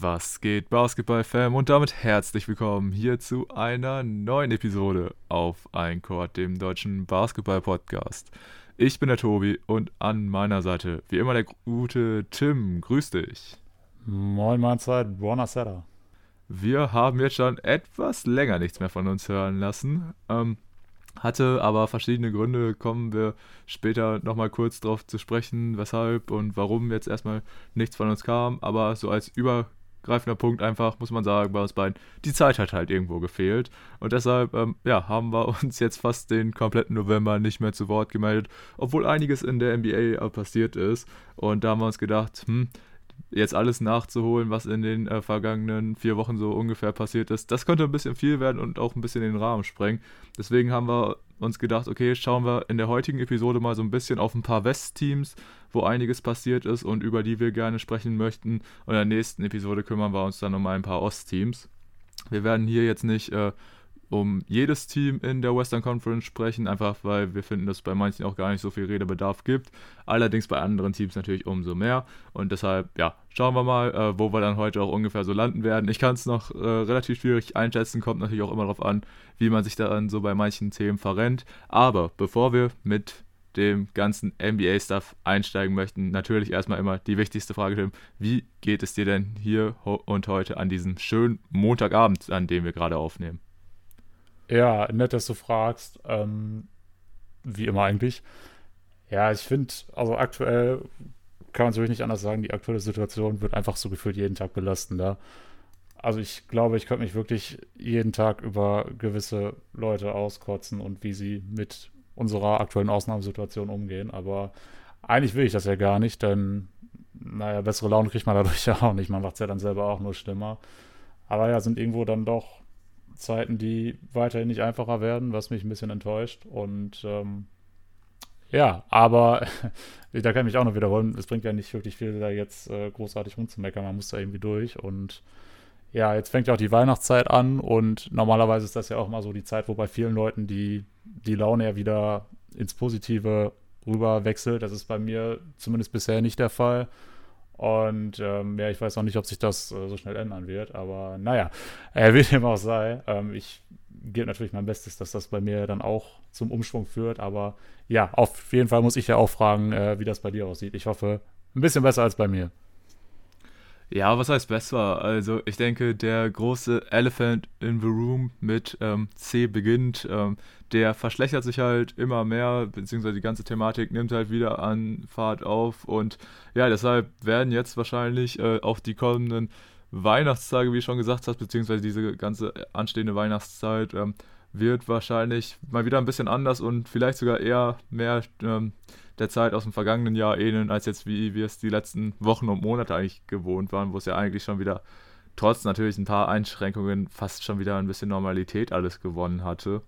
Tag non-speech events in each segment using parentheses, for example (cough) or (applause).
Was geht, Basketball-Fam? Und damit herzlich willkommen hier zu einer neuen Episode auf Eincord, dem deutschen Basketball-Podcast. Ich bin der Tobi und an meiner Seite, wie immer, der gute Tim. Grüß dich. Moin, Mahlzeit, buonasera. Wir haben jetzt schon etwas länger nichts mehr von uns hören lassen. Ähm, hatte aber verschiedene Gründe, kommen wir später nochmal kurz drauf zu sprechen, weshalb und warum jetzt erstmal nichts von uns kam. Aber so als übergreifender Punkt einfach, muss man sagen, bei uns beiden, die Zeit hat halt irgendwo gefehlt. Und deshalb, ähm, ja, haben wir uns jetzt fast den kompletten November nicht mehr zu Wort gemeldet, obwohl einiges in der NBA passiert ist. Und da haben wir uns gedacht, hm, jetzt alles nachzuholen, was in den äh, vergangenen vier Wochen so ungefähr passiert ist, das könnte ein bisschen viel werden und auch ein bisschen den Rahmen sprengen. Deswegen haben wir uns gedacht, okay, schauen wir in der heutigen Episode mal so ein bisschen auf ein paar West-Teams, wo einiges passiert ist und über die wir gerne sprechen möchten. Und in der nächsten Episode kümmern wir uns dann um ein paar Ost-Teams. Wir werden hier jetzt nicht äh, um jedes Team in der Western Conference sprechen, einfach weil wir finden, dass es bei manchen auch gar nicht so viel Redebedarf gibt. Allerdings bei anderen Teams natürlich umso mehr. Und deshalb, ja, schauen wir mal, äh, wo wir dann heute auch ungefähr so landen werden. Ich kann es noch äh, relativ schwierig einschätzen, kommt natürlich auch immer darauf an, wie man sich dann so bei manchen Themen verrennt. Aber bevor wir mit dem ganzen NBA-Stuff einsteigen möchten, natürlich erstmal immer die wichtigste Frage, Tim. Wie geht es dir denn hier und heute an diesem schönen Montagabend, an dem wir gerade aufnehmen? Ja, nett, dass du fragst. Ähm, wie immer eigentlich. Ja, ich finde, also aktuell kann man es wirklich nicht anders sagen, die aktuelle Situation wird einfach so gefühlt jeden Tag belastender. Also ich glaube, ich könnte mich wirklich jeden Tag über gewisse Leute auskotzen und wie sie mit unserer aktuellen Ausnahmesituation umgehen. Aber eigentlich will ich das ja gar nicht, denn naja, bessere Laune kriegt man dadurch (laughs) ja auch nicht. Man macht es ja dann selber auch nur schlimmer. Aber ja, sind irgendwo dann doch Zeiten, die weiterhin nicht einfacher werden, was mich ein bisschen enttäuscht. Und ähm, ja, aber (laughs) da kann ich mich auch noch wiederholen. Es bringt ja nicht wirklich viel, da jetzt äh, großartig rumzumeckern. Man muss da irgendwie durch. Und ja, jetzt fängt ja auch die Weihnachtszeit an. Und normalerweise ist das ja auch mal so die Zeit, wo bei vielen Leuten die, die Laune ja wieder ins Positive rüber wechselt. Das ist bei mir zumindest bisher nicht der Fall. Und ähm, ja, ich weiß noch nicht, ob sich das äh, so schnell ändern wird, aber naja, äh, wie dem auch sei. Ähm, ich gebe natürlich mein Bestes, dass das bei mir dann auch zum Umschwung führt, aber ja, auf jeden Fall muss ich ja auch fragen, äh, wie das bei dir aussieht. Ich hoffe, ein bisschen besser als bei mir. Ja, was heißt besser? Also ich denke, der große Elephant in the Room mit ähm, C beginnt, ähm, der verschlechtert sich halt immer mehr, beziehungsweise die ganze Thematik nimmt halt wieder an Fahrt auf und ja, deshalb werden jetzt wahrscheinlich äh, auch die kommenden Weihnachtstage, wie du schon gesagt hast, beziehungsweise diese ganze anstehende Weihnachtszeit ähm, wird wahrscheinlich mal wieder ein bisschen anders und vielleicht sogar eher mehr ähm, der Zeit aus dem vergangenen Jahr ähneln, als jetzt wie wir es die letzten Wochen und Monate eigentlich gewohnt waren, wo es ja eigentlich schon wieder trotz natürlich ein paar Einschränkungen fast schon wieder ein bisschen Normalität alles gewonnen hatte.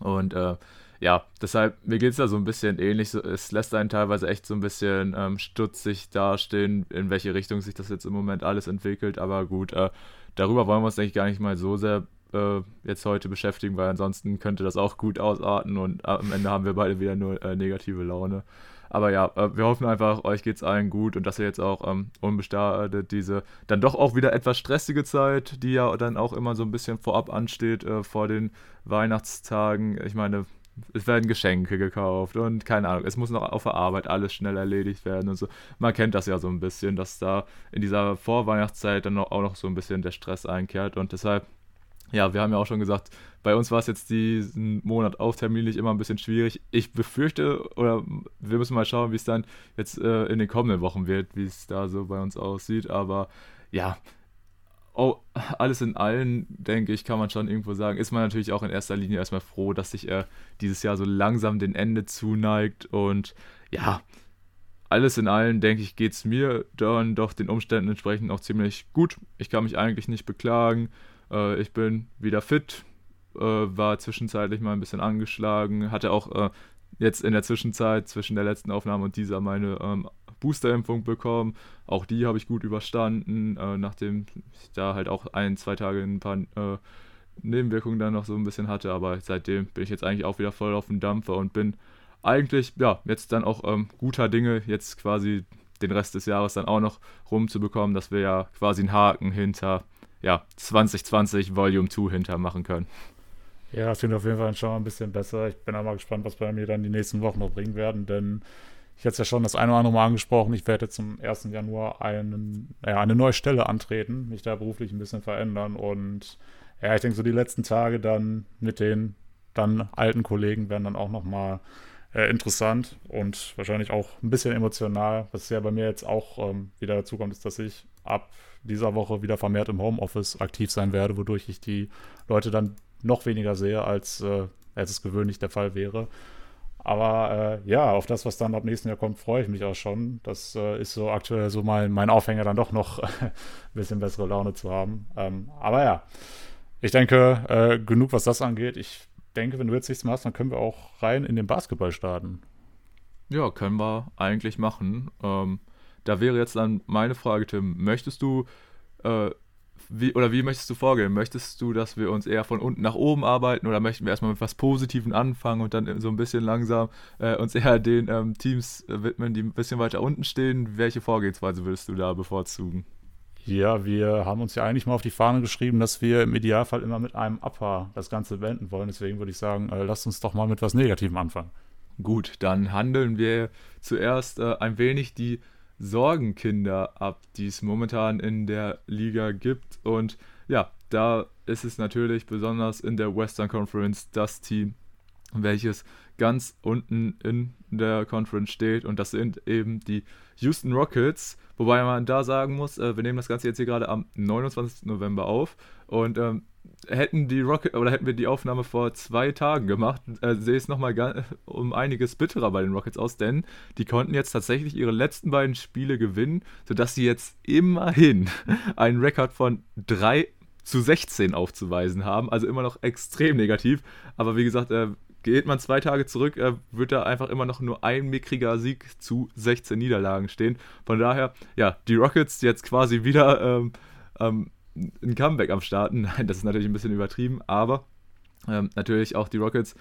Und äh, ja, deshalb, mir geht es da so ein bisschen ähnlich. Es lässt einen teilweise echt so ein bisschen ähm, stutzig dastehen, in welche Richtung sich das jetzt im Moment alles entwickelt. Aber gut, äh, darüber wollen wir uns, denke ich, gar nicht mal so sehr äh, jetzt heute beschäftigen, weil ansonsten könnte das auch gut ausarten und am Ende haben wir beide wieder nur äh, negative Laune. Aber ja, äh, wir hoffen einfach, euch geht es allen gut und dass ihr jetzt auch ähm, unbestartet diese dann doch auch wieder etwas stressige Zeit, die ja dann auch immer so ein bisschen vorab ansteht, äh, vor den Weihnachtstagen. Ich meine, es werden Geschenke gekauft und keine Ahnung, es muss noch auf der Arbeit alles schnell erledigt werden und so. Man kennt das ja so ein bisschen, dass da in dieser Vorweihnachtszeit dann auch noch so ein bisschen der Stress einkehrt und deshalb ja, wir haben ja auch schon gesagt, bei uns war es jetzt diesen Monat auch terminlich immer ein bisschen schwierig. Ich befürchte, oder wir müssen mal schauen, wie es dann jetzt äh, in den kommenden Wochen wird, wie es da so bei uns aussieht. Aber ja, oh, alles in allem, denke ich, kann man schon irgendwo sagen, ist man natürlich auch in erster Linie erstmal froh, dass sich äh, dieses Jahr so langsam dem Ende zuneigt. Und ja, alles in allem, denke ich, geht es mir dann doch den Umständen entsprechend auch ziemlich gut. Ich kann mich eigentlich nicht beklagen. Äh, ich bin wieder fit, äh, war zwischenzeitlich mal ein bisschen angeschlagen, hatte auch äh, jetzt in der Zwischenzeit zwischen der letzten Aufnahme und dieser meine ähm, Boosterimpfung bekommen. Auch die habe ich gut überstanden, äh, nachdem ich da halt auch ein, zwei Tage ein paar äh, Nebenwirkungen dann noch so ein bisschen hatte. Aber seitdem bin ich jetzt eigentlich auch wieder voll auf dem Dampfer und bin eigentlich, ja, jetzt dann auch ähm, guter Dinge, jetzt quasi den Rest des Jahres dann auch noch rumzubekommen, dass wir ja quasi einen Haken hinter ja, 2020 Volume 2 hinter machen können. Ja, das klingt auf jeden Fall schon mal ein bisschen besser. Ich bin auch mal gespannt, was bei mir dann die nächsten Wochen noch bringen werden, denn ich hatte es ja schon das eine oder andere Mal angesprochen, ich werde zum 1. Januar einen, ja, eine neue Stelle antreten, mich da beruflich ein bisschen verändern und ja, ich denke so die letzten Tage dann mit den dann alten Kollegen werden dann auch nochmal äh, interessant und wahrscheinlich auch ein bisschen emotional. Was ja bei mir jetzt auch ähm, wieder dazu kommt, ist, dass ich ab dieser Woche wieder vermehrt im Homeoffice aktiv sein werde, wodurch ich die Leute dann noch weniger sehe, als, äh, als es gewöhnlich der Fall wäre. Aber äh, ja, auf das, was dann ab nächsten Jahr kommt, freue ich mich auch schon. Das äh, ist so aktuell so mein, mein Aufhänger, dann doch noch ein (laughs) bisschen bessere Laune zu haben. Ähm, aber ja, ich denke, äh, genug, was das angeht. Ich denke, wenn du jetzt nichts mehr hast, dann können wir auch rein in den Basketball starten. Ja, können wir eigentlich machen. Ähm, da wäre jetzt dann meine Frage, Tim. Möchtest du äh, wie, oder wie möchtest du vorgehen? Möchtest du, dass wir uns eher von unten nach oben arbeiten oder möchten wir erstmal mit was Positiven anfangen und dann so ein bisschen langsam äh, uns eher den ähm, Teams äh, widmen, die ein bisschen weiter unten stehen? Welche Vorgehensweise würdest du da bevorzugen? Ja, wir haben uns ja eigentlich mal auf die Fahne geschrieben, dass wir im Idealfall immer mit einem Upper das Ganze wenden wollen. Deswegen würde ich sagen, äh, lasst uns doch mal mit was Negativem anfangen. Gut, dann handeln wir zuerst äh, ein wenig die Sorgenkinder ab, die es momentan in der Liga gibt. Und ja, da ist es natürlich besonders in der Western Conference das Team, welches ganz unten in der Conference steht. Und das sind eben die Houston Rockets. Wobei man da sagen muss, äh, wir nehmen das Ganze jetzt hier gerade am 29. November auf. Und ähm, hätten die Rocket oder hätten wir die Aufnahme vor zwei Tagen gemacht, äh, sehe es nochmal um einiges bitterer bei den Rockets aus, denn die konnten jetzt tatsächlich ihre letzten beiden Spiele gewinnen, sodass sie jetzt immerhin (laughs) einen Rekord von 3 zu 16 aufzuweisen haben. Also immer noch extrem negativ. Aber wie gesagt, äh, geht man zwei Tage zurück, äh, wird da einfach immer noch nur ein mickriger Sieg zu 16 Niederlagen stehen. Von daher, ja, die Rockets jetzt quasi wieder ähm, ähm, ein Comeback am Starten. (laughs) Nein, das ist natürlich ein bisschen übertrieben, aber ähm, natürlich auch die Rockets.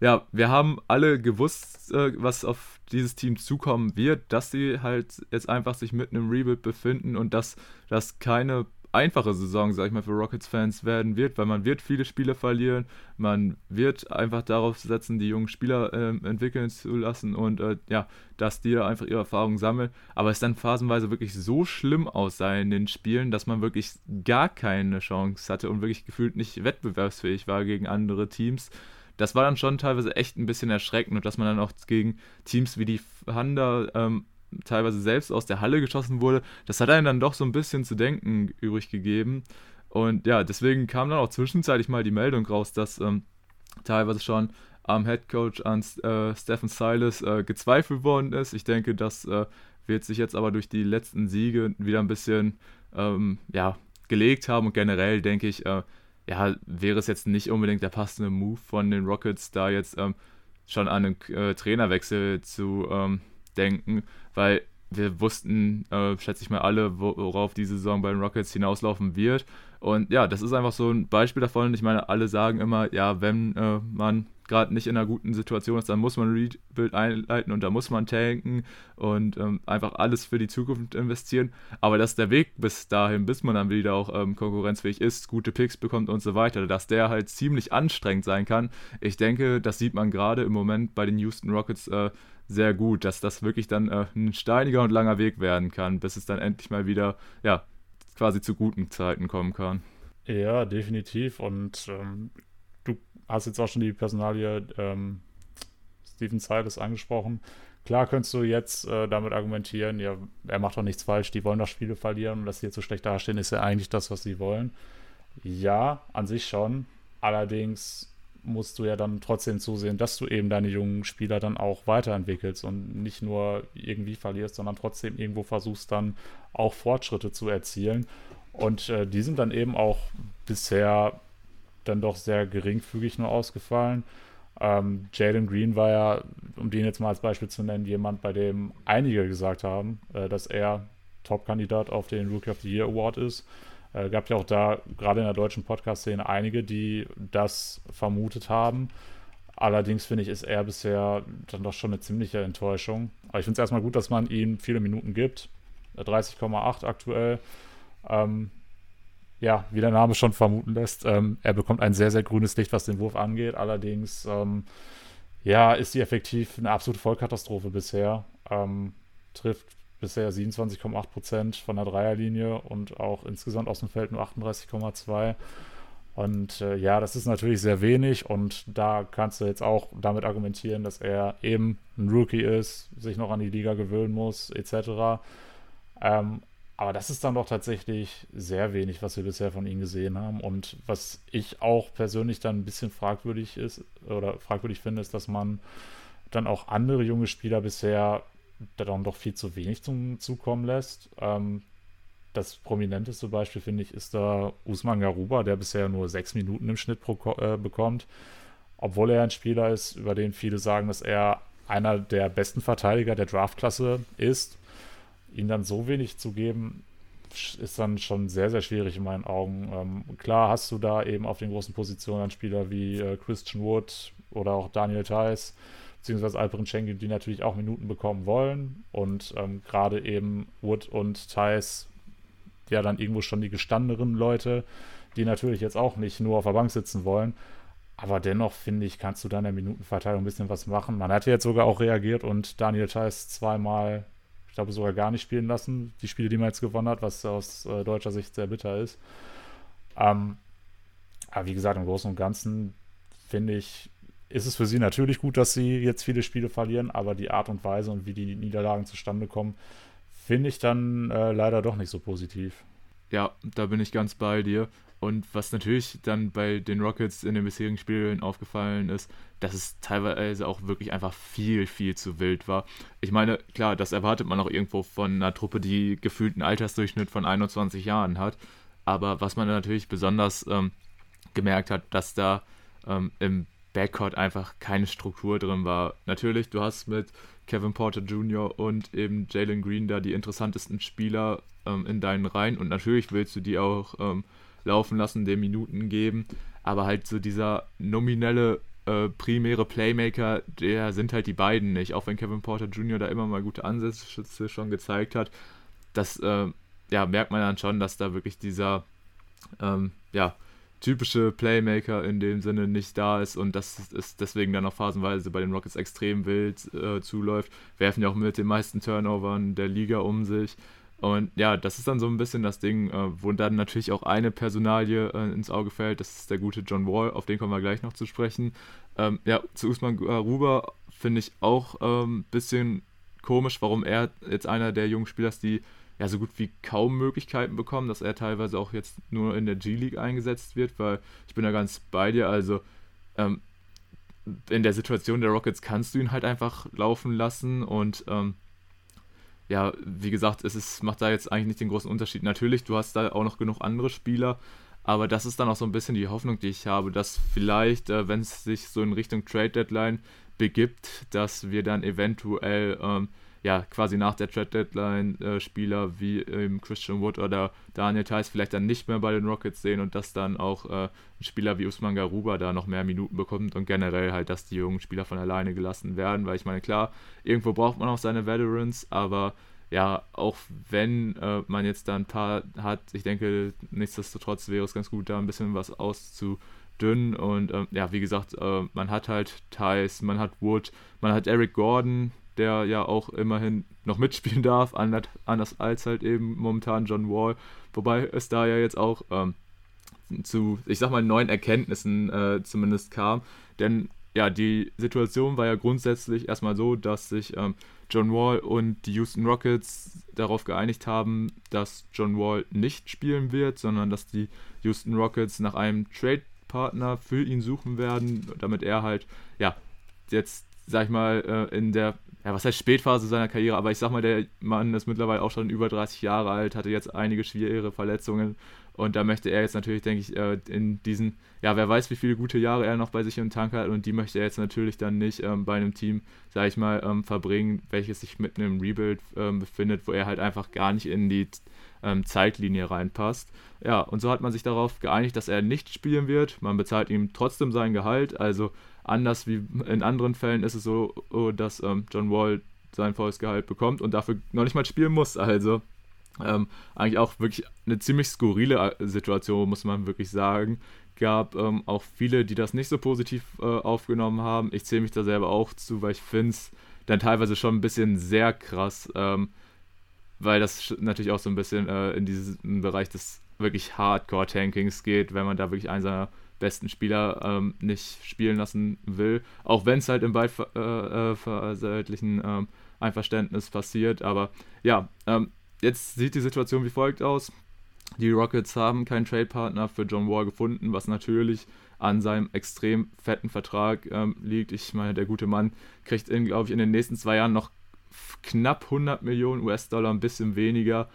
Ja, wir haben alle gewusst, äh, was auf dieses Team zukommen wird, dass sie halt jetzt einfach sich mitten im Rebuild befinden und dass das keine einfache Saison, sag ich mal, für Rockets-Fans werden wird, weil man wird viele Spiele verlieren, man wird einfach darauf setzen, die jungen Spieler äh, entwickeln zu lassen und äh, ja, dass die da einfach ihre Erfahrungen sammeln, aber es dann phasenweise wirklich so schlimm aussah in den Spielen, dass man wirklich gar keine Chance hatte und wirklich gefühlt nicht wettbewerbsfähig war gegen andere Teams. Das war dann schon teilweise echt ein bisschen erschreckend und dass man dann auch gegen Teams wie die Thunder ähm, teilweise selbst aus der Halle geschossen wurde, das hat einem dann doch so ein bisschen zu denken übrig gegeben. Und ja, deswegen kam dann auch zwischenzeitlich mal die Meldung raus, dass ähm, teilweise schon am Headcoach an äh, Stephen Silas äh, gezweifelt worden ist. Ich denke, das äh, wird sich jetzt aber durch die letzten Siege wieder ein bisschen ähm, ja, gelegt haben. Und generell denke ich, äh, ja, wäre es jetzt nicht unbedingt der passende Move von den Rockets, da jetzt ähm, schon an einen äh, Trainerwechsel zu ähm, denken, weil wir wussten, äh, schätze ich mal alle, worauf die Saison bei den Rockets hinauslaufen wird. Und ja, das ist einfach so ein Beispiel davon. Ich meine, alle sagen immer, ja, wenn äh, man gerade nicht in einer guten Situation ist, dann muss man Rebuild einleiten und da muss man tanken und ähm, einfach alles für die Zukunft investieren. Aber dass der Weg bis dahin, bis man dann wieder auch ähm, konkurrenzfähig ist, gute Picks bekommt und so weiter, dass der halt ziemlich anstrengend sein kann. Ich denke, das sieht man gerade im Moment bei den Houston Rockets äh, sehr gut, dass das wirklich dann äh, ein steiniger und langer Weg werden kann, bis es dann endlich mal wieder, ja, quasi zu guten Zeiten kommen kann. Ja, definitiv. Und ähm, du hast jetzt auch schon die Personalie ähm, Steven Silas angesprochen. Klar könntest du jetzt äh, damit argumentieren, ja, er macht doch nichts falsch, die wollen doch Spiele verlieren und dass sie jetzt so schlecht dastehen, ist ja eigentlich das, was sie wollen. Ja, an sich schon. Allerdings musst du ja dann trotzdem zusehen, dass du eben deine jungen Spieler dann auch weiterentwickelst und nicht nur irgendwie verlierst, sondern trotzdem irgendwo versuchst dann auch Fortschritte zu erzielen. Und äh, die sind dann eben auch bisher dann doch sehr geringfügig nur ausgefallen. Ähm, Jalen Green war ja, um den jetzt mal als Beispiel zu nennen, jemand, bei dem einige gesagt haben, äh, dass er Top-Kandidat auf den Rookie of the Year Award ist. Äh, gab ja auch da, gerade in der deutschen Podcast-Szene, einige, die das vermutet haben. Allerdings finde ich, ist er bisher dann doch schon eine ziemliche Enttäuschung. Aber ich finde es erstmal gut, dass man ihm viele Minuten gibt. 30,8 aktuell. Ähm, ja, wie der Name schon vermuten lässt, ähm, er bekommt ein sehr, sehr grünes Licht, was den Wurf angeht. Allerdings, ähm, ja, ist sie effektiv eine absolute Vollkatastrophe bisher. Ähm, trifft bisher 27,8 Prozent von der Dreierlinie und auch insgesamt aus dem Feld nur 38,2. Und äh, ja, das ist natürlich sehr wenig und da kannst du jetzt auch damit argumentieren, dass er eben ein Rookie ist, sich noch an die Liga gewöhnen muss, etc. Ähm, aber das ist dann doch tatsächlich sehr wenig, was wir bisher von ihm gesehen haben. Und was ich auch persönlich dann ein bisschen fragwürdig ist oder fragwürdig finde, ist, dass man dann auch andere junge Spieler bisher dann doch viel zu wenig zum zukommen lässt. Ähm, das prominenteste Beispiel, finde ich, ist da Usman Garuba, der bisher nur sechs Minuten im Schnitt pro, äh, bekommt. Obwohl er ein Spieler ist, über den viele sagen, dass er einer der besten Verteidiger der Draftklasse ist ihn dann so wenig zu geben, ist dann schon sehr, sehr schwierig in meinen Augen. Ähm, klar hast du da eben auf den großen Positionen Spieler wie äh, Christian Wood oder auch Daniel Theiss, beziehungsweise Alperin Schengen, die natürlich auch Minuten bekommen wollen. Und ähm, gerade eben Wood und Theiss, ja dann irgendwo schon die gestandenen Leute, die natürlich jetzt auch nicht nur auf der Bank sitzen wollen. Aber dennoch finde ich, kannst du da in der Minutenverteilung ein bisschen was machen. Man hat jetzt sogar auch reagiert und Daniel Theiss zweimal ich glaube sogar gar nicht spielen lassen, die Spiele, die man jetzt gewonnen hat, was aus äh, deutscher Sicht sehr bitter ist. Ähm, aber wie gesagt, im Großen und Ganzen finde ich, ist es für sie natürlich gut, dass sie jetzt viele Spiele verlieren, aber die Art und Weise und wie die Niederlagen zustande kommen, finde ich dann äh, leider doch nicht so positiv. Ja, da bin ich ganz bei dir. Und was natürlich dann bei den Rockets in den bisherigen Spielen aufgefallen ist, dass es teilweise auch wirklich einfach viel, viel zu wild war. Ich meine, klar, das erwartet man auch irgendwo von einer Truppe, die gefühlt einen Altersdurchschnitt von 21 Jahren hat. Aber was man natürlich besonders ähm, gemerkt hat, dass da ähm, im Backcourt einfach keine Struktur drin war. Natürlich, du hast mit Kevin Porter Jr. und eben Jalen Green da die interessantesten Spieler ähm, in deinen Reihen und natürlich willst du die auch ähm, laufen lassen, den Minuten geben, aber halt so dieser nominelle äh, primäre Playmaker, der sind halt die beiden nicht, auch wenn Kevin Porter Jr. da immer mal gute Ansätze schon gezeigt hat, das äh, ja, merkt man dann schon, dass da wirklich dieser ähm, ja, typische Playmaker in dem Sinne nicht da ist und dass es deswegen dann auch phasenweise bei den Rockets extrem wild äh, zuläuft. Werfen ja auch mit den meisten Turnovern der Liga um sich. Und ja, das ist dann so ein bisschen das Ding, äh, wo dann natürlich auch eine Personalie äh, ins Auge fällt. Das ist der gute John Wall, auf den kommen wir gleich noch zu sprechen. Ähm, ja, zu Usman Garuba finde ich auch ein ähm, bisschen komisch, warum er jetzt einer der jungen Spieler ist, die ja so gut wie kaum Möglichkeiten bekommen, dass er teilweise auch jetzt nur in der G-League eingesetzt wird, weil ich bin da ganz bei dir. Also ähm, in der Situation der Rockets kannst du ihn halt einfach laufen lassen und ähm, ja, wie gesagt, es ist, macht da jetzt eigentlich nicht den großen Unterschied. Natürlich, du hast da auch noch genug andere Spieler, aber das ist dann auch so ein bisschen die Hoffnung, die ich habe, dass vielleicht, äh, wenn es sich so in Richtung Trade Deadline begibt, dass wir dann eventuell ähm, ja, quasi nach der Trade Deadline äh, Spieler wie ähm, Christian Wood oder Daniel Theiss vielleicht dann nicht mehr bei den Rockets sehen und dass dann auch äh, ein Spieler wie Usman Garuba da noch mehr Minuten bekommt und generell halt, dass die jungen Spieler von alleine gelassen werden, weil ich meine, klar, irgendwo braucht man auch seine Veterans, aber ja, auch wenn äh, man jetzt da ein paar hat, ich denke, nichtsdestotrotz wäre es ganz gut, da ein bisschen was auszudünnen. Und ähm, ja, wie gesagt, äh, man hat halt Thais, man hat Wood, man hat Eric Gordon, der ja auch immerhin noch mitspielen (laughs) darf, anders als halt eben momentan John Wall. Wobei es da ja jetzt auch ähm, zu, ich sag mal, neuen Erkenntnissen äh, zumindest kam. Denn ja, die Situation war ja grundsätzlich erstmal so, dass sich ähm, John Wall und die Houston Rockets darauf geeinigt haben, dass John Wall nicht spielen wird, sondern dass die Houston Rockets nach einem Trade-Partner für ihn suchen werden, damit er halt, ja, jetzt, sag ich mal, äh, in der ja, was heißt Spätphase seiner Karriere, aber ich sag mal, der Mann ist mittlerweile auch schon über 30 Jahre alt, hatte jetzt einige schwere Verletzungen und da möchte er jetzt natürlich, denke ich, äh, in diesen, ja, wer weiß, wie viele gute Jahre er noch bei sich im Tank hat und die möchte er jetzt natürlich dann nicht ähm, bei einem Team, sag ich mal, ähm, verbringen, welches sich mitten im Rebuild ähm, befindet, wo er halt einfach gar nicht in die ähm, Zeitlinie reinpasst. Ja, und so hat man sich darauf geeinigt, dass er nicht spielen wird. Man bezahlt ihm trotzdem sein Gehalt, also anders wie in anderen Fällen ist es so, oh, dass ähm, John Wall sein volles Gehalt bekommt und dafür noch nicht mal spielen muss. Also ähm, eigentlich auch wirklich eine ziemlich skurrile äh, Situation, muss man wirklich sagen. Gab ähm, auch viele, die das nicht so positiv äh, aufgenommen haben. Ich zähle mich da selber auch zu, weil ich finde es dann teilweise schon ein bisschen sehr krass, ähm, weil das natürlich auch so ein bisschen äh, in diesen Bereich des wirklich Hardcore-Tankings geht, wenn man da wirklich einen seiner besten Spieler ähm, nicht spielen lassen will. Auch wenn es halt im beidseitlichen äh, äh, ähm, Einverständnis passiert. Aber ja, ähm, jetzt sieht die Situation wie folgt aus. Die Rockets haben keinen Trade-Partner für John Wall gefunden, was natürlich an seinem extrem fetten Vertrag ähm, liegt. Ich meine, der gute Mann kriegt, glaube ich, in den nächsten zwei Jahren noch knapp 100 Millionen US-Dollar, ein bisschen weniger.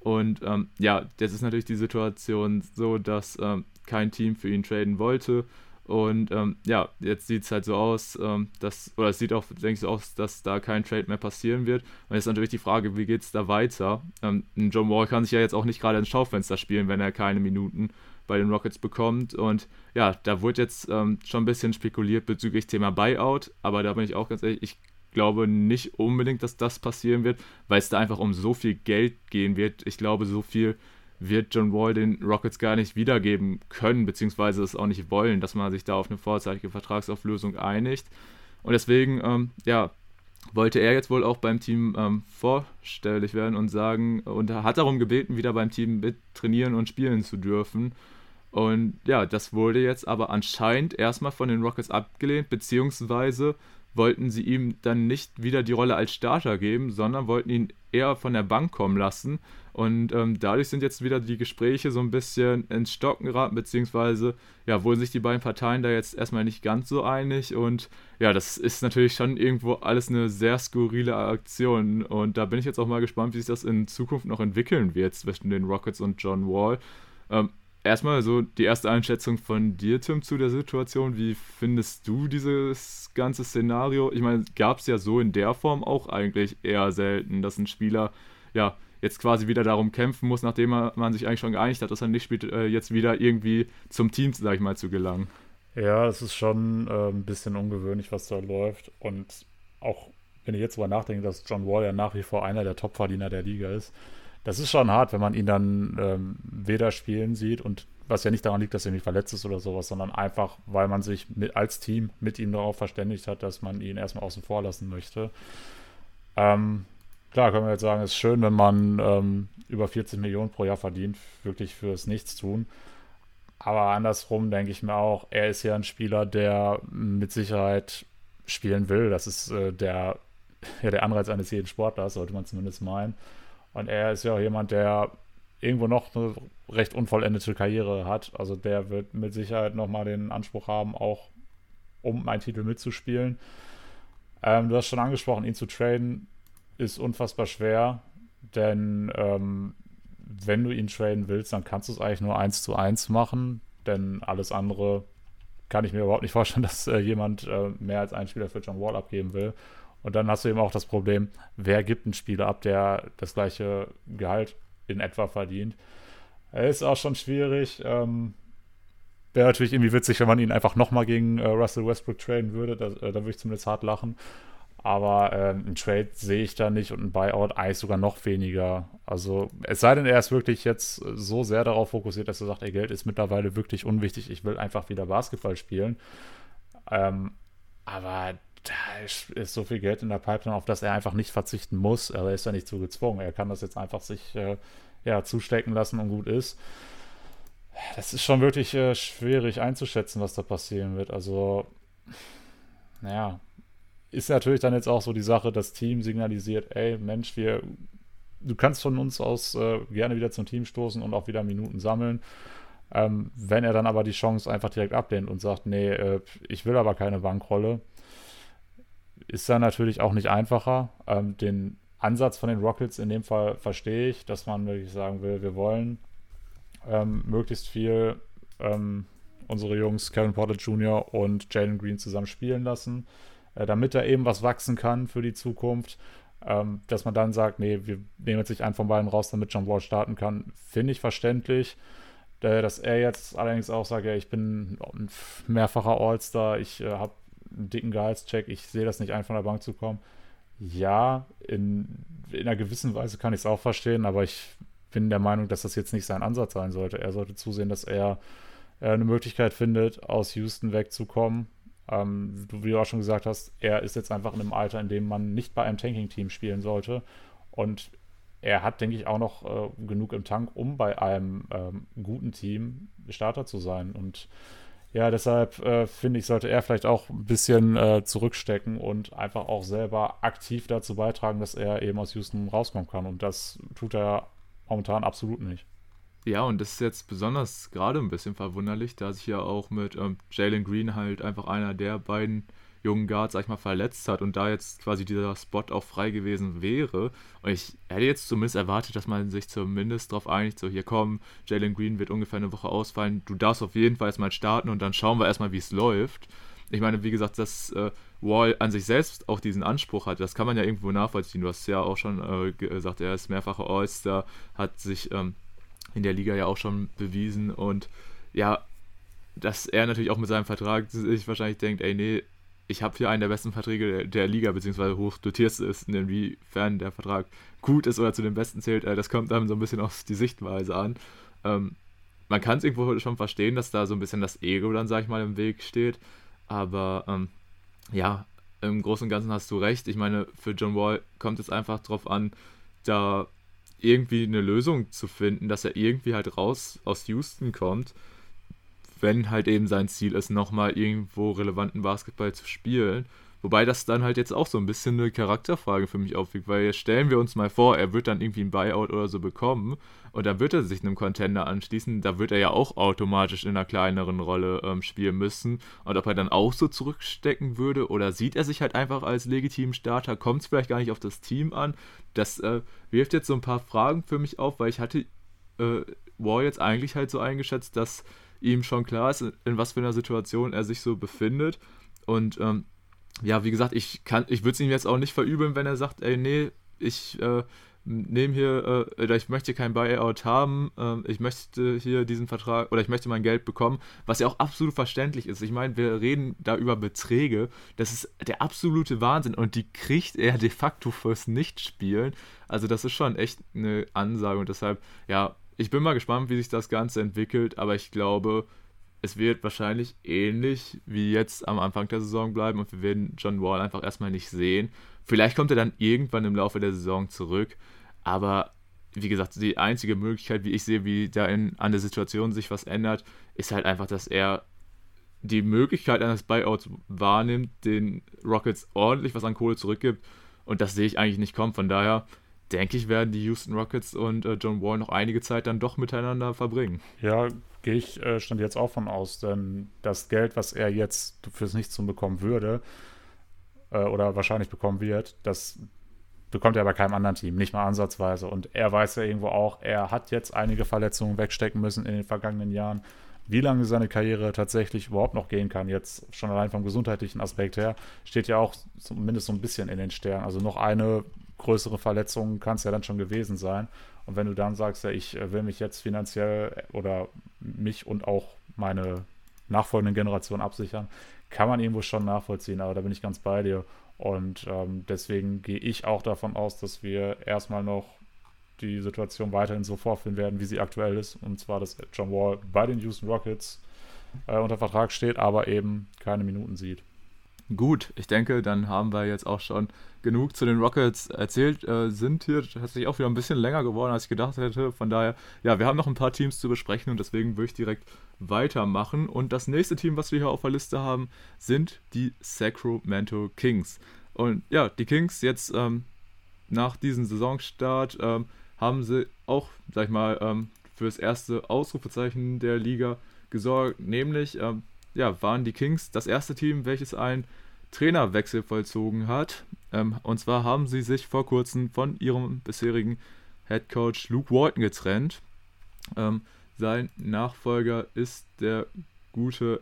Und ähm, ja, jetzt ist natürlich die Situation so, dass ähm, kein Team für ihn traden wollte. Und ähm, ja, jetzt sieht es halt so aus, ähm, dass, oder es sieht auch, denke ich, so aus, dass da kein Trade mehr passieren wird. Und jetzt ist natürlich die Frage, wie geht es da weiter? Ähm, John Wall kann sich ja jetzt auch nicht gerade ins Schaufenster spielen, wenn er keine Minuten bei den Rockets bekommt. Und ja, da wurde jetzt ähm, schon ein bisschen spekuliert bezüglich Thema Buyout, aber da bin ich auch ganz ehrlich, ich glaube nicht unbedingt, dass das passieren wird, weil es da einfach um so viel Geld gehen wird. Ich glaube, so viel wird John Wall den Rockets gar nicht wiedergeben können, beziehungsweise es auch nicht wollen, dass man sich da auf eine vorzeitige Vertragsauflösung einigt. Und deswegen, ähm, ja, wollte er jetzt wohl auch beim Team ähm, vorstellig werden und sagen, und hat darum gebeten, wieder beim Team mit trainieren und spielen zu dürfen. Und ja, das wurde jetzt aber anscheinend erstmal von den Rockets abgelehnt, beziehungsweise wollten sie ihm dann nicht wieder die Rolle als Starter geben, sondern wollten ihn eher von der Bank kommen lassen. Und ähm, dadurch sind jetzt wieder die Gespräche so ein bisschen ins Stocken geraten, beziehungsweise ja, wurden sich die beiden Parteien da jetzt erstmal nicht ganz so einig. Und ja, das ist natürlich schon irgendwo alles eine sehr skurrile Aktion. Und da bin ich jetzt auch mal gespannt, wie sich das in Zukunft noch entwickeln wird zwischen den Rockets und John Wall. Ähm, erstmal so die erste Einschätzung von dir, Tim, zu der Situation. Wie findest du dieses ganze Szenario? Ich meine, gab es ja so in der Form auch eigentlich eher selten, dass ein Spieler ja jetzt quasi wieder darum kämpfen muss, nachdem man sich eigentlich schon geeinigt hat, dass er nicht spielt, äh, jetzt wieder irgendwie zum Team, sag ich mal, zu gelangen. Ja, es ist schon äh, ein bisschen ungewöhnlich, was da läuft. Und auch wenn ich jetzt drüber nachdenke, dass John Wall ja nach wie vor einer der Topverdiener der Liga ist, das ist schon hart, wenn man ihn dann ähm, weder spielen sieht und was ja nicht daran liegt, dass er nicht verletzt ist oder sowas, sondern einfach, weil man sich mit, als Team mit ihm darauf verständigt hat, dass man ihn erstmal außen vor lassen möchte. Ähm, Klar, können wir jetzt sagen, es ist schön, wenn man ähm, über 40 Millionen pro Jahr verdient, wirklich fürs Nichtstun. Aber andersrum denke ich mir auch, er ist ja ein Spieler, der mit Sicherheit spielen will. Das ist äh, der, ja, der Anreiz eines jeden Sportlers, sollte man zumindest meinen. Und er ist ja auch jemand, der irgendwo noch eine recht unvollendete Karriere hat. Also der wird mit Sicherheit nochmal den Anspruch haben, auch um einen Titel mitzuspielen. Ähm, du hast schon angesprochen, ihn zu traden ist unfassbar schwer, denn ähm, wenn du ihn traden willst, dann kannst du es eigentlich nur eins zu eins machen, denn alles andere kann ich mir überhaupt nicht vorstellen, (laughs) dass äh, jemand äh, mehr als einen Spieler für John Wall abgeben will. Und dann hast du eben auch das Problem, wer gibt einen Spieler ab, der das gleiche Gehalt in etwa verdient. Ist auch schon schwierig. Ähm, Wäre natürlich irgendwie witzig, wenn man ihn einfach nochmal gegen äh, Russell Westbrook traden würde. Da, äh, da würde ich zumindest hart lachen. Aber ähm, ein Trade sehe ich da nicht und ein Buyout eigentlich sogar noch weniger. Also es sei denn, er ist wirklich jetzt so sehr darauf fokussiert, dass er sagt, ey, Geld ist mittlerweile wirklich unwichtig, ich will einfach wieder Basketball spielen. Ähm, aber da ist so viel Geld in der Pipeline, auf das er einfach nicht verzichten muss. Er ist ja nicht zu gezwungen. Er kann das jetzt einfach sich äh, ja, zustecken lassen und gut ist. Das ist schon wirklich äh, schwierig einzuschätzen, was da passieren wird. Also, naja, ist natürlich dann jetzt auch so die Sache, das Team signalisiert, ey, Mensch, wir, du kannst von uns aus äh, gerne wieder zum Team stoßen und auch wieder Minuten sammeln. Ähm, wenn er dann aber die Chance einfach direkt ablehnt und sagt, nee, äh, ich will aber keine Bankrolle, ist dann natürlich auch nicht einfacher. Ähm, den Ansatz von den Rockets in dem Fall verstehe ich, dass man wirklich sagen will, wir wollen ähm, möglichst viel ähm, unsere Jungs Kevin Porter Jr. und Jalen Green zusammen spielen lassen äh, damit er eben was wachsen kann für die Zukunft. Ähm, dass man dann sagt, nee, wir nehmen jetzt nicht einen von beiden raus, damit John Wall starten kann, finde ich verständlich. Äh, dass er jetzt allerdings auch sagt, ja, ich bin ein mehrfacher All-Star, ich äh, habe einen dicken Gehaltscheck, ich sehe das nicht ein, von der Bank zu kommen. Ja, in, in einer gewissen Weise kann ich es auch verstehen, aber ich bin der Meinung, dass das jetzt nicht sein Ansatz sein sollte. Er sollte zusehen, dass er, er eine Möglichkeit findet, aus Houston wegzukommen. Ähm, wie du auch schon gesagt hast, er ist jetzt einfach in einem Alter, in dem man nicht bei einem Tanking-Team spielen sollte. Und er hat, denke ich, auch noch äh, genug im Tank, um bei einem ähm, guten Team Starter zu sein. Und ja, deshalb äh, finde ich, sollte er vielleicht auch ein bisschen äh, zurückstecken und einfach auch selber aktiv dazu beitragen, dass er eben aus Houston rauskommen kann. Und das tut er momentan absolut nicht. Ja, und das ist jetzt besonders gerade ein bisschen verwunderlich, da sich ja auch mit ähm, Jalen Green halt einfach einer der beiden jungen Guards, sag ich mal, verletzt hat und da jetzt quasi dieser Spot auch frei gewesen wäre. Und ich hätte jetzt zumindest erwartet, dass man sich zumindest darauf einigt, so hier kommen, Jalen Green wird ungefähr eine Woche ausfallen, du darfst auf jeden Fall erstmal starten und dann schauen wir erstmal, wie es läuft. Ich meine, wie gesagt, dass äh, Wall an sich selbst auch diesen Anspruch hat, das kann man ja irgendwo nachvollziehen. Du hast ja auch schon äh, gesagt, er ist mehrfacher All-Star, hat sich ähm, in der Liga ja auch schon bewiesen und ja, dass er natürlich auch mit seinem Vertrag sich wahrscheinlich denkt, ey, nee, ich habe hier einen der besten Verträge der, der Liga, beziehungsweise hoch dotiert ist, inwiefern der Vertrag gut ist oder zu den besten zählt, äh, das kommt dann so ein bisschen auf die Sichtweise an. Ähm, man kann es irgendwo schon verstehen, dass da so ein bisschen das Ego dann, sag ich mal, im Weg steht, aber ähm, ja, im Großen und Ganzen hast du recht. Ich meine, für John Wall kommt es einfach darauf an, da irgendwie eine Lösung zu finden, dass er irgendwie halt raus aus Houston kommt wenn halt eben sein Ziel ist, nochmal irgendwo relevanten Basketball zu spielen. Wobei das dann halt jetzt auch so ein bisschen eine Charakterfrage für mich aufwiegt, weil jetzt stellen wir uns mal vor, er wird dann irgendwie ein Buyout oder so bekommen und dann wird er sich einem Contender anschließen, da wird er ja auch automatisch in einer kleineren Rolle ähm, spielen müssen. Und ob er dann auch so zurückstecken würde oder sieht er sich halt einfach als legitimen Starter, kommt es vielleicht gar nicht auf das Team an. Das äh, wirft jetzt so ein paar Fragen für mich auf, weil ich hatte äh, War jetzt eigentlich halt so eingeschätzt, dass ihm schon klar ist, in was für einer Situation er sich so befindet. Und ähm, ja, wie gesagt, ich kann, ich würde es ihm jetzt auch nicht verübeln, wenn er sagt, ey, nee, ich äh, nehme hier, äh, oder ich möchte kein Buyout haben, äh, ich möchte hier diesen Vertrag, oder ich möchte mein Geld bekommen, was ja auch absolut verständlich ist. Ich meine, wir reden da über Beträge, das ist der absolute Wahnsinn und die kriegt er de facto fürs Nichtspielen. Also das ist schon echt eine Ansage und deshalb, ja, ich bin mal gespannt, wie sich das Ganze entwickelt, aber ich glaube, es wird wahrscheinlich ähnlich wie jetzt am Anfang der Saison bleiben und wir werden John Wall einfach erstmal nicht sehen. Vielleicht kommt er dann irgendwann im Laufe der Saison zurück, aber wie gesagt, die einzige Möglichkeit, wie ich sehe, wie da in, an der Situation sich was ändert, ist halt einfach, dass er die Möglichkeit eines Buyouts wahrnimmt, den Rockets ordentlich was an Kohle zurückgibt und das sehe ich eigentlich nicht kommen. Von daher, denke ich, werden die Houston Rockets und äh, John Wall noch einige Zeit dann doch miteinander verbringen. Ja, gehe ich äh, stand jetzt auch von aus, denn das Geld, was er jetzt fürs Nichtstun bekommen würde, äh, oder wahrscheinlich bekommen wird, das bekommt er bei keinem anderen Team, nicht mal ansatzweise. Und er weiß ja irgendwo auch, er hat jetzt einige Verletzungen wegstecken müssen in den vergangenen Jahren. Wie lange seine Karriere tatsächlich überhaupt noch gehen kann, jetzt schon allein vom gesundheitlichen Aspekt her, steht ja auch zumindest so ein bisschen in den Sternen. Also noch eine größere Verletzungen kann es ja dann schon gewesen sein. Und wenn du dann sagst, ja, ich äh, will mich jetzt finanziell oder mich und auch meine nachfolgenden Generationen absichern, kann man irgendwo schon nachvollziehen, aber da bin ich ganz bei dir. Und ähm, deswegen gehe ich auch davon aus, dass wir erstmal noch die Situation weiterhin so vorführen werden, wie sie aktuell ist. Und zwar, dass John Wall bei den Houston Rockets äh, unter Vertrag steht, aber eben keine Minuten sieht. Gut, ich denke, dann haben wir jetzt auch schon genug zu den Rockets erzählt. Äh, sind hier tatsächlich auch wieder ein bisschen länger geworden, als ich gedacht hätte. Von daher, ja, wir haben noch ein paar Teams zu besprechen und deswegen würde ich direkt weitermachen. Und das nächste Team, was wir hier auf der Liste haben, sind die Sacramento Kings. Und ja, die Kings jetzt ähm, nach diesem Saisonstart ähm, haben sie auch, sag ich mal, ähm, für das erste Ausrufezeichen der Liga gesorgt, nämlich ähm, ja, waren die Kings das erste Team, welches einen Trainerwechsel vollzogen hat. Ähm, und zwar haben sie sich vor kurzem von ihrem bisherigen Head Coach Luke Walton getrennt. Ähm, sein Nachfolger ist der gute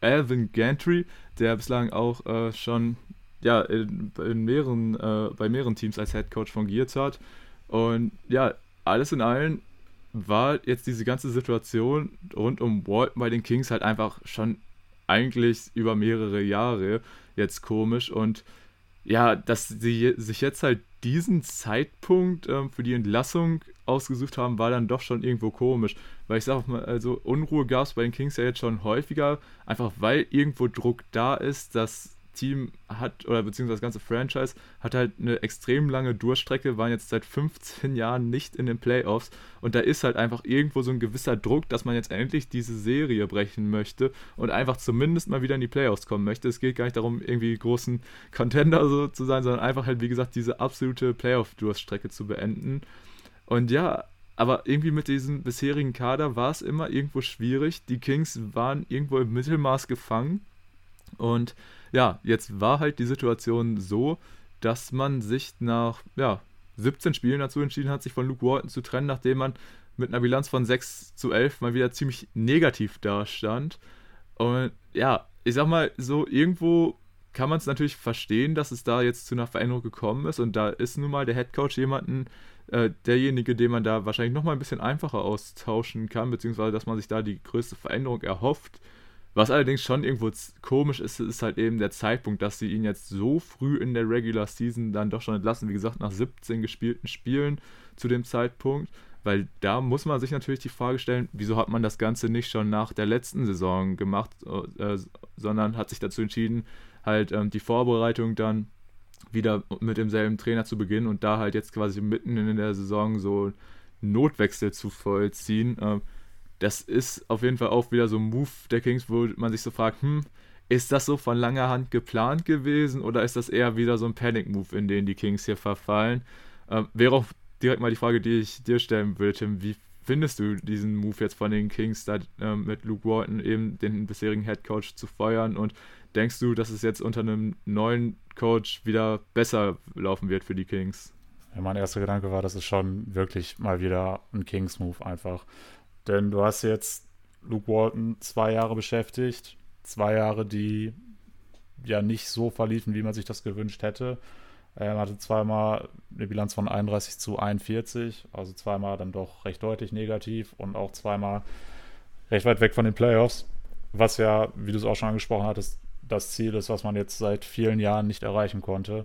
Alvin Gantry, der bislang auch äh, schon ja, in, in mehreren, äh, bei mehreren Teams als Head Coach fungiert hat. Und ja, alles in allem war jetzt diese ganze Situation rund um Walton bei den Kings halt einfach schon eigentlich über mehrere Jahre jetzt komisch. Und ja, dass sie sich jetzt halt diesen Zeitpunkt ähm, für die Entlassung ausgesucht haben, war dann doch schon irgendwo komisch. Weil ich sag mal, also Unruhe gab es bei den Kings ja jetzt schon häufiger, einfach weil irgendwo Druck da ist, dass Team hat, oder beziehungsweise das ganze Franchise, hat halt eine extrem lange Durchstrecke, waren jetzt seit 15 Jahren nicht in den Playoffs und da ist halt einfach irgendwo so ein gewisser Druck, dass man jetzt endlich diese Serie brechen möchte und einfach zumindest mal wieder in die Playoffs kommen möchte. Es geht gar nicht darum, irgendwie großen Contender so zu sein, sondern einfach halt, wie gesagt, diese absolute Playoff-Durchstrecke zu beenden. Und ja, aber irgendwie mit diesem bisherigen Kader war es immer irgendwo schwierig. Die Kings waren irgendwo im Mittelmaß gefangen und ja, jetzt war halt die Situation so, dass man sich nach ja, 17 Spielen dazu entschieden hat, sich von Luke Walton zu trennen, nachdem man mit einer Bilanz von 6 zu 11 mal wieder ziemlich negativ dastand. Und ja, ich sag mal, so irgendwo kann man es natürlich verstehen, dass es da jetzt zu einer Veränderung gekommen ist. Und da ist nun mal der Head Coach jemanden, äh, derjenige, den man da wahrscheinlich nochmal ein bisschen einfacher austauschen kann, beziehungsweise dass man sich da die größte Veränderung erhofft. Was allerdings schon irgendwo komisch ist, ist halt eben der Zeitpunkt, dass sie ihn jetzt so früh in der Regular Season dann doch schon entlassen. Wie gesagt, nach 17 gespielten Spielen zu dem Zeitpunkt. Weil da muss man sich natürlich die Frage stellen, wieso hat man das Ganze nicht schon nach der letzten Saison gemacht, äh, sondern hat sich dazu entschieden, halt ähm, die Vorbereitung dann wieder mit demselben Trainer zu beginnen und da halt jetzt quasi mitten in der Saison so Notwechsel zu vollziehen. Äh, das ist auf jeden Fall auch wieder so ein Move der Kings, wo man sich so fragt, hm, ist das so von langer Hand geplant gewesen oder ist das eher wieder so ein Panic-Move, in den die Kings hier verfallen? Ähm, wäre auch direkt mal die Frage, die ich dir stellen würde, Tim. Wie findest du diesen Move jetzt von den Kings, da äh, mit Luke Walton eben den bisherigen Head Coach zu feuern? Und denkst du, dass es jetzt unter einem neuen Coach wieder besser laufen wird für die Kings? Ja, mein erster Gedanke war, das ist schon wirklich mal wieder ein Kings-Move einfach. Denn du hast jetzt Luke Walton zwei Jahre beschäftigt. Zwei Jahre, die ja nicht so verliefen, wie man sich das gewünscht hätte. Er hatte zweimal eine Bilanz von 31 zu 41, also zweimal dann doch recht deutlich negativ und auch zweimal recht weit weg von den Playoffs, was ja, wie du es auch schon angesprochen hattest, das Ziel ist, was man jetzt seit vielen Jahren nicht erreichen konnte.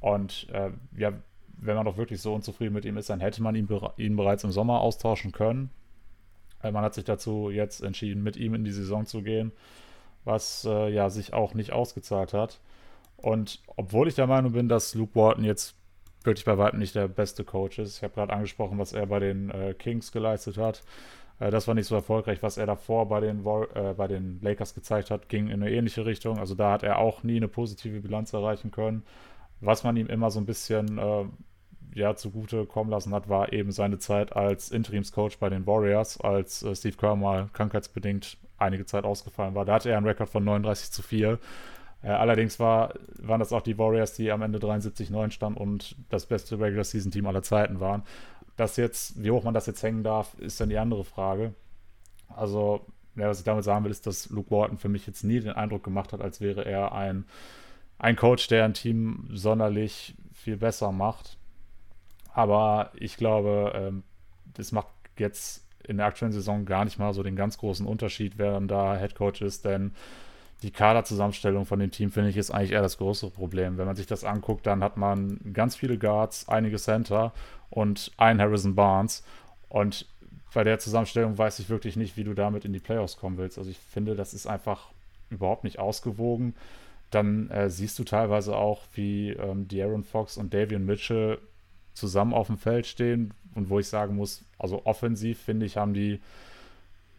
Und äh, ja, wenn man doch wirklich so unzufrieden mit ihm ist, dann hätte man ihn, ihn bereits im Sommer austauschen können. Man hat sich dazu jetzt entschieden, mit ihm in die Saison zu gehen, was äh, ja sich auch nicht ausgezahlt hat. Und obwohl ich der Meinung bin, dass Luke Walton jetzt wirklich bei weitem nicht der beste Coach ist, ich habe gerade angesprochen, was er bei den äh, Kings geleistet hat. Äh, das war nicht so erfolgreich. Was er davor bei den, äh, bei den Lakers gezeigt hat, ging in eine ähnliche Richtung. Also da hat er auch nie eine positive Bilanz erreichen können. Was man ihm immer so ein bisschen äh, ja zugute kommen lassen hat, war eben seine Zeit als Interimscoach bei den Warriors, als äh, Steve Kerr mal krankheitsbedingt einige Zeit ausgefallen war. Da hatte er einen Rekord von 39 zu 4. Äh, allerdings war, waren das auch die Warriors, die am Ende 73-9 standen und das beste Regular Season Team aller Zeiten waren. Das jetzt, wie hoch man das jetzt hängen darf, ist dann die andere Frage. Also, ja, was ich damit sagen will, ist, dass Luke Walton für mich jetzt nie den Eindruck gemacht hat, als wäre er ein, ein Coach, der ein Team sonderlich viel besser macht. Aber ich glaube, ähm, das macht jetzt in der aktuellen Saison gar nicht mal so den ganz großen Unterschied, wer dann da Head Coach ist, denn die Kaderzusammenstellung von dem Team finde ich ist eigentlich eher das größere Problem. Wenn man sich das anguckt, dann hat man ganz viele Guards, einige Center und einen Harrison Barnes. Und bei der Zusammenstellung weiß ich wirklich nicht, wie du damit in die Playoffs kommen willst. Also ich finde, das ist einfach überhaupt nicht ausgewogen. Dann äh, siehst du teilweise auch, wie ähm, De'Aaron Fox und Davian Mitchell zusammen auf dem Feld stehen und wo ich sagen muss, also offensiv finde ich, haben die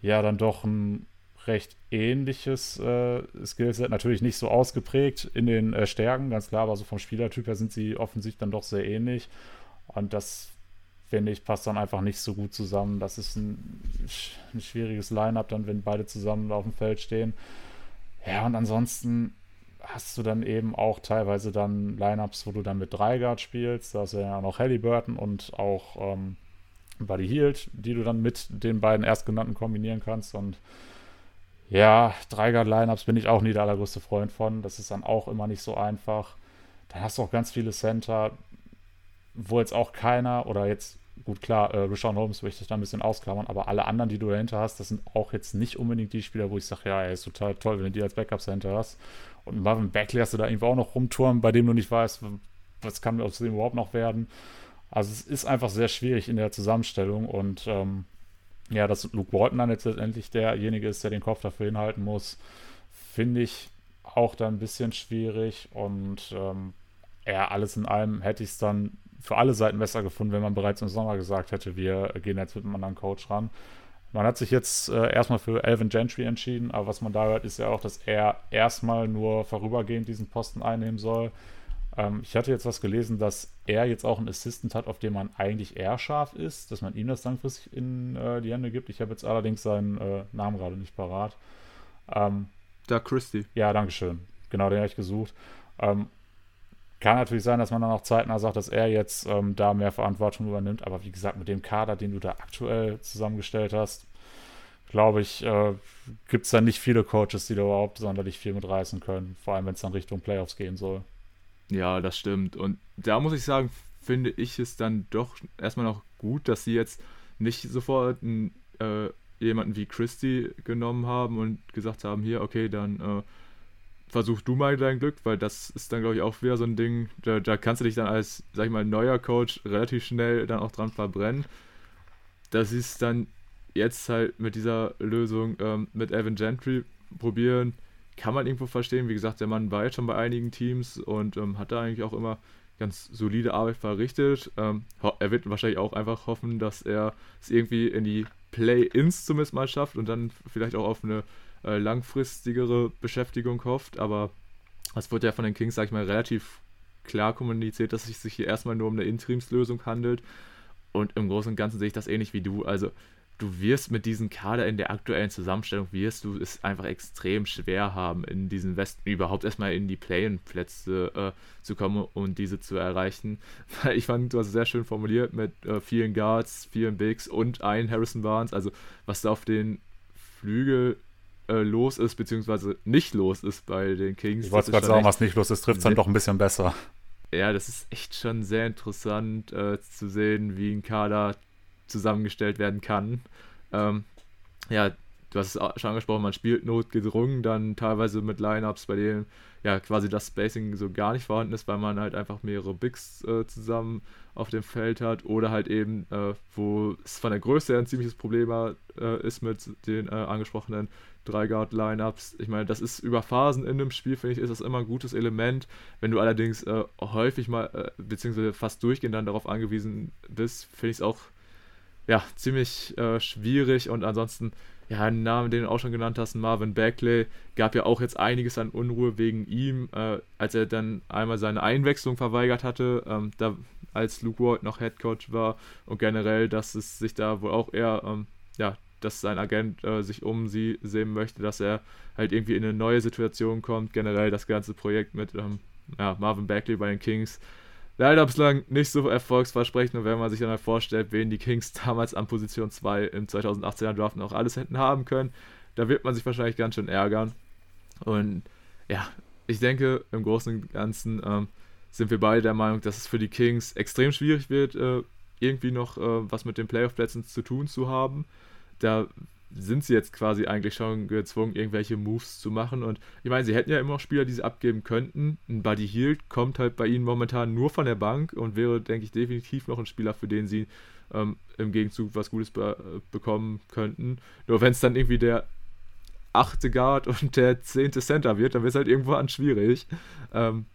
ja dann doch ein recht ähnliches äh, Skillset. Natürlich nicht so ausgeprägt in den äh, Stärken, ganz klar, aber so vom Spielertyp her sind sie offensiv dann doch sehr ähnlich. Und das finde ich passt dann einfach nicht so gut zusammen. Das ist ein, ein schwieriges Line-up dann, wenn beide zusammen auf dem Feld stehen. Ja, und ansonsten hast du dann eben auch teilweise dann Lineups, wo du dann mit drei Guard spielst. Da hast du ja noch Halliburton und auch ähm, Buddy Hield, die du dann mit den beiden Erstgenannten kombinieren kannst. Und ja, drei Guard Lineups bin ich auch nie der allergrößte Freund von. Das ist dann auch immer nicht so einfach. Dann hast du auch ganz viele Center, wo jetzt auch keiner oder jetzt gut, klar, äh, Rashawn Holmes möchte ich da ein bisschen ausklammern, aber alle anderen, die du dahinter hast, das sind auch jetzt nicht unbedingt die Spieler, wo ich sage, ja, er ist total toll, wenn du die als Backups dahinter hast. Und Marvin Beckley hast du da irgendwie auch noch rumturmen, bei dem du nicht weißt, was kann aus dem überhaupt noch werden. Also es ist einfach sehr schwierig in der Zusammenstellung und ähm, ja, dass Luke Walton dann jetzt letztendlich derjenige ist, der den Kopf dafür hinhalten muss, finde ich auch dann ein bisschen schwierig und ähm, ja, alles in allem hätte ich es dann für alle Seiten besser gefunden, wenn man bereits im Sommer gesagt hätte, wir gehen jetzt mit einem anderen Coach ran. Man hat sich jetzt äh, erstmal für Alvin Gentry entschieden, aber was man da hört, ist ja auch, dass er erstmal nur vorübergehend diesen Posten einnehmen soll. Ähm, ich hatte jetzt was gelesen, dass er jetzt auch einen Assistant hat, auf dem man eigentlich eher scharf ist, dass man ihm das langfristig in äh, die Hände gibt. Ich habe jetzt allerdings seinen äh, Namen gerade nicht parat. Ähm, Doug Christie. Ja, danke schön. Genau, den habe ich gesucht. Ähm, kann natürlich sein, dass man dann auch zeitnah sagt, dass er jetzt ähm, da mehr Verantwortung übernimmt. Aber wie gesagt, mit dem Kader, den du da aktuell zusammengestellt hast, glaube ich, äh, gibt es da nicht viele Coaches, die da überhaupt sonderlich viel mitreißen können. Vor allem, wenn es dann Richtung Playoffs gehen soll. Ja, das stimmt. Und da muss ich sagen, finde ich es dann doch erstmal noch gut, dass sie jetzt nicht sofort einen, äh, jemanden wie Christy genommen haben und gesagt haben, hier, okay, dann äh, versuch du mal dein Glück, weil das ist dann, glaube ich, auch wieder so ein Ding, da, da, kannst du dich dann als, sag ich mal, neuer Coach relativ schnell dann auch dran verbrennen. Das ist dann jetzt halt mit dieser Lösung ähm, mit Evan Gentry probieren, kann man irgendwo verstehen. Wie gesagt, der Mann war jetzt schon bei einigen Teams und ähm, hat da eigentlich auch immer ganz solide Arbeit verrichtet. Ähm, er wird wahrscheinlich auch einfach hoffen, dass er es irgendwie in die Play-Ins zumindest mal schafft und dann vielleicht auch auf eine äh, langfristigere Beschäftigung hofft. Aber es wird ja von den Kings, sag ich mal, relativ klar kommuniziert, dass es sich hier erstmal nur um eine Interimslösung handelt. Und im Großen und Ganzen sehe ich das ähnlich wie du. Also du wirst mit diesem Kader in der aktuellen Zusammenstellung, wirst du es einfach extrem schwer haben, in diesen Westen überhaupt erstmal in die Play-in-Plätze äh, zu kommen und diese zu erreichen. (laughs) Weil ich fand, du hast es sehr schön formuliert mit äh, vielen Guards, vielen Bigs und ein Harrison Barnes. Also was da auf den Flügel äh, los ist, beziehungsweise nicht los ist bei den Kings. Ich wollte gerade sagen, was nicht los ist, trifft es dann doch ein bisschen besser. Ja, das ist echt schon sehr interessant äh, zu sehen, wie ein Kader zusammengestellt werden kann. Ähm, ja, du hast es schon angesprochen, man spielt notgedrungen dann teilweise mit Lineups, bei denen ja quasi das Spacing so gar nicht vorhanden ist, weil man halt einfach mehrere Bigs äh, zusammen auf dem Feld hat oder halt eben, äh, wo es von der Größe her ein ziemliches Problem äh, ist mit den äh, angesprochenen drei Guard Lineups. Ich meine, das ist über Phasen in einem Spiel, finde ich, ist das immer ein gutes Element. Wenn du allerdings äh, häufig mal, äh, beziehungsweise fast durchgehend dann darauf angewiesen bist, finde ich es auch ja, ziemlich äh, schwierig und ansonsten, ja, ein Name, den du auch schon genannt hast, Marvin Bagley, gab ja auch jetzt einiges an Unruhe wegen ihm, äh, als er dann einmal seine Einwechslung verweigert hatte, ähm, da, als Luke Ward noch Head Coach war und generell, dass es sich da wohl auch eher, ähm, ja, dass sein Agent äh, sich um sie sehen möchte, dass er halt irgendwie in eine neue Situation kommt. Generell das ganze Projekt mit ähm, ja, Marvin Bagley bei den Kings leider bislang nicht so erfolgsversprechend. Und wenn man sich dann mal vorstellt, wen die Kings (laughs) damals an Position 2 im 2018er Draft noch alles hätten haben können, da wird man sich wahrscheinlich ganz schön ärgern. Und ja, ich denke, im Großen und Ganzen ähm, sind wir beide der Meinung, dass es für die Kings extrem schwierig wird, äh, irgendwie noch äh, was mit den Playoff-Plätzen zu tun zu haben. Da sind sie jetzt quasi eigentlich schon gezwungen, irgendwelche Moves zu machen. Und ich meine, sie hätten ja immer noch Spieler, die sie abgeben könnten. Ein Buddy Hield kommt halt bei ihnen momentan nur von der Bank und wäre, denke ich, definitiv noch ein Spieler, für den sie ähm, im Gegenzug was Gutes be bekommen könnten. Nur wenn es dann irgendwie der achte Guard und der zehnte Center wird, dann wird es halt irgendwann schwierig. Ähm,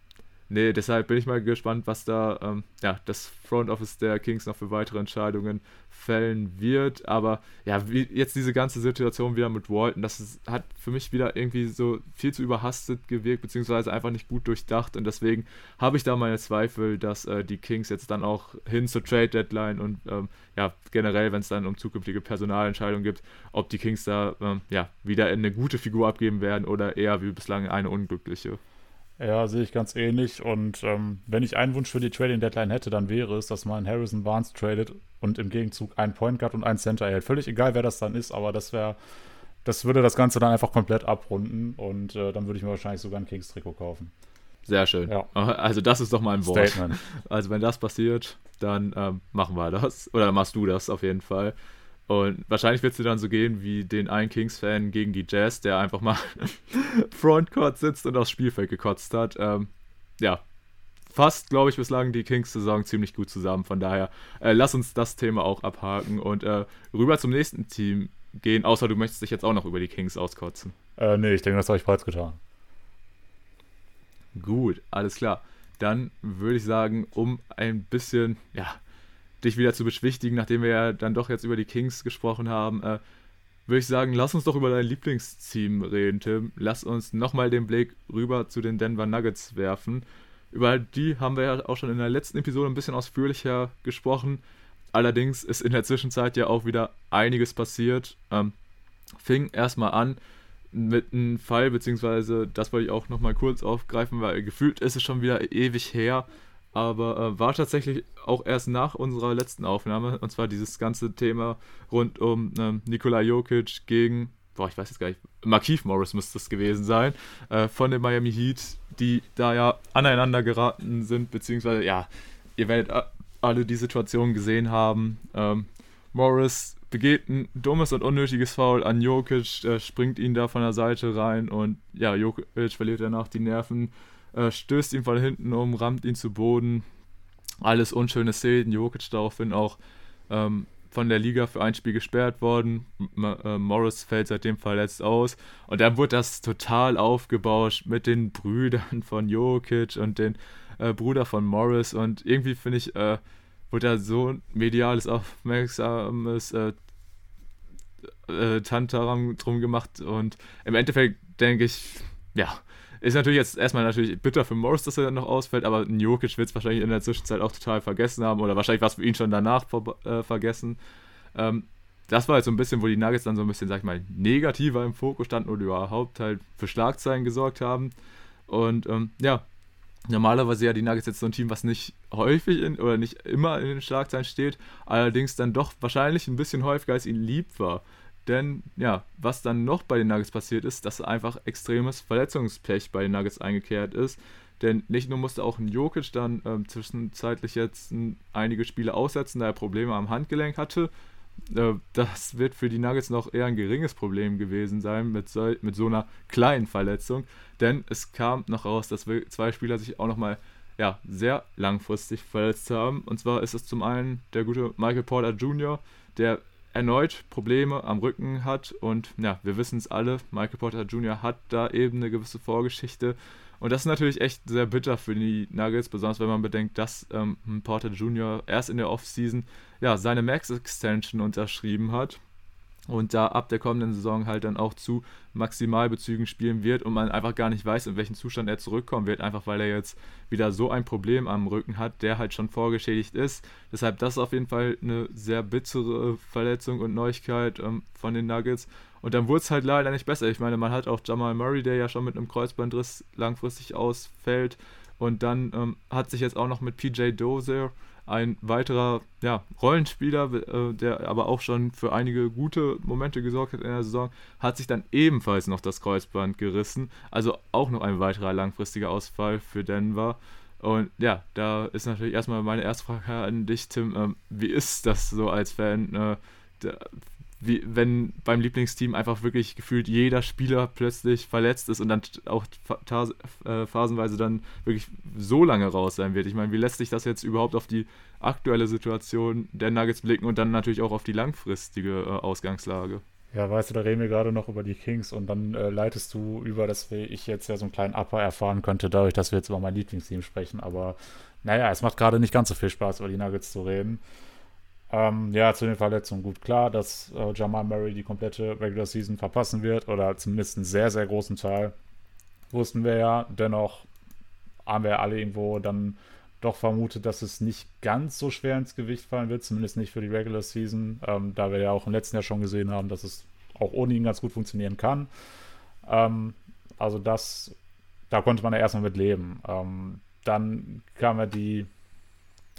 nee, deshalb bin ich mal gespannt, was da ähm, ja, das Front Office der Kings noch für weitere Entscheidungen fällen wird. Aber ja, wie jetzt diese ganze Situation wieder mit Walton, das ist, hat für mich wieder irgendwie so viel zu überhastet gewirkt, beziehungsweise einfach nicht gut durchdacht. Und deswegen habe ich da meine Zweifel, dass äh, die Kings jetzt dann auch hin zur Trade Deadline und ähm, ja, generell, wenn es dann um zukünftige Personalentscheidungen gibt, ob die Kings da ähm, ja, wieder eine gute Figur abgeben werden oder eher wie bislang eine unglückliche. Ja, sehe ich ganz ähnlich. Und ähm, wenn ich einen Wunsch für die Trading Deadline hätte, dann wäre es, dass man Harrison Barnes tradet und im Gegenzug einen Point Guard und einen Center erhält. Völlig egal, wer das dann ist, aber das wäre, das würde das Ganze dann einfach komplett abrunden und äh, dann würde ich mir wahrscheinlich sogar ein Kings-Trikot kaufen. Sehr schön. Ja. Also das ist doch mal ein Wort. Statement. (laughs) Also wenn das passiert, dann ähm, machen wir das. Oder machst du das auf jeden Fall. Und wahrscheinlich wird es dir dann so gehen wie den einen Kings-Fan gegen die Jazz, der einfach mal (laughs) Frontcourt sitzt und aufs Spielfeld gekotzt hat. Ähm, ja, fasst, glaube ich, bislang die Kings-Saison ziemlich gut zusammen. Von daher, äh, lass uns das Thema auch abhaken und äh, rüber zum nächsten Team gehen, außer du möchtest dich jetzt auch noch über die Kings auskotzen. Äh, nee, ich denke, das habe ich bereits getan. Gut, alles klar. Dann würde ich sagen, um ein bisschen, ja, dich wieder zu beschwichtigen, nachdem wir ja dann doch jetzt über die Kings gesprochen haben, äh, würde ich sagen, lass uns doch über dein Lieblingsteam reden, Tim. Lass uns nochmal den Blick rüber zu den Denver Nuggets werfen. Über die haben wir ja auch schon in der letzten Episode ein bisschen ausführlicher gesprochen. Allerdings ist in der Zwischenzeit ja auch wieder einiges passiert. Ähm, fing erstmal an mit einem Fall, beziehungsweise das wollte ich auch nochmal kurz aufgreifen, weil gefühlt ist es schon wieder ewig her aber äh, war tatsächlich auch erst nach unserer letzten Aufnahme, und zwar dieses ganze Thema rund um ähm, Nikola Jokic gegen, boah, ich weiß jetzt gar nicht, Markeith Morris müsste das gewesen sein, äh, von den Miami Heat, die da ja aneinander geraten sind, beziehungsweise, ja, ihr werdet alle die Situation gesehen haben. Ähm, Morris begeht ein dummes und unnötiges Foul an Jokic, äh, springt ihn da von der Seite rein und ja, Jokic verliert danach die Nerven äh, stößt ihn von hinten um, rammt ihn zu Boden. Alles unschöne Szenen. Jokic daraufhin auch ähm, von der Liga für ein Spiel gesperrt worden. M äh, Morris fällt seitdem verletzt aus. Und dann wurde das total aufgebauscht mit den (laughs) Brüdern von Jokic und den äh, Bruder von Morris. Und irgendwie finde ich, äh, wurde da so ein mediales, aufmerksames äh, äh, Tantaram drum gemacht. Und im Endeffekt denke ich, ja, ist natürlich jetzt erstmal natürlich bitter für Morris, dass er dann noch ausfällt, aber Jokic wird es wahrscheinlich in der Zwischenzeit auch total vergessen haben oder wahrscheinlich war es für ihn schon danach äh, vergessen. Ähm, das war jetzt so ein bisschen, wo die Nuggets dann so ein bisschen, sag ich mal, negativer im Fokus standen oder überhaupt halt für Schlagzeilen gesorgt haben. Und ähm, ja, normalerweise ja die Nuggets jetzt so ein Team, was nicht häufig in, oder nicht immer in den Schlagzeilen steht, allerdings dann doch wahrscheinlich ein bisschen häufiger als ihnen lieb war. Denn ja, was dann noch bei den Nuggets passiert ist, dass einfach extremes Verletzungspech bei den Nuggets eingekehrt ist. Denn nicht nur musste auch ein Jokic dann ähm, zwischenzeitlich jetzt ein, einige Spiele aussetzen, da er Probleme am Handgelenk hatte. Äh, das wird für die Nuggets noch eher ein geringes Problem gewesen sein mit so, mit so einer kleinen Verletzung. Denn es kam noch raus, dass zwei Spieler sich auch nochmal ja, sehr langfristig verletzt haben. Und zwar ist es zum einen der gute Michael Porter Jr., der erneut Probleme am Rücken hat. Und ja, wir wissen es alle, Michael Porter Jr. hat da eben eine gewisse Vorgeschichte. Und das ist natürlich echt sehr bitter für die Nuggets, besonders wenn man bedenkt, dass ähm, Porter Jr. erst in der Offseason ja, seine Max-Extension unterschrieben hat und da ab der kommenden Saison halt dann auch zu Maximalbezügen spielen wird und man einfach gar nicht weiß, in welchen Zustand er zurückkommen wird, einfach weil er jetzt wieder so ein Problem am Rücken hat, der halt schon vorgeschädigt ist. Deshalb das ist auf jeden Fall eine sehr bittere Verletzung und Neuigkeit ähm, von den Nuggets. Und dann wurde es halt leider nicht besser. Ich meine, man hat auch Jamal Murray, der ja schon mit einem Kreuzbandriss langfristig ausfällt. Und dann ähm, hat sich jetzt auch noch mit PJ Dozier ein weiterer ja, Rollenspieler, äh, der aber auch schon für einige gute Momente gesorgt hat in der Saison, hat sich dann ebenfalls noch das Kreuzband gerissen. Also auch noch ein weiterer langfristiger Ausfall für Denver. Und ja, da ist natürlich erstmal meine erste Frage an dich, Tim. Ähm, wie ist das so als Fan? Äh, wie, wenn beim Lieblingsteam einfach wirklich gefühlt jeder Spieler plötzlich verletzt ist und dann auch äh, phasenweise dann wirklich so lange raus sein wird. Ich meine, wie lässt sich das jetzt überhaupt auf die aktuelle Situation der Nuggets blicken und dann natürlich auch auf die langfristige äh, Ausgangslage? Ja, weißt du, da reden wir gerade noch über die Kings und dann äh, leitest du über, dass ich jetzt ja so einen kleinen Upper erfahren könnte, dadurch, dass wir jetzt über mein Lieblingsteam sprechen. Aber naja, es macht gerade nicht ganz so viel Spaß, über die Nuggets zu reden. Ähm, ja, zu den Verletzungen gut klar, dass äh, Jamal Murray die komplette Regular Season verpassen wird oder zumindest einen sehr, sehr großen Teil. Wussten wir ja. Dennoch haben wir alle irgendwo dann doch vermutet, dass es nicht ganz so schwer ins Gewicht fallen wird, zumindest nicht für die Regular Season, ähm, da wir ja auch im letzten Jahr schon gesehen haben, dass es auch ohne ihn ganz gut funktionieren kann. Ähm, also das, da konnte man ja erstmal mit leben. Ähm, dann kam ja die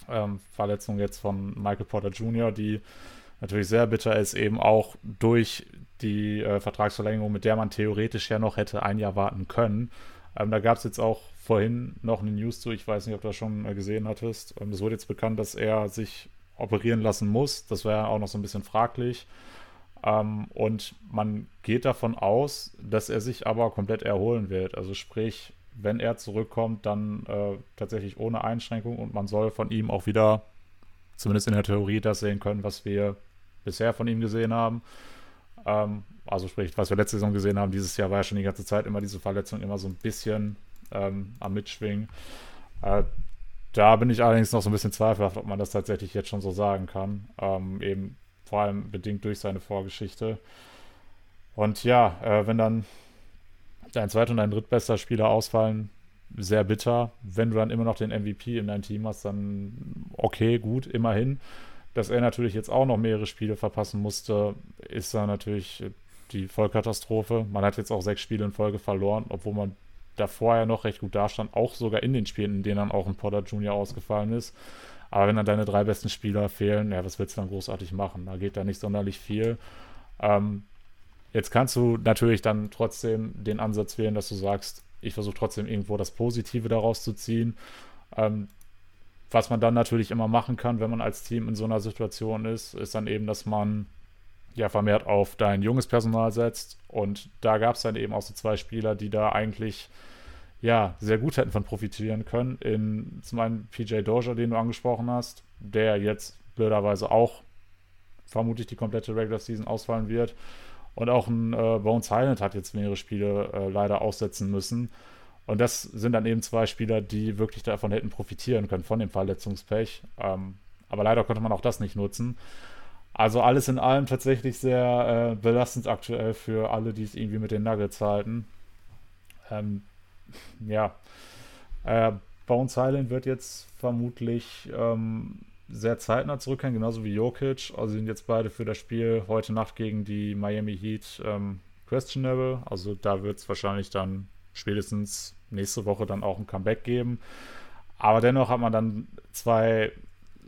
ähm, Verletzung jetzt von Michael Porter Jr., die natürlich sehr bitter ist, eben auch durch die äh, Vertragsverlängerung, mit der man theoretisch ja noch hätte ein Jahr warten können. Ähm, da gab es jetzt auch vorhin noch eine News zu, ich weiß nicht, ob du das schon gesehen hattest. Ähm, es wurde jetzt bekannt, dass er sich operieren lassen muss. Das wäre auch noch so ein bisschen fraglich. Ähm, und man geht davon aus, dass er sich aber komplett erholen wird. Also sprich, wenn er zurückkommt, dann äh, tatsächlich ohne Einschränkung und man soll von ihm auch wieder, zumindest in der Theorie, das sehen können, was wir bisher von ihm gesehen haben. Ähm, also sprich, was wir letzte Saison gesehen haben, dieses Jahr war ja schon die ganze Zeit immer diese Verletzung immer so ein bisschen ähm, am Mitschwingen. Äh, da bin ich allerdings noch so ein bisschen zweifelhaft, ob man das tatsächlich jetzt schon so sagen kann. Ähm, eben vor allem bedingt durch seine Vorgeschichte. Und ja, äh, wenn dann dein zweit- und dein drittbester Spieler ausfallen, sehr bitter. Wenn du dann immer noch den MVP in deinem Team hast, dann okay, gut, immerhin. Dass er natürlich jetzt auch noch mehrere Spiele verpassen musste, ist da natürlich die Vollkatastrophe. Man hat jetzt auch sechs Spiele in Folge verloren, obwohl man davor ja noch recht gut dastand, auch sogar in den Spielen, in denen dann auch ein Potter Jr. ausgefallen ist. Aber wenn dann deine drei besten Spieler fehlen, ja, was willst du dann großartig machen? Da geht da nicht sonderlich viel. Ähm, jetzt kannst du natürlich dann trotzdem den Ansatz wählen, dass du sagst, ich versuche trotzdem irgendwo das Positive daraus zu ziehen. Ähm, was man dann natürlich immer machen kann, wenn man als Team in so einer Situation ist, ist dann eben, dass man ja vermehrt auf dein junges Personal setzt. Und da gab es dann eben auch so zwei Spieler, die da eigentlich ja sehr gut hätten von profitieren können. In zum einen PJ Doja, den du angesprochen hast, der jetzt blöderweise auch vermutlich die komplette Regular Season ausfallen wird. Und auch ein äh, Bones Highland hat jetzt mehrere Spiele äh, leider aussetzen müssen. Und das sind dann eben zwei Spieler, die wirklich davon hätten profitieren können, von dem Verletzungspech. Ähm, aber leider konnte man auch das nicht nutzen. Also alles in allem tatsächlich sehr äh, belastend aktuell für alle, die es irgendwie mit den Nuggets halten. Ähm, ja. Äh, Bones Island wird jetzt vermutlich ähm, sehr zeitnah zurückkehren, genauso wie Jokic. Also sind jetzt beide für das Spiel heute Nacht gegen die Miami Heat ähm, questionable. Also da wird es wahrscheinlich dann spätestens nächste Woche dann auch ein Comeback geben. Aber dennoch hat man dann zwei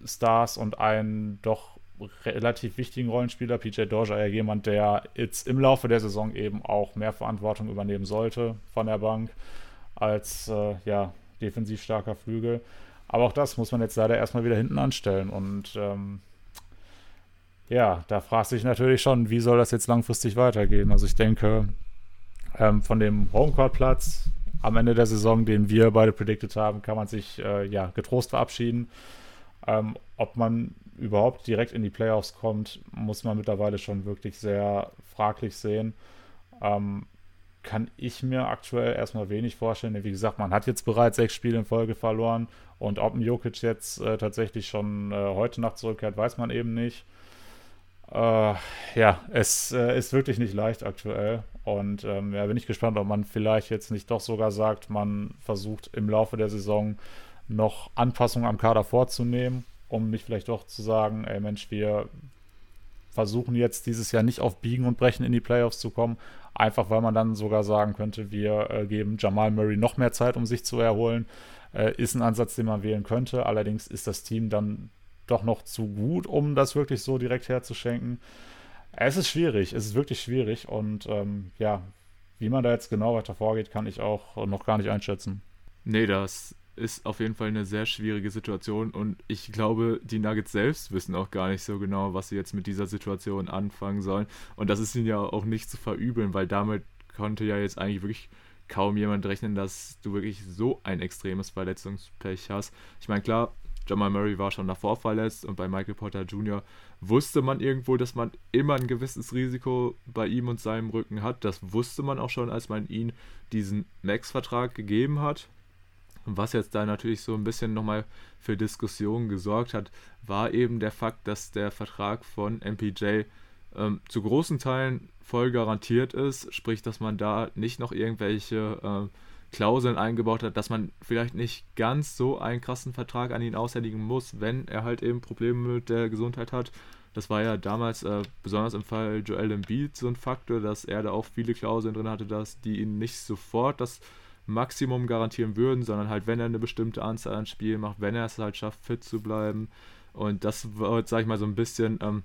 Stars und einen doch relativ wichtigen Rollenspieler, PJ Doja, ja jemand, der jetzt im Laufe der Saison eben auch mehr Verantwortung übernehmen sollte von der Bank als äh, ja, defensiv starker Flügel. Aber auch das muss man jetzt leider erstmal wieder hinten anstellen. Und ähm, ja, da fragt sich natürlich schon, wie soll das jetzt langfristig weitergehen? Also ich denke, ähm, von dem Homecourt-Platz am Ende der Saison, den wir beide predicted haben, kann man sich äh, ja getrost verabschieden. Ähm, ob man überhaupt direkt in die Playoffs kommt, muss man mittlerweile schon wirklich sehr fraglich sehen. Ähm, kann ich mir aktuell erstmal wenig vorstellen. Wie gesagt, man hat jetzt bereits sechs Spiele in Folge verloren und ob ein Jokic jetzt äh, tatsächlich schon äh, heute Nacht zurückkehrt, weiß man eben nicht. Äh, ja, es äh, ist wirklich nicht leicht aktuell. Und ähm, ja, bin ich gespannt, ob man vielleicht jetzt nicht doch sogar sagt, man versucht im Laufe der Saison noch Anpassungen am Kader vorzunehmen, um nicht vielleicht doch zu sagen, ey Mensch, wir versuchen jetzt dieses Jahr nicht auf Biegen und Brechen in die Playoffs zu kommen, einfach weil man dann sogar sagen könnte, wir äh, geben Jamal Murray noch mehr Zeit, um sich zu erholen. Äh, ist ein Ansatz, den man wählen könnte. Allerdings ist das Team dann doch noch zu gut, um das wirklich so direkt herzuschenken. Es ist schwierig, es ist wirklich schwierig und ähm, ja, wie man da jetzt genau weiter vorgeht, kann ich auch noch gar nicht einschätzen. Nee, das ist auf jeden Fall eine sehr schwierige Situation und ich glaube, die Nuggets selbst wissen auch gar nicht so genau, was sie jetzt mit dieser Situation anfangen sollen. Und das ist ihnen ja auch nicht zu verübeln, weil damit konnte ja jetzt eigentlich wirklich kaum jemand rechnen, dass du wirklich so ein extremes Verletzungspech hast. Ich meine, klar, Jamal Murray war schon davor verletzt und bei Michael Potter Jr. wusste man irgendwo, dass man immer ein gewisses Risiko bei ihm und seinem Rücken hat. Das wusste man auch schon, als man ihm diesen Max-Vertrag gegeben hat. Was jetzt da natürlich so ein bisschen nochmal für Diskussionen gesorgt hat, war eben der Fakt, dass der Vertrag von MPJ ähm, zu großen Teilen voll garantiert ist, sprich, dass man da nicht noch irgendwelche äh, Klauseln eingebaut hat, dass man vielleicht nicht ganz so einen krassen Vertrag an ihn aushändigen muss, wenn er halt eben Probleme mit der Gesundheit hat. Das war ja damals äh, besonders im Fall Joel Embiid so ein Faktor, dass er da auch viele Klauseln drin hatte, dass die ihn nicht sofort das Maximum garantieren würden, sondern halt, wenn er eine bestimmte Anzahl an Spielen macht, wenn er es halt schafft, fit zu bleiben. Und das wird, sag ich mal, so ein bisschen ähm,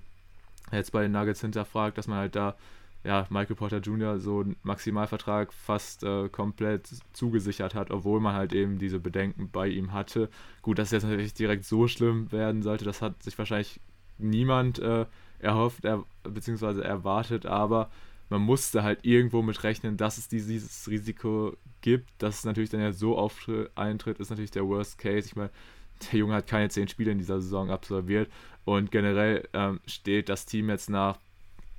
jetzt bei den Nuggets hinterfragt, dass man halt da ja, Michael Porter Jr. so einen Maximalvertrag fast äh, komplett zugesichert hat, obwohl man halt eben diese Bedenken bei ihm hatte. Gut, dass es jetzt natürlich direkt so schlimm werden sollte, das hat sich wahrscheinlich niemand äh, erhofft, er, beziehungsweise erwartet, aber man musste halt irgendwo mit rechnen, dass es dieses Risiko gibt. Dass es natürlich dann ja so auftritt, eintritt, ist natürlich der Worst Case. Ich meine, der Junge hat keine zehn Spiele in dieser Saison absolviert und generell ähm, steht das Team jetzt nach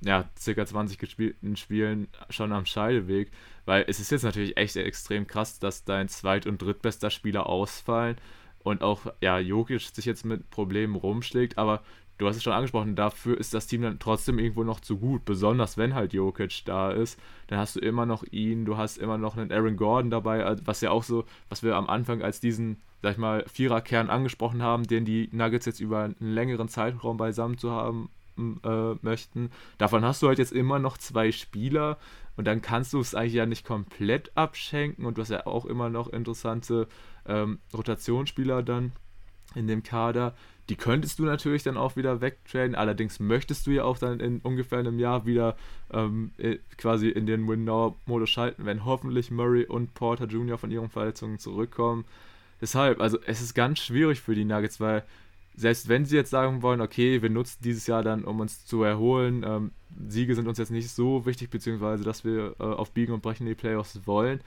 ja, circa 20 gespielten Spielen schon am Scheideweg, weil es ist jetzt natürlich echt extrem krass, dass dein zweit- und drittbester Spieler ausfallen und auch, ja, Jokic sich jetzt mit Problemen rumschlägt, aber du hast es schon angesprochen, dafür ist das Team dann trotzdem irgendwo noch zu gut, besonders wenn halt Jokic da ist, dann hast du immer noch ihn, du hast immer noch einen Aaron Gordon dabei, was ja auch so, was wir am Anfang als diesen, sag ich mal, Viererkern angesprochen haben, den die Nuggets jetzt über einen längeren Zeitraum beisammen zu haben äh, möchten. Davon hast du halt jetzt immer noch zwei Spieler und dann kannst du es eigentlich ja nicht komplett abschenken und du hast ja auch immer noch interessante ähm, Rotationsspieler dann in dem Kader. Die könntest du natürlich dann auch wieder wegtraden. Allerdings möchtest du ja auch dann in ungefähr einem Jahr wieder ähm, äh, quasi in den Win-Now-Modus schalten, wenn hoffentlich Murray und Porter Jr. von ihren Verletzungen zurückkommen. Deshalb, also es ist ganz schwierig für die Nuggets, weil selbst wenn sie jetzt sagen wollen, okay, wir nutzen dieses Jahr dann, um uns zu erholen, ähm, Siege sind uns jetzt nicht so wichtig, beziehungsweise dass wir äh, auf Biegen und Brechen die Playoffs wollen,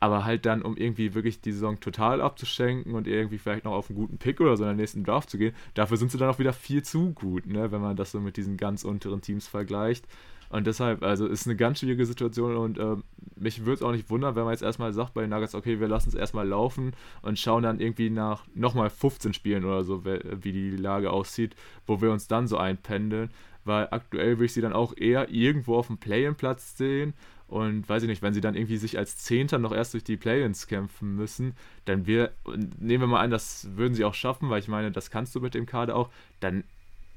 aber halt dann, um irgendwie wirklich die Saison total abzuschenken und irgendwie vielleicht noch auf einen guten Pick oder so in den nächsten Draft zu gehen, dafür sind sie dann auch wieder viel zu gut, ne, wenn man das so mit diesen ganz unteren Teams vergleicht. Und deshalb, also ist eine ganz schwierige Situation und äh, mich würde es auch nicht wundern, wenn man jetzt erstmal sagt bei den Nuggets, okay, wir lassen es erstmal laufen und schauen dann irgendwie nach nochmal 15 Spielen oder so, wie die Lage aussieht, wo wir uns dann so einpendeln, weil aktuell würde ich sie dann auch eher irgendwo auf dem Play-In-Platz sehen und weiß ich nicht, wenn sie dann irgendwie sich als Zehnter noch erst durch die Play-Ins kämpfen müssen, dann wir, nehmen wir mal an, das würden sie auch schaffen, weil ich meine, das kannst du mit dem Kader auch, dann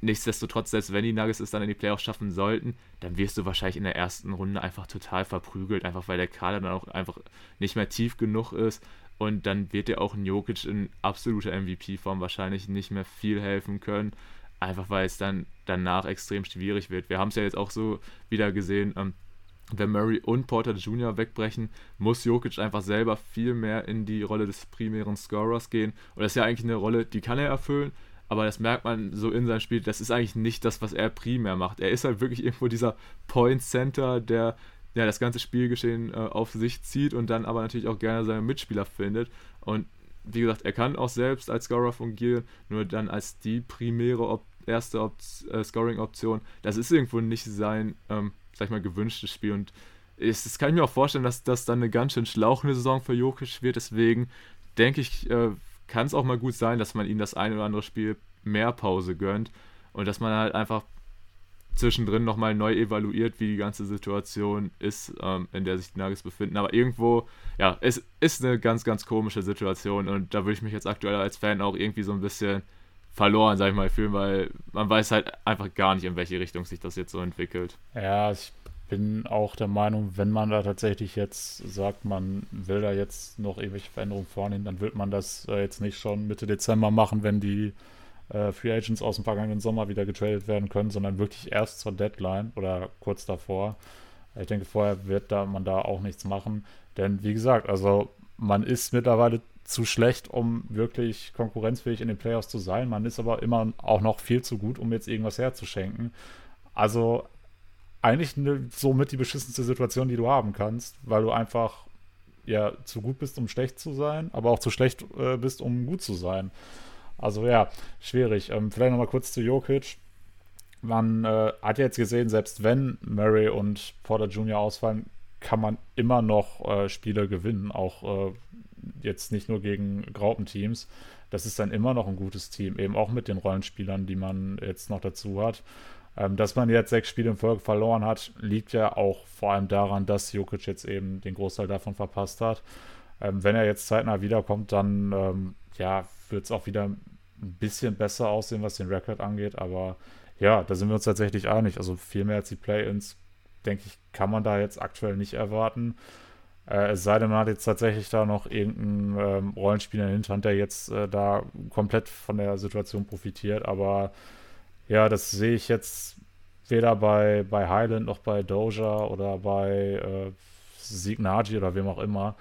Nichtsdestotrotz, selbst wenn die Nuggets es dann in die Playoffs schaffen sollten, dann wirst du wahrscheinlich in der ersten Runde einfach total verprügelt, einfach weil der Kader dann auch einfach nicht mehr tief genug ist. Und dann wird dir auch ein Jokic in absoluter MVP-Form wahrscheinlich nicht mehr viel helfen können, einfach weil es dann danach extrem schwierig wird. Wir haben es ja jetzt auch so wieder gesehen, ähm, wenn Murray und Porter Jr. wegbrechen, muss Jokic einfach selber viel mehr in die Rolle des primären Scorers gehen. Und das ist ja eigentlich eine Rolle, die kann er erfüllen, aber das merkt man so in seinem Spiel, das ist eigentlich nicht das, was er primär macht. Er ist halt wirklich irgendwo dieser Point Center, der ja, das ganze Spielgeschehen äh, auf sich zieht und dann aber natürlich auch gerne seine Mitspieler findet. Und wie gesagt, er kann auch selbst als Scorer fungieren, nur dann als die primäre Op erste Op äh, Scoring-Option. Das ist irgendwo nicht sein, ähm, sag ich mal, gewünschtes Spiel. Und ist, das kann ich mir auch vorstellen, dass das dann eine ganz schön schlauchende Saison für Jokic wird. Deswegen denke ich, äh, kann es auch mal gut sein, dass man ihm das ein oder andere Spiel mehr Pause gönnt und dass man halt einfach zwischendrin nochmal neu evaluiert, wie die ganze Situation ist, ähm, in der sich die Nuggets befinden. Aber irgendwo, ja, es ist eine ganz, ganz komische Situation und da würde ich mich jetzt aktuell als Fan auch irgendwie so ein bisschen verloren, sag ich mal, fühlen, weil man weiß halt einfach gar nicht, in welche Richtung sich das jetzt so entwickelt. Ja, ich bin auch der Meinung, wenn man da tatsächlich jetzt sagt, man will da jetzt noch irgendwelche Veränderungen vornehmen, dann wird man das äh, jetzt nicht schon Mitte Dezember machen, wenn die äh, Free Agents aus dem vergangenen Sommer wieder getradet werden können, sondern wirklich erst zur Deadline oder kurz davor. Ich denke, vorher wird da man da auch nichts machen, denn wie gesagt, also man ist mittlerweile zu schlecht, um wirklich konkurrenzfähig in den Playoffs zu sein. Man ist aber immer auch noch viel zu gut, um jetzt irgendwas herzuschenken. Also eigentlich eine, somit die beschissenste Situation, die du haben kannst, weil du einfach ja zu gut bist, um schlecht zu sein, aber auch zu schlecht äh, bist, um gut zu sein. Also ja, schwierig. Ähm, vielleicht nochmal kurz zu Jokic. Man äh, hat jetzt gesehen, selbst wenn Murray und Porter Jr. ausfallen, kann man immer noch äh, Spiele gewinnen, auch äh, jetzt nicht nur gegen Graupenteams. Das ist dann immer noch ein gutes Team, eben auch mit den Rollenspielern, die man jetzt noch dazu hat. Ähm, dass man jetzt sechs Spiele in Folge verloren hat, liegt ja auch vor allem daran, dass Jokic jetzt eben den Großteil davon verpasst hat. Ähm, wenn er jetzt zeitnah wiederkommt, dann ähm, ja, wird es auch wieder ein bisschen besser aussehen, was den Rekord angeht. Aber ja, da sind wir uns tatsächlich einig. Also viel mehr als die Play-Ins, denke ich, kann man da jetzt aktuell nicht erwarten. Äh, es sei denn, man hat jetzt tatsächlich da noch irgendeinen ähm, Rollenspieler in Hinterhand, der jetzt äh, da komplett von der Situation profitiert. Aber ja, das sehe ich jetzt weder bei, bei Highland noch bei Doja oder bei äh, Signaji oder wem auch immer.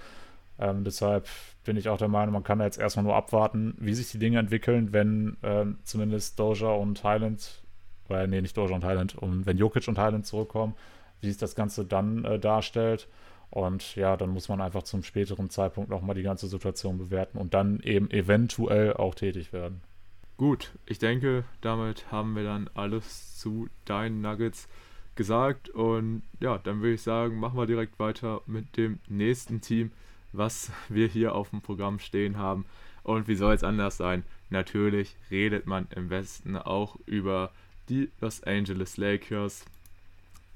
Ähm, deshalb bin ich auch der Meinung, man kann da jetzt erstmal nur abwarten, wie sich die Dinge entwickeln, wenn ähm, zumindest Doja und Highland, oder nee, nicht Doja und Highland, und wenn Jokic und Highland zurückkommen, wie sich das Ganze dann äh, darstellt. Und ja, dann muss man einfach zum späteren Zeitpunkt nochmal die ganze Situation bewerten und dann eben eventuell auch tätig werden. Gut, ich denke, damit haben wir dann alles zu deinen Nuggets gesagt. Und ja, dann würde ich sagen, machen wir direkt weiter mit dem nächsten Team, was wir hier auf dem Programm stehen haben. Und wie soll es anders sein? Natürlich redet man im Westen auch über die Los Angeles Lakers.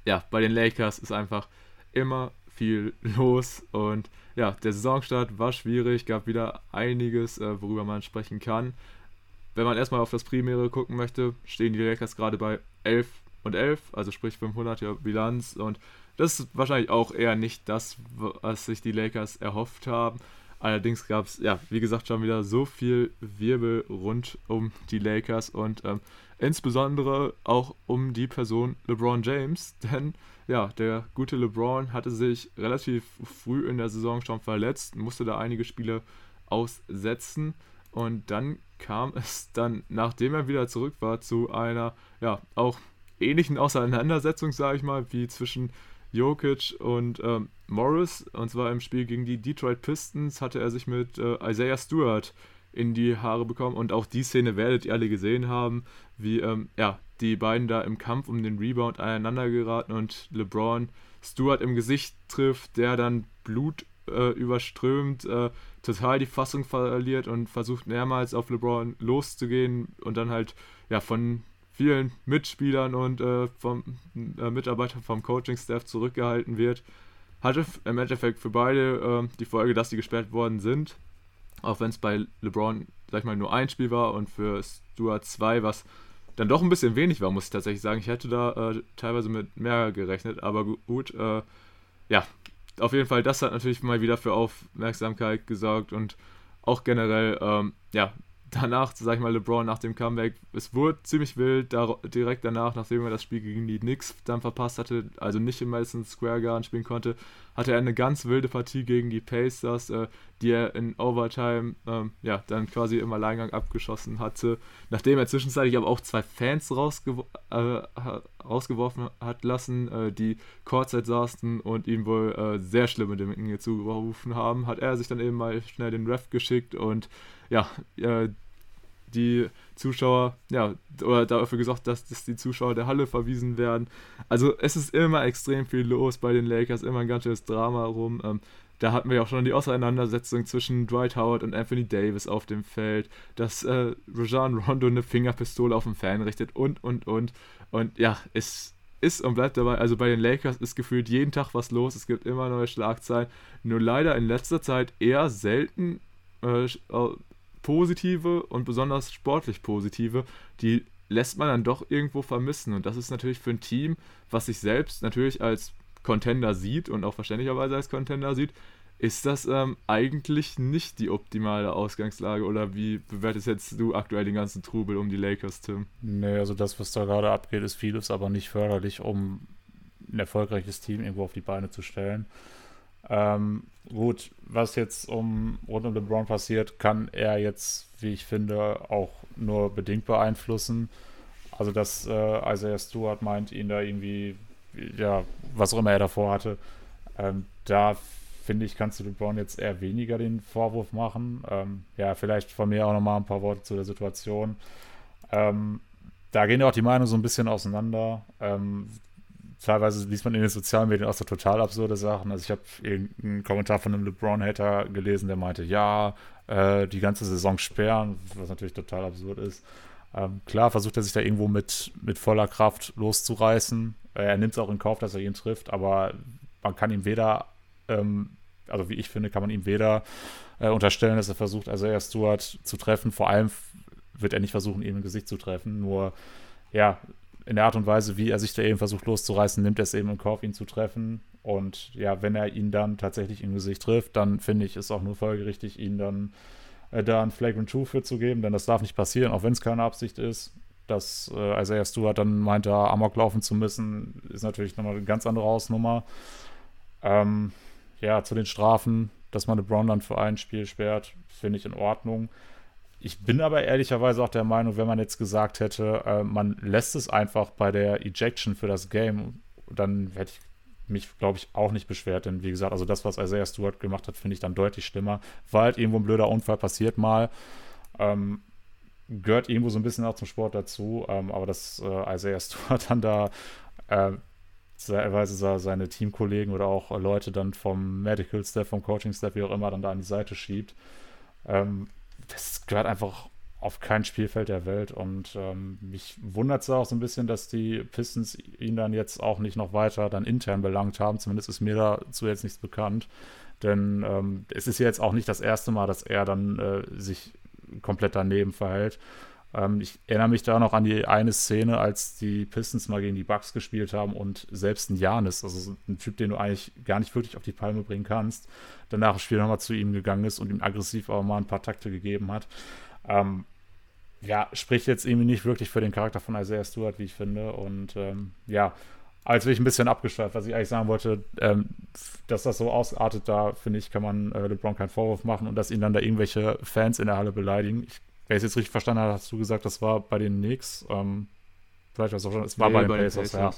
Ja, bei den Lakers ist einfach immer viel los und ja, der Saisonstart war schwierig, gab wieder einiges, äh, worüber man sprechen kann. Wenn man erstmal auf das Primäre gucken möchte, stehen die Lakers gerade bei 11 und 11, also sprich 500er Bilanz und das ist wahrscheinlich auch eher nicht das, was sich die Lakers erhofft haben. Allerdings gab es, ja, wie gesagt, schon wieder so viel Wirbel rund um die Lakers und ähm, insbesondere auch um die Person LeBron James, (laughs) denn ja, der gute LeBron hatte sich relativ früh in der Saison schon verletzt, musste da einige Spiele aussetzen und dann kam (laughs) es dann, nachdem er wieder zurück war, zu einer, ja, auch ähnlichen Auseinandersetzung, sage ich mal, wie zwischen Jokic und ähm, Morris. Und zwar im Spiel gegen die Detroit Pistons hatte er sich mit äh, Isaiah Stewart in die Haare bekommen. Und auch die Szene werdet ihr alle gesehen haben, wie ähm, ja, die beiden da im Kampf um den Rebound aneinander geraten und LeBron Stewart im Gesicht trifft, der dann Blut äh, überströmt, äh, total die Fassung verliert und versucht mehrmals auf LeBron loszugehen und dann halt ja von vielen Mitspielern und äh, vom äh, Mitarbeitern vom Coaching-Staff zurückgehalten wird. Hatte im Endeffekt für beide äh, die Folge, dass sie gesperrt worden sind. Auch wenn es bei LeBron, sag ich mal, nur ein Spiel war und für Stuart zwei, was dann doch ein bisschen wenig war, muss ich tatsächlich sagen. Ich hätte da äh, teilweise mit mehr gerechnet, aber gut, äh, ja, auf jeden Fall, das hat natürlich mal wieder für Aufmerksamkeit gesorgt und auch generell, ähm, ja, danach, sag ich mal, LeBron nach dem Comeback, es wurde ziemlich wild, da, direkt danach, nachdem er das Spiel gegen die Knicks dann verpasst hatte, also nicht im Madison Square Garden spielen konnte, hatte er eine ganz wilde Partie gegen die Pacers, äh, die er in Overtime, ähm, ja, dann quasi im Alleingang abgeschossen hatte, nachdem er zwischenzeitlich aber auch zwei Fans rausgew äh, rausgeworfen hat lassen, äh, die Courtside saßen und ihm wohl äh, sehr schlimme Dinge zugerufen haben, hat er sich dann eben mal schnell den Ref geschickt und ja, äh, die Zuschauer, ja, oder dafür gesorgt, dass, dass die Zuschauer der Halle verwiesen werden. Also es ist immer extrem viel los bei den Lakers, immer ein ganz schönes Drama rum. Ähm, da hatten wir ja auch schon die Auseinandersetzung zwischen Dwight Howard und Anthony Davis auf dem Feld, dass äh, Rajan Rondo eine Fingerpistole auf den Fan richtet und, und, und. Und ja, es ist und bleibt dabei, also bei den Lakers ist gefühlt jeden Tag was los, es gibt immer neue Schlagzeilen, nur leider in letzter Zeit eher selten äh, positive und besonders sportlich positive, die lässt man dann doch irgendwo vermissen. Und das ist natürlich für ein Team, was sich selbst natürlich als Contender sieht und auch verständlicherweise als Contender sieht, ist das ähm, eigentlich nicht die optimale Ausgangslage oder wie bewertest jetzt du aktuell den ganzen Trubel um die Lakers, Tim? Nee, also das, was da gerade abgeht, ist vieles, aber nicht förderlich, um ein erfolgreiches Team irgendwo auf die Beine zu stellen. Ähm, gut, was jetzt um rund um LeBron passiert, kann er jetzt, wie ich finde, auch nur bedingt beeinflussen. Also, dass äh, Isaiah Stewart meint, ihn da irgendwie, ja, was auch immer er davor hatte, ähm, da finde ich, kannst du LeBron jetzt eher weniger den Vorwurf machen. Ähm, ja, vielleicht von mir auch nochmal ein paar Worte zu der Situation. Ähm, da gehen ja auch die Meinungen so ein bisschen auseinander. Ähm, teilweise liest man in den sozialen Medien auch so total absurde Sachen. Also ich habe irgendeinen Kommentar von einem LeBron-Hater gelesen, der meinte, ja, äh, die ganze Saison sperren, was natürlich total absurd ist. Ähm, klar versucht er sich da irgendwo mit, mit voller Kraft loszureißen. Äh, er nimmt es auch in Kauf, dass er ihn trifft, aber man kann ihm weder, ähm, also wie ich finde, kann man ihm weder äh, unterstellen, dass er versucht, also er Stuart zu treffen. Vor allem wird er nicht versuchen, ihm im Gesicht zu treffen. Nur, ja, in der Art und Weise, wie er sich da eben versucht loszureißen, nimmt er es eben in Kauf, ihn zu treffen. Und ja, wenn er ihn dann tatsächlich im Gesicht trifft, dann finde ich es auch nur folgerichtig, ihn dann äh, da ein Flagrant 2 für zu geben, denn das darf nicht passieren, auch wenn es keine Absicht ist. dass äh, Isaiah Stewart dann meinte, Amok laufen zu müssen, ist natürlich nochmal eine ganz andere Hausnummer. Ähm, ja, zu den Strafen, dass man LeBron dann für ein Spiel sperrt, finde ich in Ordnung. Ich bin aber ehrlicherweise auch der Meinung, wenn man jetzt gesagt hätte, äh, man lässt es einfach bei der Ejection für das Game, dann hätte ich mich, glaube ich, auch nicht beschwert. Denn wie gesagt, also das, was Isaiah Stewart gemacht hat, finde ich dann deutlich schlimmer. War halt irgendwo ein blöder Unfall passiert mal. Ähm, gehört irgendwo so ein bisschen auch zum Sport dazu. Ähm, aber dass äh, Isaiah Stewart (laughs) dann da äh, teilweise seine Teamkollegen oder auch Leute dann vom Medical Staff, vom Coaching Staff, wie auch immer, dann da an die Seite schiebt. Ähm, das gehört einfach auf kein Spielfeld der Welt. Und ähm, mich wundert es auch so ein bisschen, dass die Pistons ihn dann jetzt auch nicht noch weiter dann intern belangt haben. Zumindest ist mir dazu jetzt nichts bekannt. Denn ähm, es ist ja jetzt auch nicht das erste Mal, dass er dann äh, sich komplett daneben verhält. Ähm, ich erinnere mich da noch an die eine Szene, als die Pistons mal gegen die Bucks gespielt haben und selbst ein Janis, also ein Typ, den du eigentlich gar nicht wirklich auf die Palme bringen kannst, danach das Spiel nochmal zu ihm gegangen ist und ihm aggressiv aber mal ein paar Takte gegeben hat. Ähm, ja, spricht jetzt irgendwie nicht wirklich für den Charakter von Isaiah Stewart, wie ich finde. Und ähm, ja, als bin ich ein bisschen abgeschweift, was ich eigentlich sagen wollte, ähm, dass das so ausartet, da finde ich, kann man äh, LeBron keinen Vorwurf machen und dass ihn dann da irgendwelche Fans in der Halle beleidigen. Ich wenn ich es jetzt richtig verstanden habe, hast du gesagt, das war bei den Knicks. Ähm, vielleicht war es auch schon, es war nee, bei den bei Pacers, ja.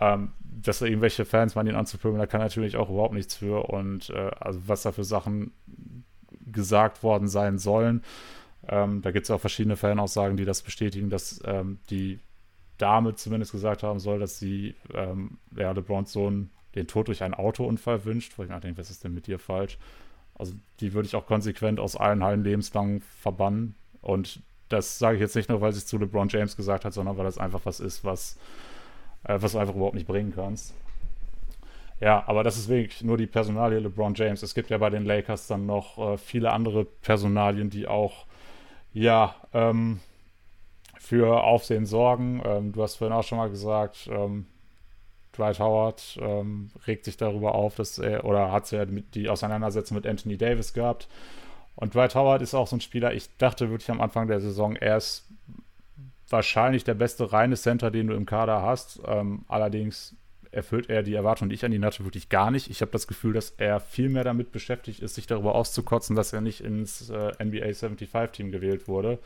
Ähm, dass da irgendwelche Fans man ihn anzupöbeln, da kann natürlich auch überhaupt nichts für. Und äh, also was da für Sachen gesagt worden sein sollen. Ähm, da gibt es auch verschiedene Fanaussagen, die das bestätigen, dass ähm, die Dame zumindest gesagt haben soll, dass sie ähm, ja, LeBrons Sohn den Tod durch einen Autounfall wünscht. Wo ich nachdenke, was ist denn mit dir falsch? Also die würde ich auch konsequent aus allen Hallen lebenslang verbannen. Und das sage ich jetzt nicht nur, weil es zu LeBron James gesagt hat, sondern weil das einfach was ist, was, äh, was du einfach überhaupt nicht bringen kannst. Ja, aber das ist wirklich nur die Personalie LeBron James. Es gibt ja bei den Lakers dann noch äh, viele andere Personalien, die auch, ja, ähm, für Aufsehen sorgen. Ähm, du hast vorhin auch schon mal gesagt, ähm, Dwight Howard ähm, regt sich darüber auf, dass er, oder hat ja die Auseinandersetzung mit Anthony Davis gehabt. Und Dwight Howard ist auch so ein Spieler, ich dachte wirklich am Anfang der Saison, er ist wahrscheinlich der beste reine Center, den du im Kader hast. Ähm, allerdings erfüllt er die Erwartung, die ich an ihn hatte, wirklich gar nicht. Ich habe das Gefühl, dass er viel mehr damit beschäftigt ist, sich darüber auszukotzen, dass er nicht ins äh, NBA 75-Team gewählt wurde,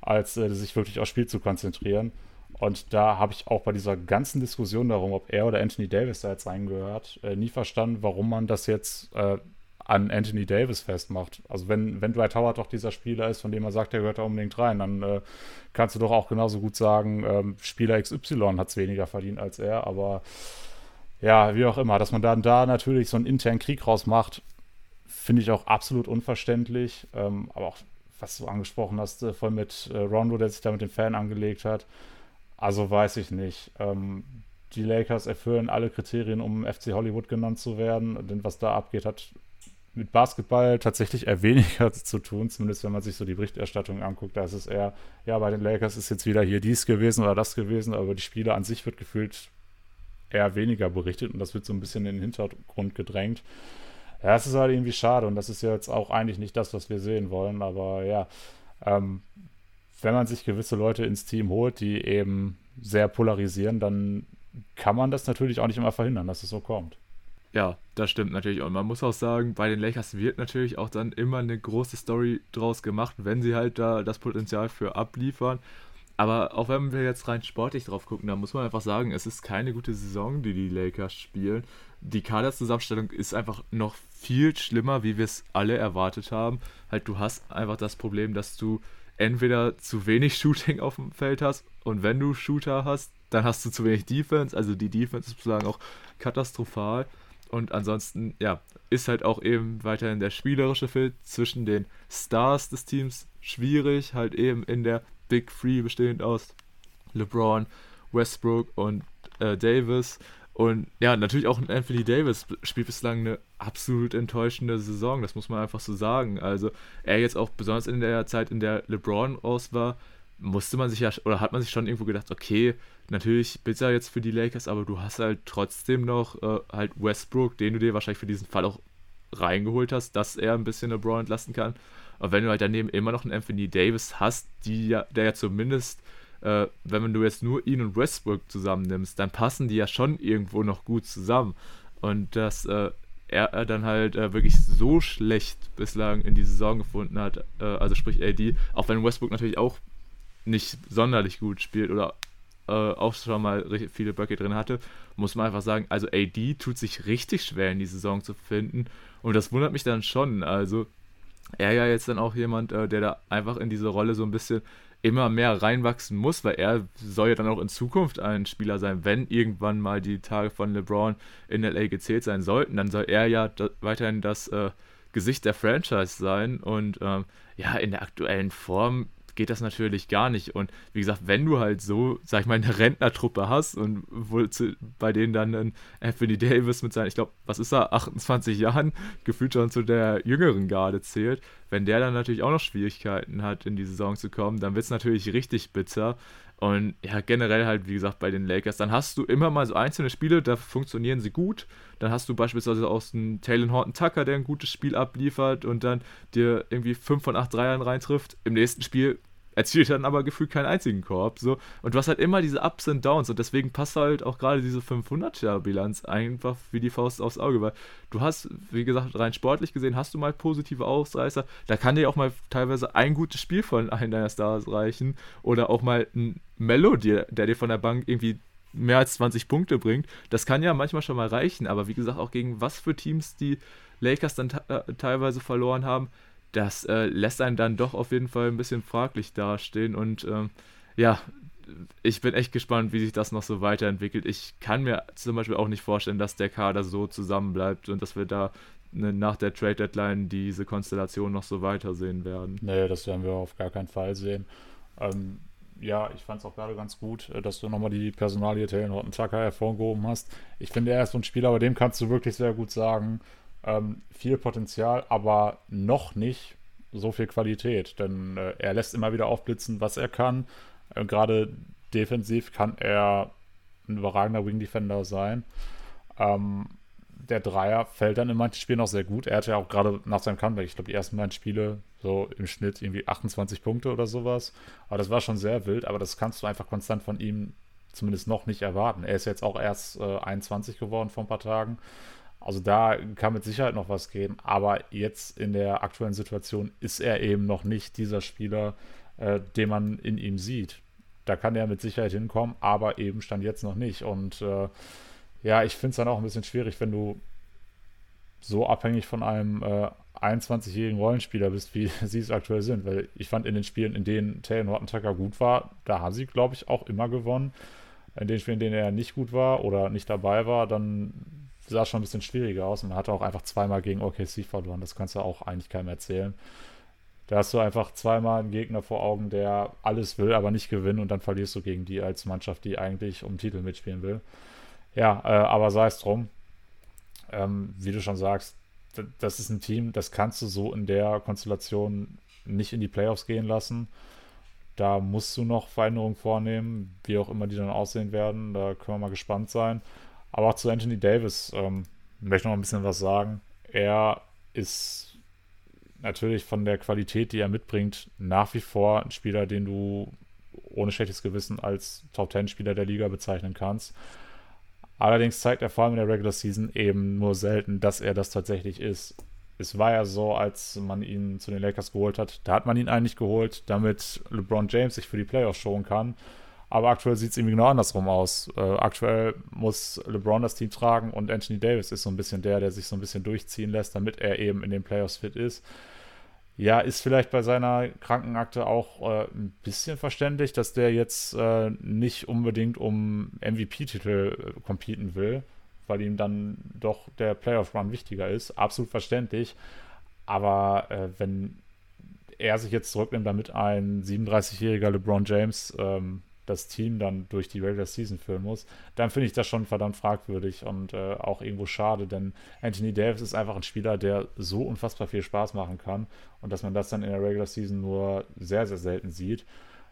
als äh, sich wirklich aufs Spiel zu konzentrieren. Und da habe ich auch bei dieser ganzen Diskussion darum, ob er oder Anthony Davis da jetzt reingehört, äh, nie verstanden, warum man das jetzt äh, an Anthony Davis festmacht. Also wenn, wenn Dwight Howard doch dieser Spieler ist, von dem man sagt, er gehört da unbedingt rein, dann äh, kannst du doch auch genauso gut sagen, ähm, Spieler XY hat es weniger verdient als er, aber ja, wie auch immer, dass man dann da natürlich so einen internen Krieg rausmacht, finde ich auch absolut unverständlich. Ähm, aber auch, was du angesprochen hast, äh, voll mit äh, Rondo, der sich da mit dem Fan angelegt hat, also weiß ich nicht. Ähm, die Lakers erfüllen alle Kriterien, um FC Hollywood genannt zu werden. Denn was da abgeht, hat mit Basketball tatsächlich eher weniger (laughs) zu tun, zumindest wenn man sich so die Berichterstattung anguckt. Da ist es eher, ja, bei den Lakers ist jetzt wieder hier dies gewesen oder das gewesen, aber die Spiele an sich wird gefühlt eher weniger berichtet und das wird so ein bisschen in den Hintergrund gedrängt. Ja, es ist halt irgendwie schade und das ist jetzt auch eigentlich nicht das, was wir sehen wollen, aber ja, ähm, wenn man sich gewisse Leute ins Team holt, die eben sehr polarisieren, dann kann man das natürlich auch nicht immer verhindern, dass es so kommt. Ja, das stimmt natürlich. Und man muss auch sagen, bei den Lakers wird natürlich auch dann immer eine große Story draus gemacht, wenn sie halt da das Potenzial für abliefern. Aber auch wenn wir jetzt rein sportlich drauf gucken, dann muss man einfach sagen, es ist keine gute Saison, die die Lakers spielen. Die Kaderzusammenstellung ist einfach noch viel schlimmer, wie wir es alle erwartet haben. Halt, du hast einfach das Problem, dass du entweder zu wenig (laughs) Shooting auf dem Feld hast und wenn du Shooter hast, dann hast du zu wenig Defense. Also die Defense ist sozusagen auch katastrophal. Und ansonsten, ja, ist halt auch eben weiterhin der spielerische Fit zwischen den Stars des Teams schwierig, halt eben in der Big Three bestehend aus LeBron, Westbrook und äh, Davis. Und ja, natürlich auch Anthony Davis spielt bislang eine absolut enttäuschende Saison, das muss man einfach so sagen. Also er jetzt auch besonders in der Zeit, in der LeBron raus war, musste man sich ja, oder hat man sich schon irgendwo gedacht, okay, natürlich bitter jetzt für die Lakers, aber du hast halt trotzdem noch äh, halt Westbrook, den du dir wahrscheinlich für diesen Fall auch reingeholt hast, dass er ein bisschen LeBron entlasten kann. Und wenn du halt daneben immer noch einen Anthony Davis hast, ja, der ja zumindest äh, wenn du jetzt nur ihn und Westbrook zusammennimmst, dann passen die ja schon irgendwo noch gut zusammen. Und dass äh, er, er, dann halt äh, wirklich so schlecht bislang in die Saison gefunden hat, äh, also sprich AD, auch wenn Westbrook natürlich auch nicht sonderlich gut spielt oder äh, auch schon mal viele Böcke drin hatte, muss man einfach sagen, also AD tut sich richtig schwer in die Saison zu finden und das wundert mich dann schon. Also er ja jetzt dann auch jemand, äh, der da einfach in diese Rolle so ein bisschen immer mehr reinwachsen muss, weil er soll ja dann auch in Zukunft ein Spieler sein, wenn irgendwann mal die Tage von LeBron in LA gezählt sein sollten, dann soll er ja da, weiterhin das äh, Gesicht der Franchise sein und ähm, ja, in der aktuellen Form geht das natürlich gar nicht. Und wie gesagt, wenn du halt so, sag ich mal, eine Rentnertruppe hast und wohl zu, bei denen dann ein Anthony Davis mit seinen, ich glaube, was ist er, 28 Jahren, gefühlt schon zu der jüngeren Garde zählt, wenn der dann natürlich auch noch Schwierigkeiten hat, in die Saison zu kommen, dann wird es natürlich richtig bitter. Und ja, generell halt, wie gesagt, bei den Lakers, dann hast du immer mal so einzelne Spiele, da funktionieren sie gut. Dann hast du beispielsweise auch einen Taylor Horton Tucker, der ein gutes Spiel abliefert und dann dir irgendwie 5 von 8 Dreiern reintrifft. Im nächsten Spiel erzielt dann aber gefühlt keinen einzigen Korb. So. Und du hast halt immer diese Ups und Downs und deswegen passt halt auch gerade diese 500er-Bilanz einfach wie die Faust aufs Auge, weil du hast, wie gesagt, rein sportlich gesehen, hast du mal positive Ausreißer. Da kann dir auch mal teilweise ein gutes Spiel von einem deiner Stars reichen oder auch mal ein Melody, der dir von der Bank irgendwie mehr als 20 Punkte bringt. Das kann ja manchmal schon mal reichen, aber wie gesagt, auch gegen was für Teams die Lakers dann äh, teilweise verloren haben, das äh, lässt einen dann doch auf jeden Fall ein bisschen fraglich dastehen. Und ähm, ja, ich bin echt gespannt, wie sich das noch so weiterentwickelt. Ich kann mir zum Beispiel auch nicht vorstellen, dass der Kader so zusammenbleibt und dass wir da ne, nach der Trade Deadline diese Konstellation noch so weitersehen werden. Nee, das werden wir auf gar keinen Fall sehen. Ähm, ja, ich fand es auch gerade ganz gut, äh, dass du nochmal die Personalie Taylor Horton Tucker hervorgehoben hast. Ich finde, er ist so ein Spieler, bei dem kannst du wirklich sehr gut sagen, ähm, viel Potenzial, aber noch nicht so viel Qualität, denn äh, er lässt immer wieder aufblitzen, was er kann. Äh, Gerade defensiv kann er ein überragender Wing Defender sein. Ähm, der Dreier fällt dann in manchen Spielen auch sehr gut. Er hatte ja auch gerade nach seinem Comeback, ich glaube, die ersten beiden Spiele so im Schnitt irgendwie 28 Punkte oder sowas. Aber das war schon sehr wild, aber das kannst du einfach konstant von ihm zumindest noch nicht erwarten. Er ist jetzt auch erst äh, 21 geworden vor ein paar Tagen. Also da kann mit Sicherheit noch was gehen, aber jetzt in der aktuellen Situation ist er eben noch nicht dieser Spieler, äh, den man in ihm sieht. Da kann er mit Sicherheit hinkommen, aber eben stand jetzt noch nicht. Und äh, ja, ich finde es dann auch ein bisschen schwierig, wenn du so abhängig von einem äh, 21-jährigen Rollenspieler bist, wie (laughs) sie es aktuell sind. Weil ich fand in den Spielen, in denen Taylor Norton Tucker gut war, da haben sie, glaube ich, auch immer gewonnen. In den Spielen, in denen er nicht gut war oder nicht dabei war, dann sah schon ein bisschen schwieriger aus und hatte auch einfach zweimal gegen OKC verloren. Das kannst du auch eigentlich keinem erzählen. Da hast du einfach zweimal einen Gegner vor Augen, der alles will, aber nicht gewinnen und dann verlierst du gegen die als Mannschaft, die eigentlich um Titel mitspielen will. Ja, äh, aber sei es drum. Ähm, wie du schon sagst, das ist ein Team, das kannst du so in der Konstellation nicht in die Playoffs gehen lassen. Da musst du noch Veränderungen vornehmen, wie auch immer die dann aussehen werden. Da können wir mal gespannt sein. Aber auch zu Anthony Davis ähm, möchte ich noch ein bisschen was sagen. Er ist natürlich von der Qualität, die er mitbringt, nach wie vor ein Spieler, den du ohne schlechtes Gewissen als Top 10 Spieler der Liga bezeichnen kannst. Allerdings zeigt er vor allem in der Regular Season eben nur selten, dass er das tatsächlich ist. Es war ja so, als man ihn zu den Lakers geholt hat, da hat man ihn eigentlich geholt, damit LeBron James sich für die Playoffs schonen kann. Aber aktuell sieht es irgendwie genau andersrum aus. Äh, aktuell muss LeBron das Team tragen und Anthony Davis ist so ein bisschen der, der sich so ein bisschen durchziehen lässt, damit er eben in den Playoffs fit ist. Ja, ist vielleicht bei seiner Krankenakte auch äh, ein bisschen verständlich, dass der jetzt äh, nicht unbedingt um MVP-Titel äh, competen will, weil ihm dann doch der Playoff-Run wichtiger ist. Absolut verständlich. Aber äh, wenn er sich jetzt zurücknimmt, damit ein 37-jähriger LeBron James ähm, das Team dann durch die Regular Season führen muss, dann finde ich das schon verdammt fragwürdig und äh, auch irgendwo schade, denn Anthony Davis ist einfach ein Spieler, der so unfassbar viel Spaß machen kann und dass man das dann in der Regular Season nur sehr, sehr selten sieht.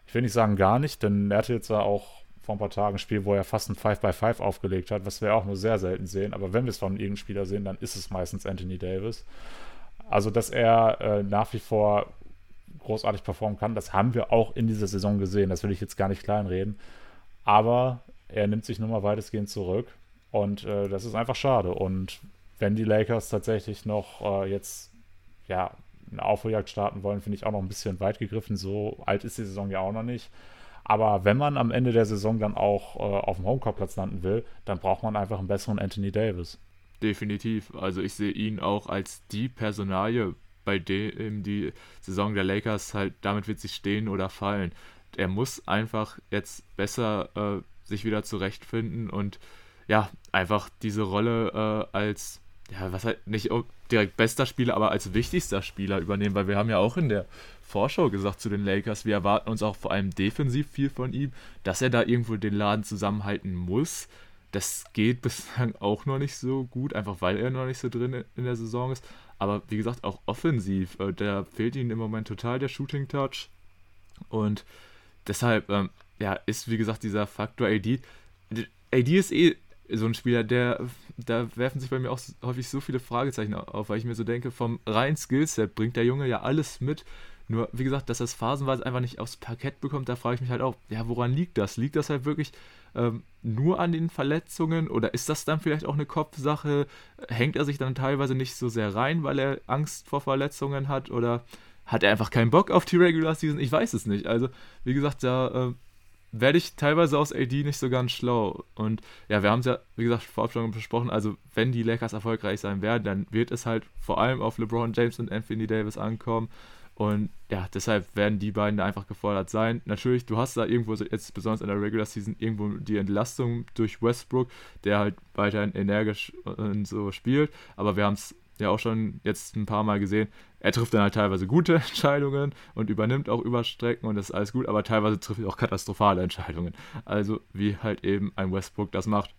Ich will nicht sagen gar nicht, denn er hatte jetzt auch vor ein paar Tagen ein Spiel, wo er fast ein 5x5 aufgelegt hat, was wir auch nur sehr selten sehen, aber wenn wir es von irgendeinem Spieler sehen, dann ist es meistens Anthony Davis. Also, dass er äh, nach wie vor großartig performen kann. Das haben wir auch in dieser Saison gesehen. Das will ich jetzt gar nicht kleinreden. Aber er nimmt sich nun mal weitestgehend zurück. Und äh, das ist einfach schade. Und wenn die Lakers tatsächlich noch äh, jetzt ja, eine Aufholjagd starten wollen, finde ich auch noch ein bisschen weit gegriffen. So alt ist die Saison ja auch noch nicht. Aber wenn man am Ende der Saison dann auch äh, auf dem Homecourt-Platz landen will, dann braucht man einfach einen besseren Anthony Davis. Definitiv. Also ich sehe ihn auch als die Personalie, bei dem die Saison der Lakers halt, damit wird sie stehen oder fallen. Er muss einfach jetzt besser äh, sich wieder zurechtfinden und ja, einfach diese Rolle äh, als, ja, was halt nicht direkt bester Spieler, aber als wichtigster Spieler übernehmen, weil wir haben ja auch in der Vorschau gesagt zu den Lakers, wir erwarten uns auch vor allem defensiv viel von ihm, dass er da irgendwo den Laden zusammenhalten muss. Das geht bislang (laughs) auch noch nicht so gut, einfach weil er noch nicht so drin in der Saison ist. Aber wie gesagt, auch offensiv, äh, da fehlt ihm im Moment total der Shooting Touch. Und deshalb, ähm, ja, ist wie gesagt dieser Faktor AD. AD ist eh so ein Spieler, der, da werfen sich bei mir auch häufig so viele Fragezeichen auf, weil ich mir so denke, vom reinen Skillset bringt der Junge ja alles mit. Nur, wie gesagt, dass er es phasenweise einfach nicht aufs Parkett bekommt, da frage ich mich halt auch, ja, woran liegt das? Liegt das halt wirklich ähm, nur an den Verletzungen oder ist das dann vielleicht auch eine Kopfsache? Hängt er sich dann teilweise nicht so sehr rein, weil er Angst vor Verletzungen hat oder hat er einfach keinen Bock auf die Regular Season? Ich weiß es nicht. Also, wie gesagt, da äh, werde ich teilweise aus AD nicht so ganz schlau. Und ja, wir haben es ja, wie gesagt, vorab schon besprochen. Also, wenn die Lakers erfolgreich sein werden, dann wird es halt vor allem auf LeBron James und Anthony Davis ankommen. Und ja, deshalb werden die beiden da einfach gefordert sein. Natürlich, du hast da irgendwo jetzt besonders in der Regular Season irgendwo die Entlastung durch Westbrook, der halt weiterhin energisch und so spielt. Aber wir haben es ja auch schon jetzt ein paar Mal gesehen. Er trifft dann halt teilweise gute (laughs) Entscheidungen und übernimmt auch Überstrecken und das ist alles gut, aber teilweise trifft er auch katastrophale Entscheidungen. Also wie halt eben ein Westbrook das macht.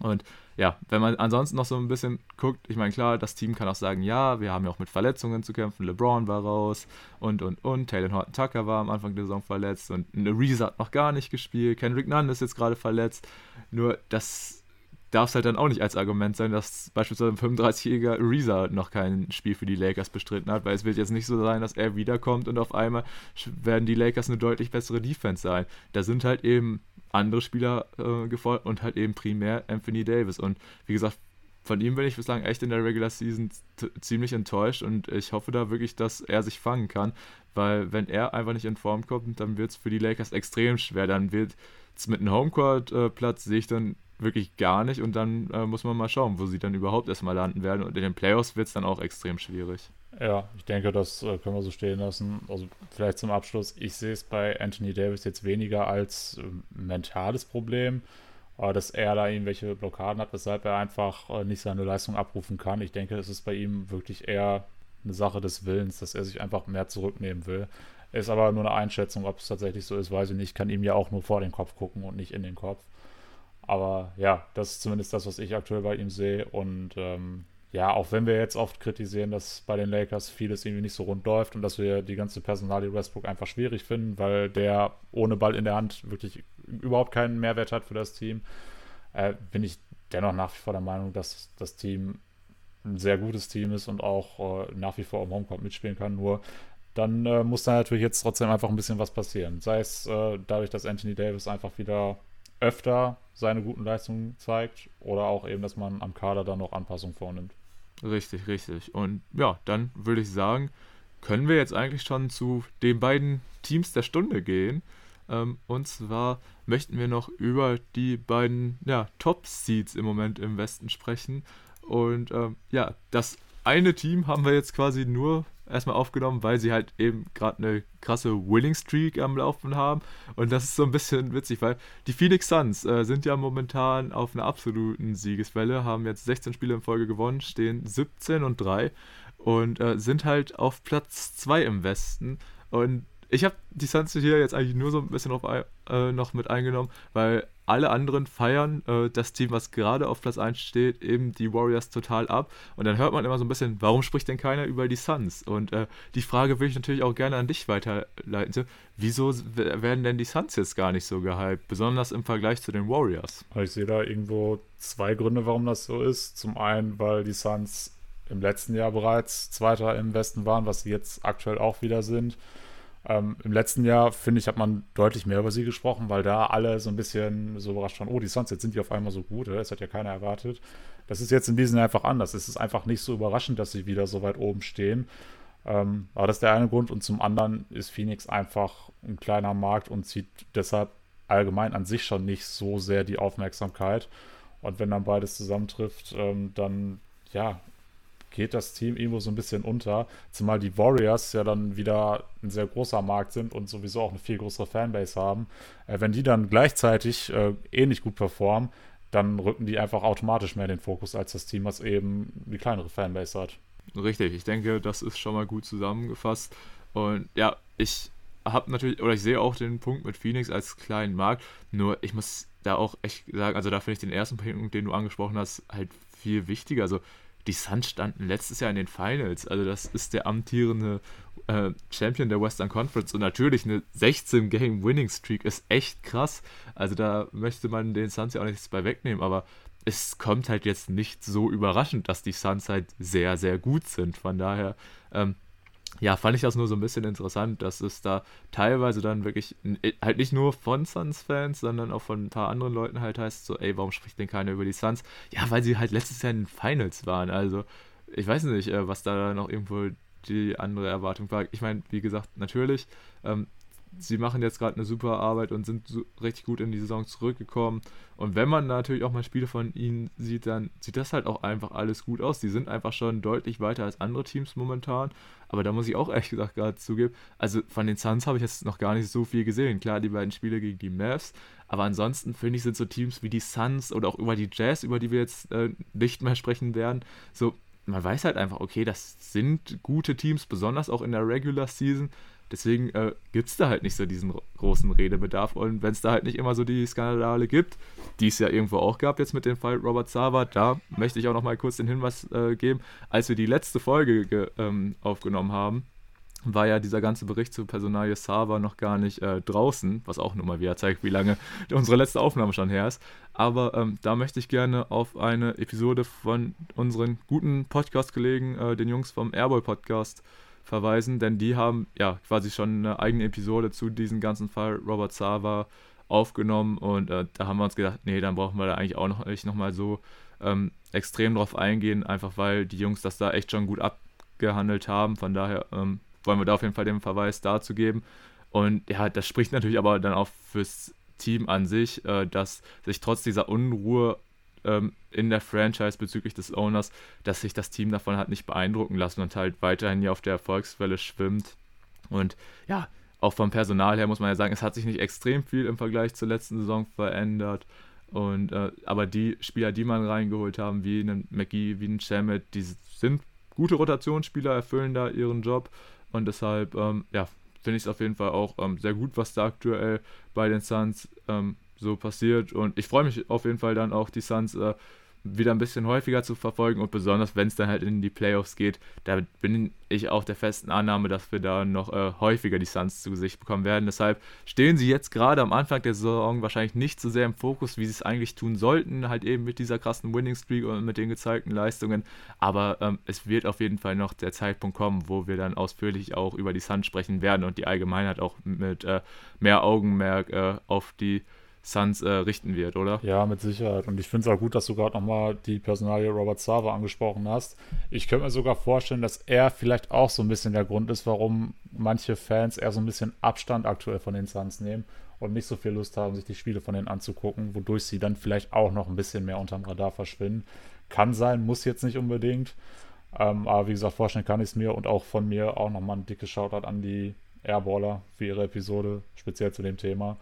Und ja, wenn man ansonsten noch so ein bisschen guckt, ich meine, klar, das Team kann auch sagen, ja, wir haben ja auch mit Verletzungen zu kämpfen. LeBron war raus und, und, und. Taylor Horton Tucker war am Anfang der Saison verletzt und Reese hat noch gar nicht gespielt. Kendrick Nunn ist jetzt gerade verletzt. Nur das darf es halt dann auch nicht als Argument sein, dass beispielsweise ein 35-jähriger Reza noch kein Spiel für die Lakers bestritten hat, weil es wird jetzt nicht so sein, dass er wiederkommt und auf einmal werden die Lakers eine deutlich bessere Defense sein. Da sind halt eben andere Spieler äh, gefordert und halt eben primär Anthony Davis. Und wie gesagt, von ihm bin ich bislang echt in der Regular Season ziemlich enttäuscht und ich hoffe da wirklich, dass er sich fangen kann, weil wenn er einfach nicht in Form kommt, dann wird es für die Lakers extrem schwer. Dann wird es mit einem Homecourt-Platz, äh, sehe ich dann wirklich gar nicht und dann äh, muss man mal schauen, wo sie dann überhaupt erstmal landen werden und in den Playoffs wird es dann auch extrem schwierig. Ja, ich denke, das äh, können wir so stehen lassen. Also vielleicht zum Abschluss, ich sehe es bei Anthony Davis jetzt weniger als äh, mentales Problem, äh, dass er da irgendwelche Blockaden hat, weshalb er einfach äh, nicht seine Leistung abrufen kann. Ich denke, es ist bei ihm wirklich eher eine Sache des Willens, dass er sich einfach mehr zurücknehmen will. Ist aber nur eine Einschätzung, ob es tatsächlich so ist, weiß ich nicht. Ich kann ihm ja auch nur vor den Kopf gucken und nicht in den Kopf. Aber ja, das ist zumindest das, was ich aktuell bei ihm sehe. Und ähm, ja, auch wenn wir jetzt oft kritisieren, dass bei den Lakers vieles irgendwie nicht so rund läuft und dass wir die ganze Personalie Westbrook einfach schwierig finden, weil der ohne Ball in der Hand wirklich überhaupt keinen Mehrwert hat für das Team, äh, bin ich dennoch nach wie vor der Meinung, dass das Team ein sehr gutes Team ist und auch äh, nach wie vor im Homecourt mitspielen kann. Nur dann äh, muss da natürlich jetzt trotzdem einfach ein bisschen was passieren. Sei es äh, dadurch, dass Anthony Davis einfach wieder öfter seine guten Leistungen zeigt oder auch eben, dass man am Kader dann noch Anpassungen vornimmt. Richtig, richtig. Und ja, dann würde ich sagen, können wir jetzt eigentlich schon zu den beiden Teams der Stunde gehen. Ähm, und zwar möchten wir noch über die beiden ja, Top-Seeds im Moment im Westen sprechen. Und ähm, ja, das eine Team haben wir jetzt quasi nur erstmal aufgenommen, weil sie halt eben gerade eine krasse Winning Streak am Laufen haben. Und das ist so ein bisschen witzig, weil die Phoenix Suns äh, sind ja momentan auf einer absoluten Siegeswelle, haben jetzt 16 Spiele in Folge gewonnen, stehen 17 und 3 und äh, sind halt auf Platz 2 im Westen. Und ich habe die Suns hier jetzt eigentlich nur so ein bisschen auf, äh, noch mit eingenommen, weil alle anderen feiern äh, das Team, was gerade auf Platz 1 steht, eben die Warriors total ab. Und dann hört man immer so ein bisschen, warum spricht denn keiner über die Suns? Und äh, die Frage will ich natürlich auch gerne an dich weiterleiten. So, wieso werden denn die Suns jetzt gar nicht so gehypt, besonders im Vergleich zu den Warriors? Ich sehe da irgendwo zwei Gründe, warum das so ist. Zum einen, weil die Suns im letzten Jahr bereits Zweiter im Westen waren, was sie jetzt aktuell auch wieder sind. Ähm, Im letzten Jahr, finde ich, hat man deutlich mehr über sie gesprochen, weil da alle so ein bisschen so überrascht waren, oh, die Suns, jetzt sind die auf einmal so gut, das hat ja keiner erwartet. Das ist jetzt in diesem Jahr einfach anders. Es ist einfach nicht so überraschend, dass sie wieder so weit oben stehen. Ähm, aber das ist der eine Grund. Und zum anderen ist Phoenix einfach ein kleiner Markt und zieht deshalb allgemein an sich schon nicht so sehr die Aufmerksamkeit. Und wenn dann beides zusammentrifft, ähm, dann ja, geht das Team irgendwo so ein bisschen unter. Zumal die Warriors ja dann wieder ein sehr großer Markt sind und sowieso auch eine viel größere Fanbase haben. Äh, wenn die dann gleichzeitig äh, ähnlich gut performen, dann rücken die einfach automatisch mehr in den Fokus als das Team, was eben die kleinere Fanbase hat. Richtig, ich denke, das ist schon mal gut zusammengefasst. Und ja, ich habe natürlich, oder ich sehe auch den Punkt mit Phoenix als kleinen Markt, nur ich muss da auch echt sagen, also da finde ich den ersten Punkt, den du angesprochen hast, halt viel wichtiger. Also die Suns standen letztes Jahr in den Finals. Also das ist der amtierende äh, Champion der Western Conference und natürlich eine 16-Game-Winning-Streak ist echt krass. Also da möchte man den Suns ja auch nichts bei wegnehmen, aber es kommt halt jetzt nicht so überraschend, dass die Suns halt sehr, sehr gut sind. Von daher ähm, ja, fand ich das nur so ein bisschen interessant, dass es da teilweise dann wirklich halt nicht nur von Suns-Fans, sondern auch von ein paar anderen Leuten halt heißt, so, ey, warum spricht denn keiner über die Suns? Ja, weil sie halt letztes Jahr in den Finals waren. Also, ich weiß nicht, äh, was da noch irgendwo die andere Erwartung war. Ich meine, wie gesagt, natürlich, ähm, sie machen jetzt gerade eine super Arbeit und sind so richtig gut in die Saison zurückgekommen. Und wenn man natürlich auch mal Spiele von ihnen sieht, dann sieht das halt auch einfach alles gut aus. Die sind einfach schon deutlich weiter als andere Teams momentan. Aber da muss ich auch ehrlich gesagt gerade zugeben, also von den Suns habe ich jetzt noch gar nicht so viel gesehen. Klar, die beiden Spiele gegen die Mavs. Aber ansonsten finde ich, sind so Teams wie die Suns oder auch über die Jazz, über die wir jetzt äh, nicht mehr sprechen werden, so man weiß halt einfach, okay, das sind gute Teams, besonders auch in der Regular Season. Deswegen äh, gibt es da halt nicht so diesen großen Redebedarf. Und wenn es da halt nicht immer so die Skandale gibt, die es ja irgendwo auch gab jetzt mit dem Fall Robert Sava, da möchte ich auch noch mal kurz den Hinweis äh, geben. Als wir die letzte Folge ähm, aufgenommen haben, war ja dieser ganze Bericht zu Personalie Sava noch gar nicht äh, draußen, was auch nur mal wieder zeigt, wie lange unsere letzte Aufnahme schon her ist. Aber ähm, da möchte ich gerne auf eine Episode von unseren guten Podcast-Kollegen, äh, den Jungs vom Airboy Podcast, verweisen, denn die haben ja quasi schon eine eigene Episode zu diesem ganzen Fall Robert Sava aufgenommen und äh, da haben wir uns gedacht, nee, dann brauchen wir da eigentlich auch noch nicht nochmal so ähm, extrem drauf eingehen, einfach weil die Jungs das da echt schon gut abgehandelt haben. Von daher ähm, wollen wir da auf jeden Fall den Verweis dazu geben. Und ja, das spricht natürlich aber dann auch fürs Team an sich, äh, dass sich trotz dieser Unruhe ähm, in der Franchise bezüglich des Owners, dass sich das Team davon hat nicht beeindrucken lassen und halt weiterhin hier auf der Erfolgswelle schwimmt. Und ja, auch vom Personal her muss man ja sagen, es hat sich nicht extrem viel im Vergleich zur letzten Saison verändert. Und äh, aber die Spieler, die man reingeholt haben, wie einen McGee, wie einen Shamet, die sind gute Rotationsspieler, erfüllen da ihren Job. Und deshalb, ähm, ja, finde ich es auf jeden Fall auch ähm, sehr gut, was da aktuell bei den Suns ähm, so passiert. Und ich freue mich auf jeden Fall dann auch, die Suns äh, wieder ein bisschen häufiger zu verfolgen und besonders, wenn es dann halt in die Playoffs geht, da bin ich auch der festen Annahme, dass wir da noch äh, häufiger die Suns zu Gesicht bekommen werden. Deshalb stehen sie jetzt gerade am Anfang der Saison wahrscheinlich nicht so sehr im Fokus, wie sie es eigentlich tun sollten, halt eben mit dieser krassen Winning Streak und mit den gezeigten Leistungen. Aber ähm, es wird auf jeden Fall noch der Zeitpunkt kommen, wo wir dann ausführlich auch über die Suns sprechen werden und die Allgemeinheit auch mit äh, mehr Augenmerk äh, auf die Suns äh, richten wird, oder? Ja, mit Sicherheit. Und ich finde es auch gut, dass du gerade nochmal die Personalie Robert Sava angesprochen hast. Ich könnte mir sogar vorstellen, dass er vielleicht auch so ein bisschen der Grund ist, warum manche Fans eher so ein bisschen Abstand aktuell von den Suns nehmen und nicht so viel Lust haben, sich die Spiele von denen anzugucken, wodurch sie dann vielleicht auch noch ein bisschen mehr unterm Radar verschwinden. Kann sein, muss jetzt nicht unbedingt. Ähm, aber wie gesagt, vorstellen kann ich es mir und auch von mir auch nochmal ein dickes Shoutout an die Airballer für ihre Episode, speziell zu dem Thema.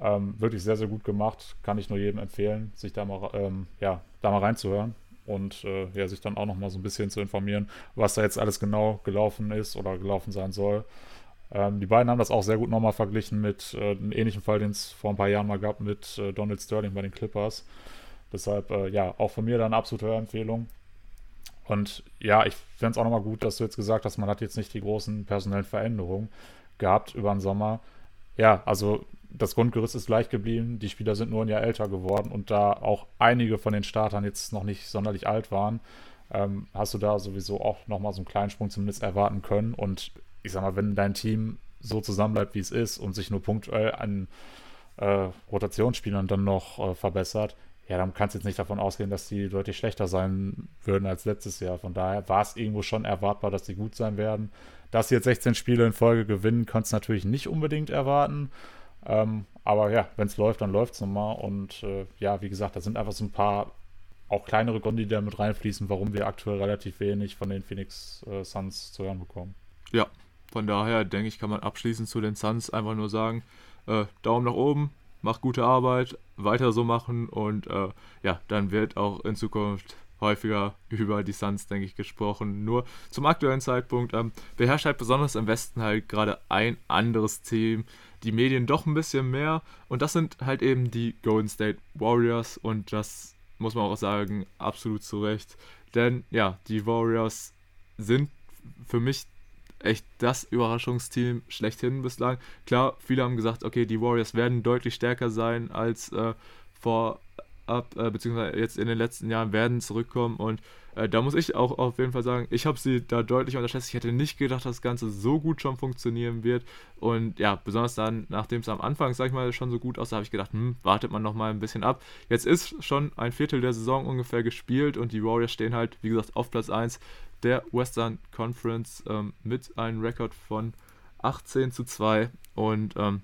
Ähm, wirklich sehr, sehr gut gemacht. Kann ich nur jedem empfehlen, sich da mal, ähm, ja, da mal reinzuhören und äh, ja, sich dann auch noch mal so ein bisschen zu informieren, was da jetzt alles genau gelaufen ist oder gelaufen sein soll. Ähm, die beiden haben das auch sehr gut nochmal verglichen mit äh, einem ähnlichen Fall, den es vor ein paar Jahren mal gab mit äh, Donald Sterling bei den Clippers. Deshalb, äh, ja, auch von mir dann eine absolute Hörempfehlung. Und ja, ich fände es auch nochmal gut, dass du jetzt gesagt hast, man hat jetzt nicht die großen personellen Veränderungen gehabt über den Sommer. Ja, also das Grundgerüst ist gleich geblieben. Die Spieler sind nur ein Jahr älter geworden und da auch einige von den Startern jetzt noch nicht sonderlich alt waren, ähm, hast du da sowieso auch nochmal so einen kleinen Sprung zumindest erwarten können. Und ich sag mal, wenn dein Team so zusammenbleibt, wie es ist und sich nur punktuell an äh, Rotationsspielern dann noch äh, verbessert, ja, dann kannst du jetzt nicht davon ausgehen, dass die deutlich schlechter sein würden als letztes Jahr. Von daher war es irgendwo schon erwartbar, dass die gut sein werden. Dass sie jetzt 16 Spiele in Folge gewinnen, kannst du natürlich nicht unbedingt erwarten. Ähm, aber ja, wenn es läuft, dann läuft es nochmal. Und äh, ja, wie gesagt, da sind einfach so ein paar auch kleinere Gründe, die da mit reinfließen, warum wir aktuell relativ wenig von den Phoenix äh, Suns zu hören bekommen. Ja, von daher denke ich, kann man abschließend zu den Suns einfach nur sagen, äh, Daumen nach oben, macht gute Arbeit, weiter so machen und äh, ja, dann wird auch in Zukunft häufiger über die Suns, denke ich, gesprochen. Nur zum aktuellen Zeitpunkt ähm, beherrscht halt besonders im Westen halt gerade ein anderes Team, die Medien doch ein bisschen mehr und das sind halt eben die Golden State Warriors und das muss man auch sagen, absolut zu Recht. Denn ja, die Warriors sind für mich echt das Überraschungsteam schlechthin bislang. Klar, viele haben gesagt, okay, die Warriors werden deutlich stärker sein als äh, vorab, äh, beziehungsweise jetzt in den letzten Jahren werden zurückkommen und äh, da muss ich auch auf jeden Fall sagen, ich habe sie da deutlich unterschätzt. Ich hätte nicht gedacht, dass das Ganze so gut schon funktionieren wird. Und ja, besonders dann, nachdem es am Anfang, sag ich mal, schon so gut aussah, habe ich gedacht, hm, wartet man noch mal ein bisschen ab. Jetzt ist schon ein Viertel der Saison ungefähr gespielt und die Warriors stehen halt, wie gesagt, auf Platz 1 der Western Conference ähm, mit einem Rekord von 18 zu 2. Und ähm,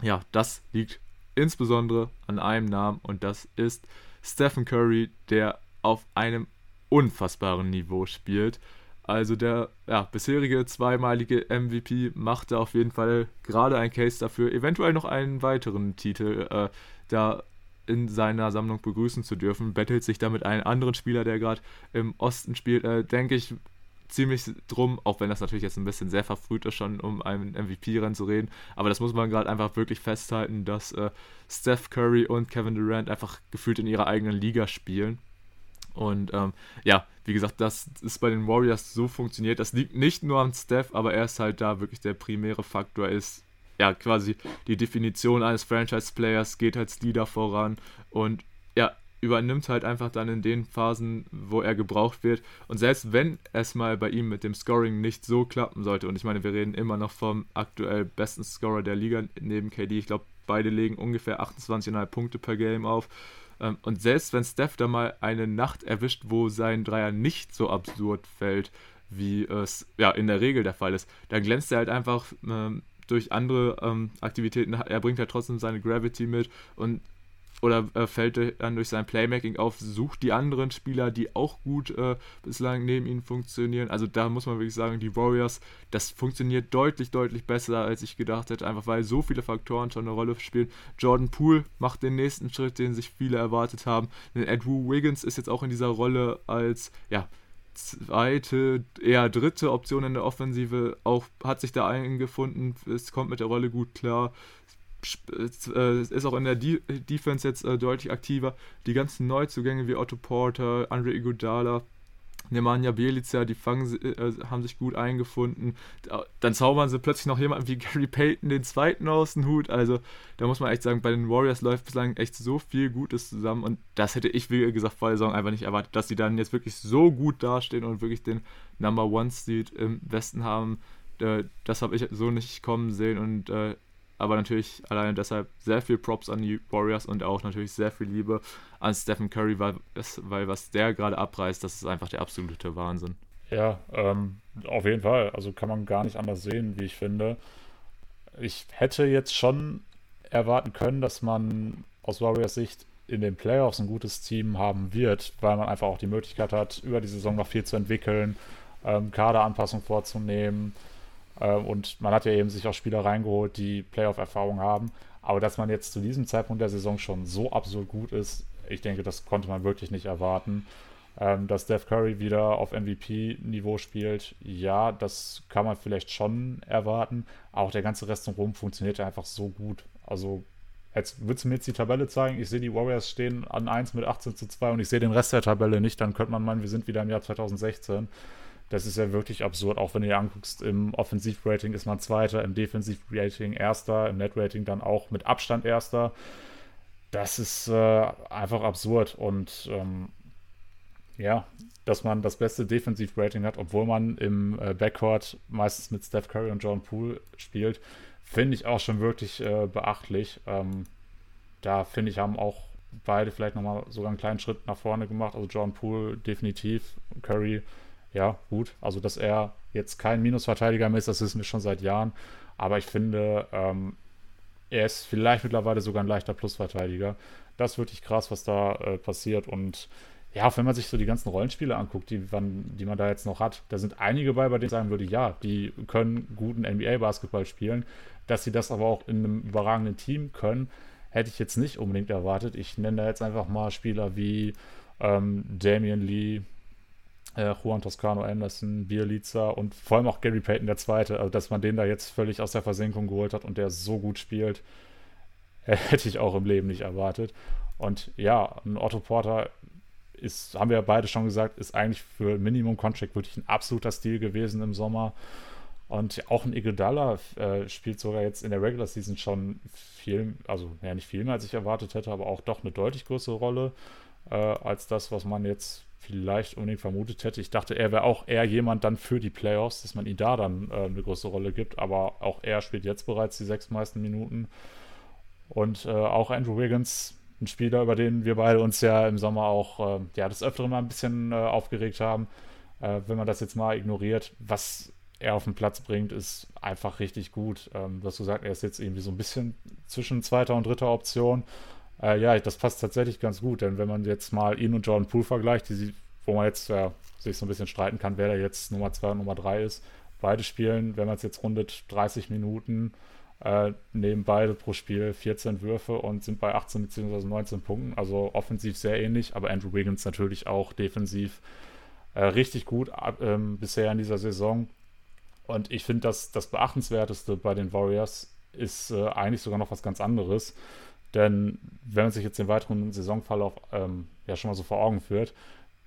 ja, das liegt insbesondere an einem Namen und das ist Stephen Curry, der auf einem unfassbaren Niveau spielt. Also der ja, bisherige zweimalige MVP machte auf jeden Fall gerade ein Case dafür, eventuell noch einen weiteren Titel äh, da in seiner Sammlung begrüßen zu dürfen. Bettelt sich damit einen anderen Spieler, der gerade im Osten spielt, äh, denke ich, ziemlich drum, auch wenn das natürlich jetzt ein bisschen sehr verfrüht ist, schon um einen MVP-Rennen zu reden. Aber das muss man gerade einfach wirklich festhalten, dass äh, Steph Curry und Kevin Durant einfach gefühlt in ihrer eigenen Liga spielen. Und ähm, ja, wie gesagt, das ist bei den Warriors so funktioniert. Das liegt nicht nur an Steph, aber er ist halt da wirklich der primäre Faktor, ist ja quasi die Definition eines Franchise-Players, geht als Leader voran und ja, übernimmt halt einfach dann in den Phasen, wo er gebraucht wird. Und selbst wenn es mal bei ihm mit dem Scoring nicht so klappen sollte, und ich meine, wir reden immer noch vom aktuell besten Scorer der Liga neben KD, ich glaube, beide legen ungefähr 28,5 Punkte per Game auf. Ähm, und selbst wenn Steph da mal eine Nacht erwischt, wo sein Dreier nicht so absurd fällt, wie es ja in der Regel der Fall ist, dann glänzt er halt einfach ähm, durch andere ähm, Aktivitäten. Er bringt halt trotzdem seine Gravity mit und oder äh, fällt dann durch sein Playmaking auf, sucht die anderen Spieler, die auch gut äh, bislang neben ihnen funktionieren. Also da muss man wirklich sagen, die Warriors, das funktioniert deutlich, deutlich besser, als ich gedacht hätte, einfach weil so viele Faktoren schon eine Rolle spielen. Jordan Poole macht den nächsten Schritt, den sich viele erwartet haben. Denn Andrew Wiggins ist jetzt auch in dieser Rolle als, ja, zweite, eher dritte Option in der Offensive auch hat sich da eingefunden. Es kommt mit der Rolle gut klar. Äh, ist auch in der De Defense jetzt äh, deutlich aktiver. Die ganzen Neuzugänge wie Otto Porter, Andre Iguodala, Nemanja Bielica, die fangen, äh, haben sich gut eingefunden. Dann zaubern sie plötzlich noch jemanden wie (laughs) Gary Payton, den zweiten aus dem Hut. Also da muss man echt sagen, bei den Warriors läuft bislang echt so viel Gutes zusammen. Und das hätte ich, wie gesagt, vor der Saison einfach nicht erwartet, dass sie dann jetzt wirklich so gut dastehen und wirklich den Number One Seed im Westen haben. Äh, das habe ich so nicht kommen sehen und äh, aber natürlich alleine deshalb sehr viel Props an die Warriors und auch natürlich sehr viel Liebe an Stephen Curry, weil, weil was der gerade abreißt, das ist einfach der absolute Wahnsinn. Ja, ähm, auf jeden Fall. Also kann man gar nicht anders sehen, wie ich finde. Ich hätte jetzt schon erwarten können, dass man aus Warriors Sicht in den Playoffs ein gutes Team haben wird, weil man einfach auch die Möglichkeit hat, über die Saison noch viel zu entwickeln, ähm, Kaderanpassung vorzunehmen, und man hat ja eben sich auch Spieler reingeholt, die Playoff-Erfahrung haben. Aber dass man jetzt zu diesem Zeitpunkt der Saison schon so absurd gut ist, ich denke, das konnte man wirklich nicht erwarten. Ähm, dass Steph Curry wieder auf MVP-Niveau spielt, ja, das kann man vielleicht schon erwarten. Auch der ganze Rest rum funktioniert einfach so gut. Also, jetzt würdest du mir jetzt die Tabelle zeigen. Ich sehe, die Warriors stehen an 1 mit 18 zu 2 und ich sehe den Rest der Tabelle nicht. Dann könnte man meinen, wir sind wieder im Jahr 2016. Das ist ja wirklich absurd, auch wenn du dir anguckst, im Offensivrating ist man Zweiter, im Defensivrating Erster, im Netrating dann auch mit Abstand Erster. Das ist äh, einfach absurd und ähm, ja, dass man das beste Defensiv-Rating hat, obwohl man im äh, Backcourt meistens mit Steph Curry und John Poole spielt, finde ich auch schon wirklich äh, beachtlich. Ähm, da finde ich, haben auch beide vielleicht nochmal sogar einen kleinen Schritt nach vorne gemacht. Also John Poole definitiv, Curry, ja, gut. Also, dass er jetzt kein Minusverteidiger mehr ist, das wissen wir schon seit Jahren. Aber ich finde, ähm, er ist vielleicht mittlerweile sogar ein leichter Plusverteidiger. Das ist wirklich krass, was da äh, passiert. Und ja, wenn man sich so die ganzen Rollenspiele anguckt, die man, die man da jetzt noch hat, da sind einige bei, bei denen ich sagen würde, ja, die können guten NBA-Basketball spielen. Dass sie das aber auch in einem überragenden Team können, hätte ich jetzt nicht unbedingt erwartet. Ich nenne da jetzt einfach mal Spieler wie ähm, Damian Lee, äh, Juan Toscano Anderson, Bielica und vor allem auch Gary Payton der Zweite. Also, dass man den da jetzt völlig aus der Versenkung geholt hat und der so gut spielt, (laughs) hätte ich auch im Leben nicht erwartet. Und ja, ein Otto Porter ist, haben wir ja beide schon gesagt, ist eigentlich für Minimum Contract wirklich ein absoluter Stil gewesen im Sommer. Und auch ein Iguodala äh, spielt sogar jetzt in der Regular Season schon viel, also ja nicht viel mehr, als ich erwartet hätte, aber auch doch eine deutlich größere Rolle äh, als das, was man jetzt vielleicht unbedingt vermutet hätte. Ich dachte, er wäre auch eher jemand dann für die Playoffs, dass man ihm da dann äh, eine größere Rolle gibt, aber auch er spielt jetzt bereits die sechs meisten Minuten. Und äh, auch Andrew Wiggins, ein Spieler, über den wir beide uns ja im Sommer auch äh, ja, des Öfteren mal ein bisschen äh, aufgeregt haben. Äh, wenn man das jetzt mal ignoriert, was er auf den Platz bringt, ist einfach richtig gut. Ähm, du hast gesagt, er ist jetzt irgendwie so ein bisschen zwischen zweiter und dritter Option. Äh, ja, das passt tatsächlich ganz gut, denn wenn man jetzt mal ihn und Jordan Poole vergleicht, die, wo man jetzt ja, sich so ein bisschen streiten kann, wer da jetzt Nummer 2 und Nummer 3 ist, beide spielen, wenn man es jetzt rundet, 30 Minuten, äh, nehmen beide pro Spiel 14 Würfe und sind bei 18 bzw. 19 Punkten, also offensiv sehr ähnlich, aber Andrew Wiggins natürlich auch defensiv äh, richtig gut ähm, bisher in dieser Saison. Und ich finde, dass das Beachtenswerteste bei den Warriors ist äh, eigentlich sogar noch was ganz anderes. Denn wenn man sich jetzt den weiteren Saisonverlauf ähm, ja schon mal so vor Augen führt,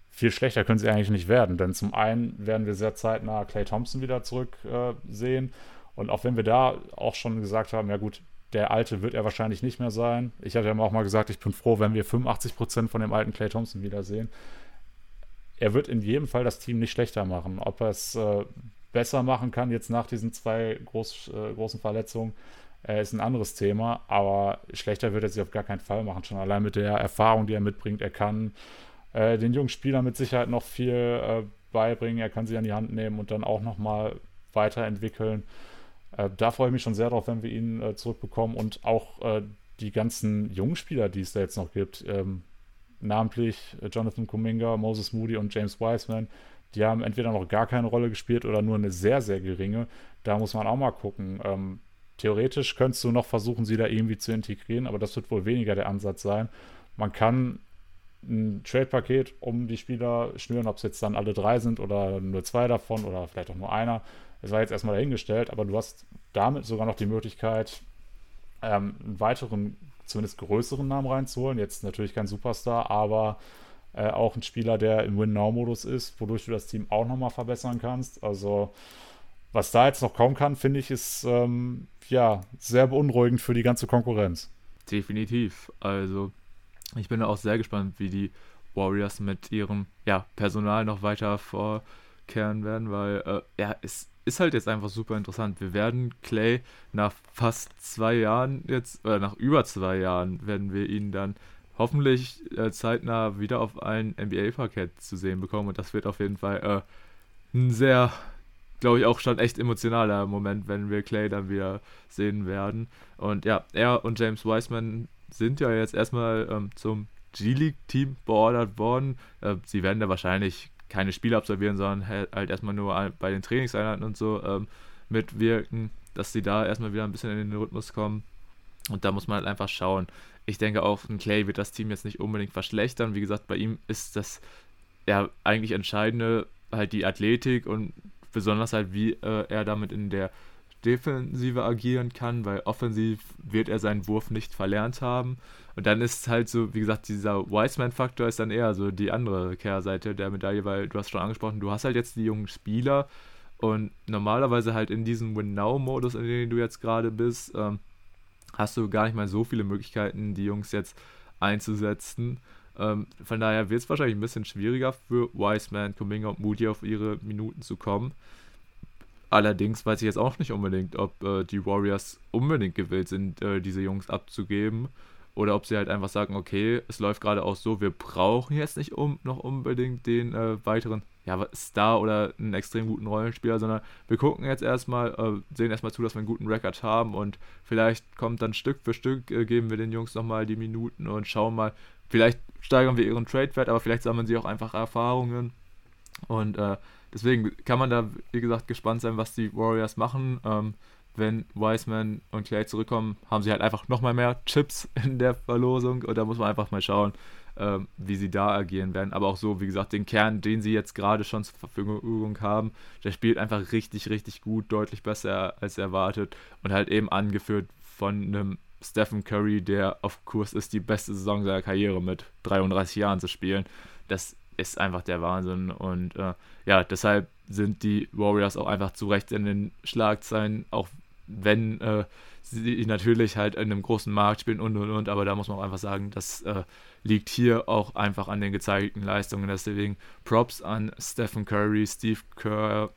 viel schlechter können sie eigentlich nicht werden. Denn zum einen werden wir sehr zeitnah Clay Thompson wieder zurücksehen. Äh, und auch wenn wir da auch schon gesagt haben, ja gut, der alte wird er wahrscheinlich nicht mehr sein. Ich hatte ja auch mal gesagt, ich bin froh, wenn wir 85% von dem alten Clay Thompson wiedersehen. Er wird in jedem Fall das Team nicht schlechter machen. Ob er es äh, besser machen kann, jetzt nach diesen zwei groß, äh, großen Verletzungen, äh, ist ein anderes Thema, aber schlechter wird er sich auf gar keinen Fall machen. Schon allein mit der Erfahrung, die er mitbringt. Er kann äh, den jungen Spielern mit Sicherheit noch viel äh, beibringen. Er kann sie an die Hand nehmen und dann auch nochmal weiterentwickeln. Äh, da freue ich mich schon sehr drauf, wenn wir ihn äh, zurückbekommen und auch äh, die ganzen jungen Spieler, die es da jetzt noch gibt. Ähm, namentlich Jonathan Kuminga, Moses Moody und James Wiseman. Die haben entweder noch gar keine Rolle gespielt oder nur eine sehr, sehr geringe. Da muss man auch mal gucken. Ähm, Theoretisch könntest du noch versuchen, sie da irgendwie zu integrieren, aber das wird wohl weniger der Ansatz sein. Man kann ein Trade-Paket um die Spieler schnüren, ob es jetzt dann alle drei sind oder nur zwei davon oder vielleicht auch nur einer. Es war jetzt erstmal dahingestellt, aber du hast damit sogar noch die Möglichkeit, ähm, einen weiteren, zumindest größeren Namen reinzuholen. Jetzt natürlich kein Superstar, aber äh, auch ein Spieler, der im Win-Now-Modus ist, wodurch du das Team auch nochmal verbessern kannst. Also was da jetzt noch kommen kann, finde ich, ist ähm, ja sehr beunruhigend für die ganze Konkurrenz. Definitiv. Also ich bin auch sehr gespannt, wie die Warriors mit ihrem ja, Personal noch weiter vorkehren werden, weil äh, ja, es ist halt jetzt einfach super interessant. Wir werden Clay nach fast zwei Jahren jetzt, oder nach über zwei Jahren, werden wir ihn dann hoffentlich äh, zeitnah wieder auf ein NBA-Parkett zu sehen bekommen und das wird auf jeden Fall äh, ein sehr glaube ich, auch schon echt emotionaler Moment, wenn wir Clay dann wieder sehen werden. Und ja, er und James Wiseman sind ja jetzt erstmal ähm, zum G-League-Team beordert worden. Äh, sie werden da wahrscheinlich keine Spiele absolvieren, sondern halt erstmal nur bei den Trainingseinheiten und so ähm, mitwirken, dass sie da erstmal wieder ein bisschen in den Rhythmus kommen. Und da muss man halt einfach schauen. Ich denke auch, ein Clay wird das Team jetzt nicht unbedingt verschlechtern. Wie gesagt, bei ihm ist das ja eigentlich Entscheidende halt die Athletik und besonders halt, wie äh, er damit in der Defensive agieren kann, weil offensiv wird er seinen Wurf nicht verlernt haben. Und dann ist halt so, wie gesagt, dieser Wiseman-Faktor ist dann eher so die andere Kehrseite der Medaille, weil du hast schon angesprochen, du hast halt jetzt die jungen Spieler und normalerweise halt in diesem Win-Now-Modus, in dem du jetzt gerade bist, ähm, hast du gar nicht mal so viele Möglichkeiten, die Jungs jetzt einzusetzen. Ähm, von daher wird es wahrscheinlich ein bisschen schwieriger für Wiseman, Kuminga und Moody auf ihre Minuten zu kommen. Allerdings weiß ich jetzt auch nicht unbedingt, ob äh, die Warriors unbedingt gewillt sind, äh, diese Jungs abzugeben. Oder ob sie halt einfach sagen, okay, es läuft gerade auch so, wir brauchen jetzt nicht um, noch unbedingt den äh, weiteren ja, Star oder einen extrem guten Rollenspieler, sondern wir gucken jetzt erstmal, äh, sehen erstmal zu, dass wir einen guten Rekord haben und vielleicht kommt dann Stück für Stück, äh, geben wir den Jungs nochmal die Minuten und schauen mal, vielleicht steigern wir ihren Trade-Wert, aber vielleicht sammeln sie auch einfach Erfahrungen. Und äh, deswegen kann man da, wie gesagt, gespannt sein, was die Warriors machen. Ähm, wenn Wiseman und Clay zurückkommen, haben sie halt einfach nochmal mehr Chips (laughs) in der Verlosung und da muss man einfach mal schauen, ähm, wie sie da agieren werden. Aber auch so, wie gesagt, den Kern, den sie jetzt gerade schon zur Verfügung haben, der spielt einfach richtig, richtig gut, deutlich besser als erwartet und halt eben angeführt von einem Stephen Curry, der auf Kurs ist, die beste Saison seiner Karriere mit 33 Jahren zu spielen. Das ist einfach der Wahnsinn. Und äh, ja, deshalb sind die Warriors auch einfach zu Recht in den Schlagzeilen, auch wenn äh, sie natürlich halt in einem großen Markt spielen und und und, aber da muss man auch einfach sagen, das äh, liegt hier auch einfach an den gezeigten Leistungen. Deswegen Props an Stephen Curry, Steve Kerr,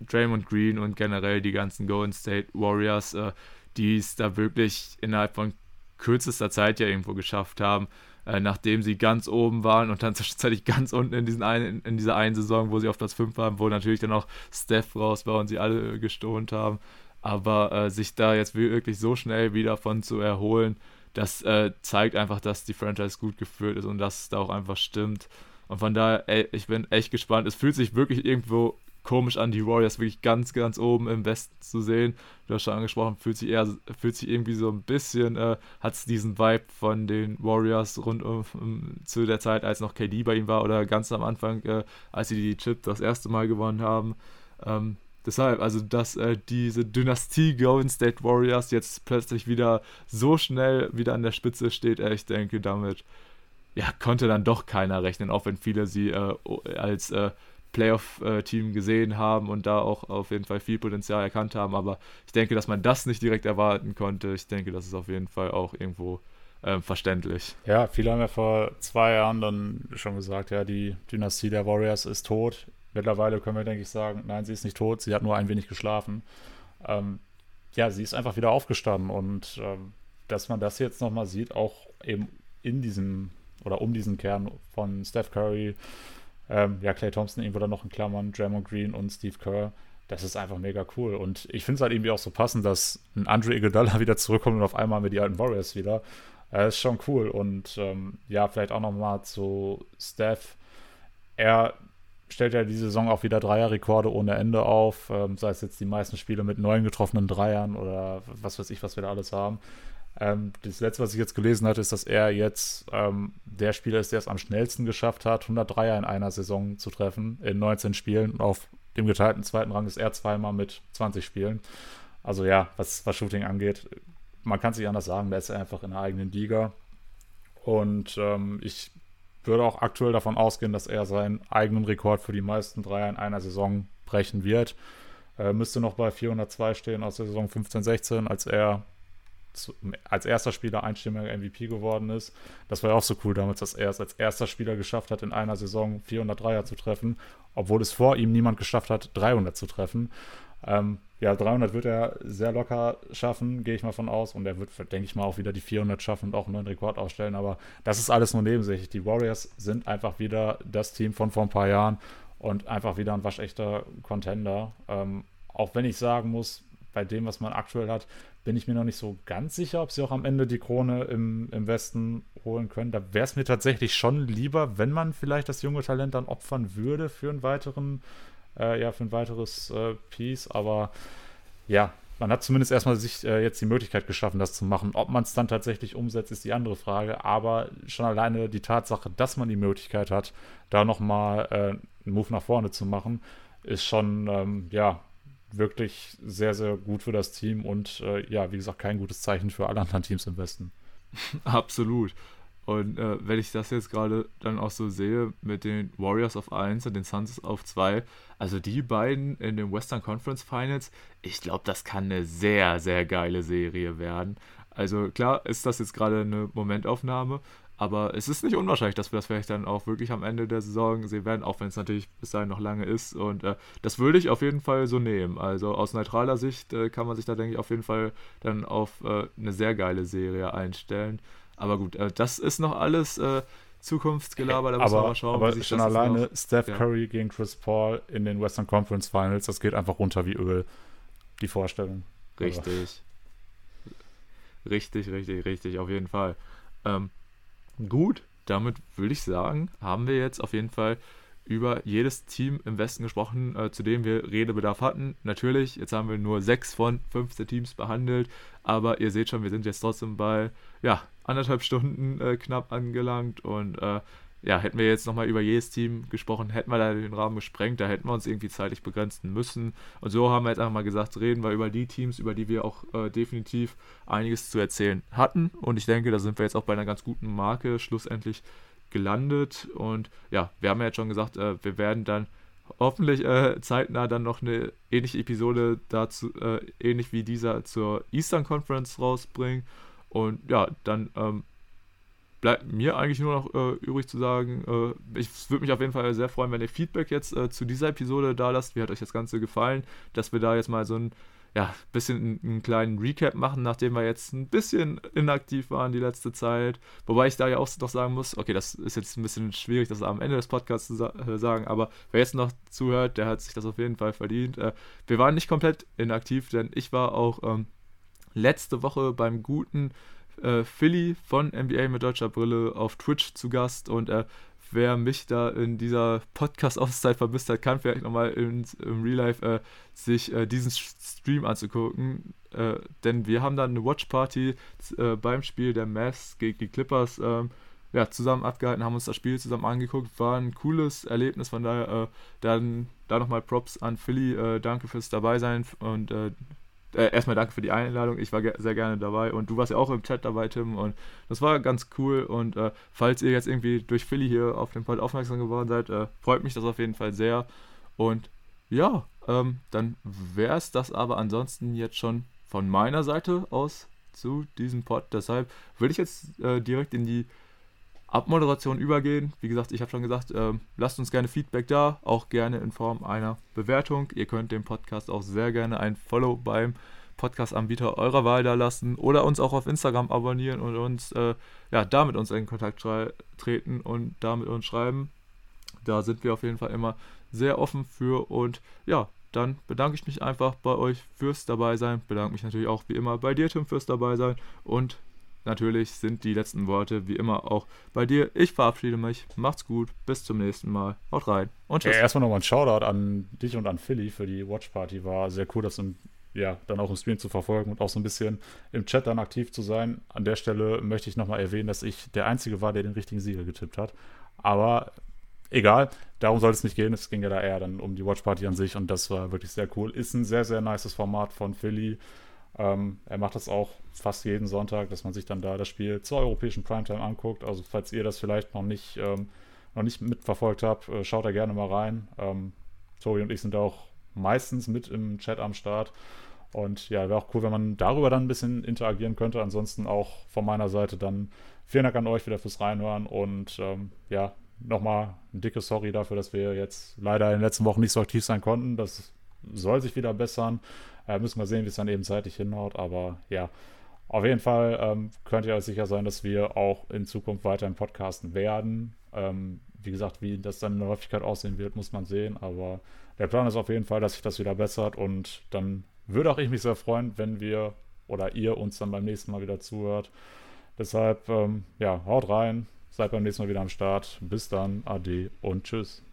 Draymond Green und generell die ganzen Golden State Warriors, äh, die es da wirklich innerhalb von kürzester Zeit ja irgendwo geschafft haben, äh, nachdem sie ganz oben waren und dann (laughs) zwischenzeitlich ganz unten in, diesen einen, in dieser einen Saison, wo sie auf Platz 5 waren, wo natürlich dann auch Steph raus war und sie alle gestohnt haben. Aber äh, sich da jetzt wirklich so schnell wieder von zu erholen, das äh, zeigt einfach, dass die Franchise gut geführt ist und dass es da auch einfach stimmt. Und von daher, ey, ich bin echt gespannt. Es fühlt sich wirklich irgendwo komisch an, die Warriors wirklich ganz, ganz oben im Westen zu sehen. Du hast schon angesprochen, fühlt sich eher, fühlt sich irgendwie so ein bisschen, äh, hat es diesen Vibe von den Warriors rund um, um, zu der Zeit, als noch KD bei ihm war oder ganz am Anfang, äh, als sie die Chip das erste Mal gewonnen haben. Ähm, deshalb, also dass äh, diese Dynastie Golden State Warriors jetzt plötzlich wieder so schnell wieder an der Spitze steht, äh, ich denke, damit ja, konnte dann doch keiner rechnen, auch wenn viele sie äh, als äh, Playoff-Team gesehen haben und da auch auf jeden Fall viel Potenzial erkannt haben. Aber ich denke, dass man das nicht direkt erwarten konnte. Ich denke, das ist auf jeden Fall auch irgendwo ähm, verständlich. Ja, viele haben ja vor zwei Jahren dann schon gesagt, ja, die Dynastie der Warriors ist tot. Mittlerweile können wir, denke ich, sagen, nein, sie ist nicht tot, sie hat nur ein wenig geschlafen. Ähm, ja, sie ist einfach wieder aufgestanden und ähm, dass man das jetzt nochmal sieht, auch eben in diesem oder um diesen Kern von Steph Curry, ähm, ja, Clay Thompson irgendwo dann noch in Klammern, Draymond Green und Steve Kerr. Das ist einfach mega cool. Und ich finde es halt irgendwie auch so passend, dass ein Andre Iguodala (laughs) wieder zurückkommt und auf einmal mit die alten Warriors wieder. Das ist schon cool. Und ähm, ja, vielleicht auch nochmal zu Steph. Er stellt ja die Saison auch wieder Dreierrekorde ohne Ende auf. Ähm, sei es jetzt die meisten Spiele mit neun getroffenen Dreiern oder was weiß ich, was wir da alles haben. Ähm, das letzte, was ich jetzt gelesen hatte, ist, dass er jetzt ähm, der Spieler ist, der es am schnellsten geschafft hat, 103er in einer Saison zu treffen, in 19 Spielen. Auf dem geteilten zweiten Rang ist er zweimal mit 20 Spielen. Also ja, was, was Shooting angeht, man kann es nicht anders sagen, der ist einfach in der eigenen Liga. Und ähm, ich würde auch aktuell davon ausgehen, dass er seinen eigenen Rekord für die meisten Dreier in einer Saison brechen wird. Er müsste noch bei 402 stehen aus der Saison 15-16, als er als erster Spieler einstimmiger MVP geworden ist. Das war ja auch so cool damals, dass er es als erster Spieler geschafft hat, in einer Saison 400 Dreier zu treffen, obwohl es vor ihm niemand geschafft hat, 300 zu treffen. Ähm, ja, 300 wird er sehr locker schaffen, gehe ich mal von aus. Und er wird, denke ich mal, auch wieder die 400 schaffen und auch einen neuen Rekord aufstellen. Aber das ist alles nur nebensächlich. Die Warriors sind einfach wieder das Team von vor ein paar Jahren und einfach wieder ein waschechter Contender. Ähm, auch wenn ich sagen muss, bei dem, was man aktuell hat, bin ich mir noch nicht so ganz sicher, ob sie auch am Ende die Krone im, im Westen holen können. Da wäre es mir tatsächlich schon lieber, wenn man vielleicht das junge Talent dann opfern würde für einen weiteren, äh, ja, für ein weiteres äh, Piece. Aber ja, man hat zumindest erstmal sich äh, jetzt die Möglichkeit geschaffen, das zu machen. Ob man es dann tatsächlich umsetzt, ist die andere Frage. Aber schon alleine die Tatsache, dass man die Möglichkeit hat, da nochmal äh, einen Move nach vorne zu machen, ist schon, ähm, ja, wirklich sehr, sehr gut für das Team und äh, ja, wie gesagt, kein gutes Zeichen für alle anderen Teams im Westen. (laughs) Absolut. Und äh, wenn ich das jetzt gerade dann auch so sehe mit den Warriors auf 1 und den Suns auf 2, also die beiden in den Western Conference Finals, ich glaube, das kann eine sehr, sehr geile Serie werden. Also klar ist das jetzt gerade eine Momentaufnahme, Aber es ist nicht unwahrscheinlich, dass wir das vielleicht dann auch wirklich am Ende der Saison sehen werden, auch wenn es natürlich bis dahin noch lange ist. Und äh, das würde ich auf jeden Fall so nehmen. Also aus neutraler Sicht äh, kann man sich da, denke ich, auf jeden Fall dann auf äh, eine sehr geile Serie einstellen. Aber gut, äh, das ist noch alles äh, Zukunftsgelaber, da muss man mal schauen. Aber wie schon alleine Steph ja. Curry gegen Chris Paul in den Western Conference Finals, das geht einfach runter wie Öl, die Vorstellung. Richtig. Aber. Richtig, richtig, richtig, auf jeden Fall. Ähm, Gut, damit würde ich sagen, haben wir jetzt auf jeden Fall über jedes Team im Westen gesprochen, äh, zu dem wir Redebedarf hatten. Natürlich, jetzt haben wir nur sechs von 15 Teams behandelt, aber ihr seht schon, wir sind jetzt trotzdem bei ja, anderthalb Stunden äh, knapp angelangt und äh, ja, hätten wir jetzt nochmal über jedes Team gesprochen, hätten wir da den Rahmen gesprengt, da hätten wir uns irgendwie zeitlich begrenzen müssen. Und so haben wir jetzt einfach mal gesagt, reden wir über die Teams, über die wir auch äh, definitiv einiges zu erzählen hatten. Und ich denke, da sind wir jetzt auch bei einer ganz guten Marke schlussendlich gelandet. Und ja, wir haben ja jetzt schon gesagt, äh, wir werden dann hoffentlich äh, zeitnah dann noch eine ähnliche Episode dazu, äh, ähnlich wie dieser zur Eastern Conference rausbringen. Und ja, dann ähm, bleibt mir eigentlich nur noch äh, übrig zu sagen, äh, ich würde mich auf jeden Fall sehr freuen, wenn ihr Feedback jetzt äh, zu dieser Episode da lasst. Wie hat euch das Ganze gefallen? Dass wir da jetzt mal so ein ja, bisschen einen kleinen Recap machen, nachdem wir jetzt ein bisschen inaktiv waren die letzte Zeit. Wobei ich da ja auch noch sagen muss, okay, das ist jetzt ein bisschen schwierig, das am Ende des Podcasts zu äh, sagen, aber wer jetzt noch zuhört, der hat sich das auf jeden Fall verdient. Äh, wir waren nicht komplett inaktiv, denn ich war auch ähm, letzte Woche beim guten äh, Philly von NBA mit deutscher Brille auf Twitch zu Gast und äh, wer mich da in dieser Podcast-Auszeit vermisst hat, kann vielleicht nochmal im Real Life äh, sich äh, diesen Stream anzugucken. Äh, denn wir haben dann eine Watch-Party äh, beim Spiel der Mavs gegen die Clippers ähm, ja, zusammen abgehalten, haben uns das Spiel zusammen angeguckt. War ein cooles Erlebnis, von daher äh, dann da nochmal Props an Philly. Äh, danke fürs Dabeisein und äh, erstmal danke für die Einladung. Ich war ge sehr gerne dabei und du warst ja auch im Chat dabei, Tim. Und das war ganz cool. Und äh, falls ihr jetzt irgendwie durch Philly hier auf den Pod aufmerksam geworden seid, äh, freut mich das auf jeden Fall sehr. Und ja, ähm, dann wäre es das aber ansonsten jetzt schon von meiner Seite aus zu diesem Pod. Deshalb würde ich jetzt äh, direkt in die Abmoderation übergehen. Wie gesagt, ich habe schon gesagt, äh, lasst uns gerne Feedback da, auch gerne in Form einer Bewertung. Ihr könnt dem Podcast auch sehr gerne ein Follow beim Podcast-Anbieter eurer Wahl da lassen oder uns auch auf Instagram abonnieren und uns äh, ja, da mit uns in Kontakt treten und da mit uns schreiben. Da sind wir auf jeden Fall immer sehr offen für und ja, dann bedanke ich mich einfach bei euch fürs Dabeisein. Bedanke mich natürlich auch wie immer bei dir, Tim, fürs Dabeisein und natürlich sind die letzten Worte wie immer auch bei dir. Ich verabschiede mich. Macht's gut. Bis zum nächsten Mal. Haut rein und tschüss. Ja, erstmal nochmal ein Shoutout an dich und an Philly für die Watch Party. War sehr cool, das im, ja, dann auch im Stream zu verfolgen und auch so ein bisschen im Chat dann aktiv zu sein. An der Stelle möchte ich nochmal erwähnen, dass ich der Einzige war, der den richtigen Sieger getippt hat. Aber egal, darum soll es nicht gehen. Es ging ja da eher dann um die Watch Party an sich und das war wirklich sehr cool. Ist ein sehr, sehr nices Format von Philly. Ähm, er macht das auch fast jeden Sonntag, dass man sich dann da das Spiel zur europäischen Primetime anguckt. Also falls ihr das vielleicht noch nicht, ähm, noch nicht mitverfolgt habt, äh, schaut da gerne mal rein. Ähm, Tobi und ich sind auch meistens mit im Chat am Start. Und ja, wäre auch cool, wenn man darüber dann ein bisschen interagieren könnte. Ansonsten auch von meiner Seite dann vielen Dank an euch wieder fürs Reinhören und ähm, ja, nochmal ein dickes Sorry dafür, dass wir jetzt leider in den letzten Wochen nicht so aktiv sein konnten. Das soll sich wieder bessern. Äh, müssen wir sehen, wie es dann eben zeitlich hinhaut. Aber ja, auf jeden Fall ähm, könnt ihr euch sicher sein, dass wir auch in Zukunft weiter im Podcasten werden. Ähm, wie gesagt, wie das dann in der Häufigkeit aussehen wird, muss man sehen. Aber der Plan ist auf jeden Fall, dass sich das wieder bessert. Und dann würde auch ich mich sehr freuen, wenn wir oder ihr uns dann beim nächsten Mal wieder zuhört. Deshalb, ähm, ja, haut rein, seid beim nächsten Mal wieder am Start. Bis dann, ade und tschüss.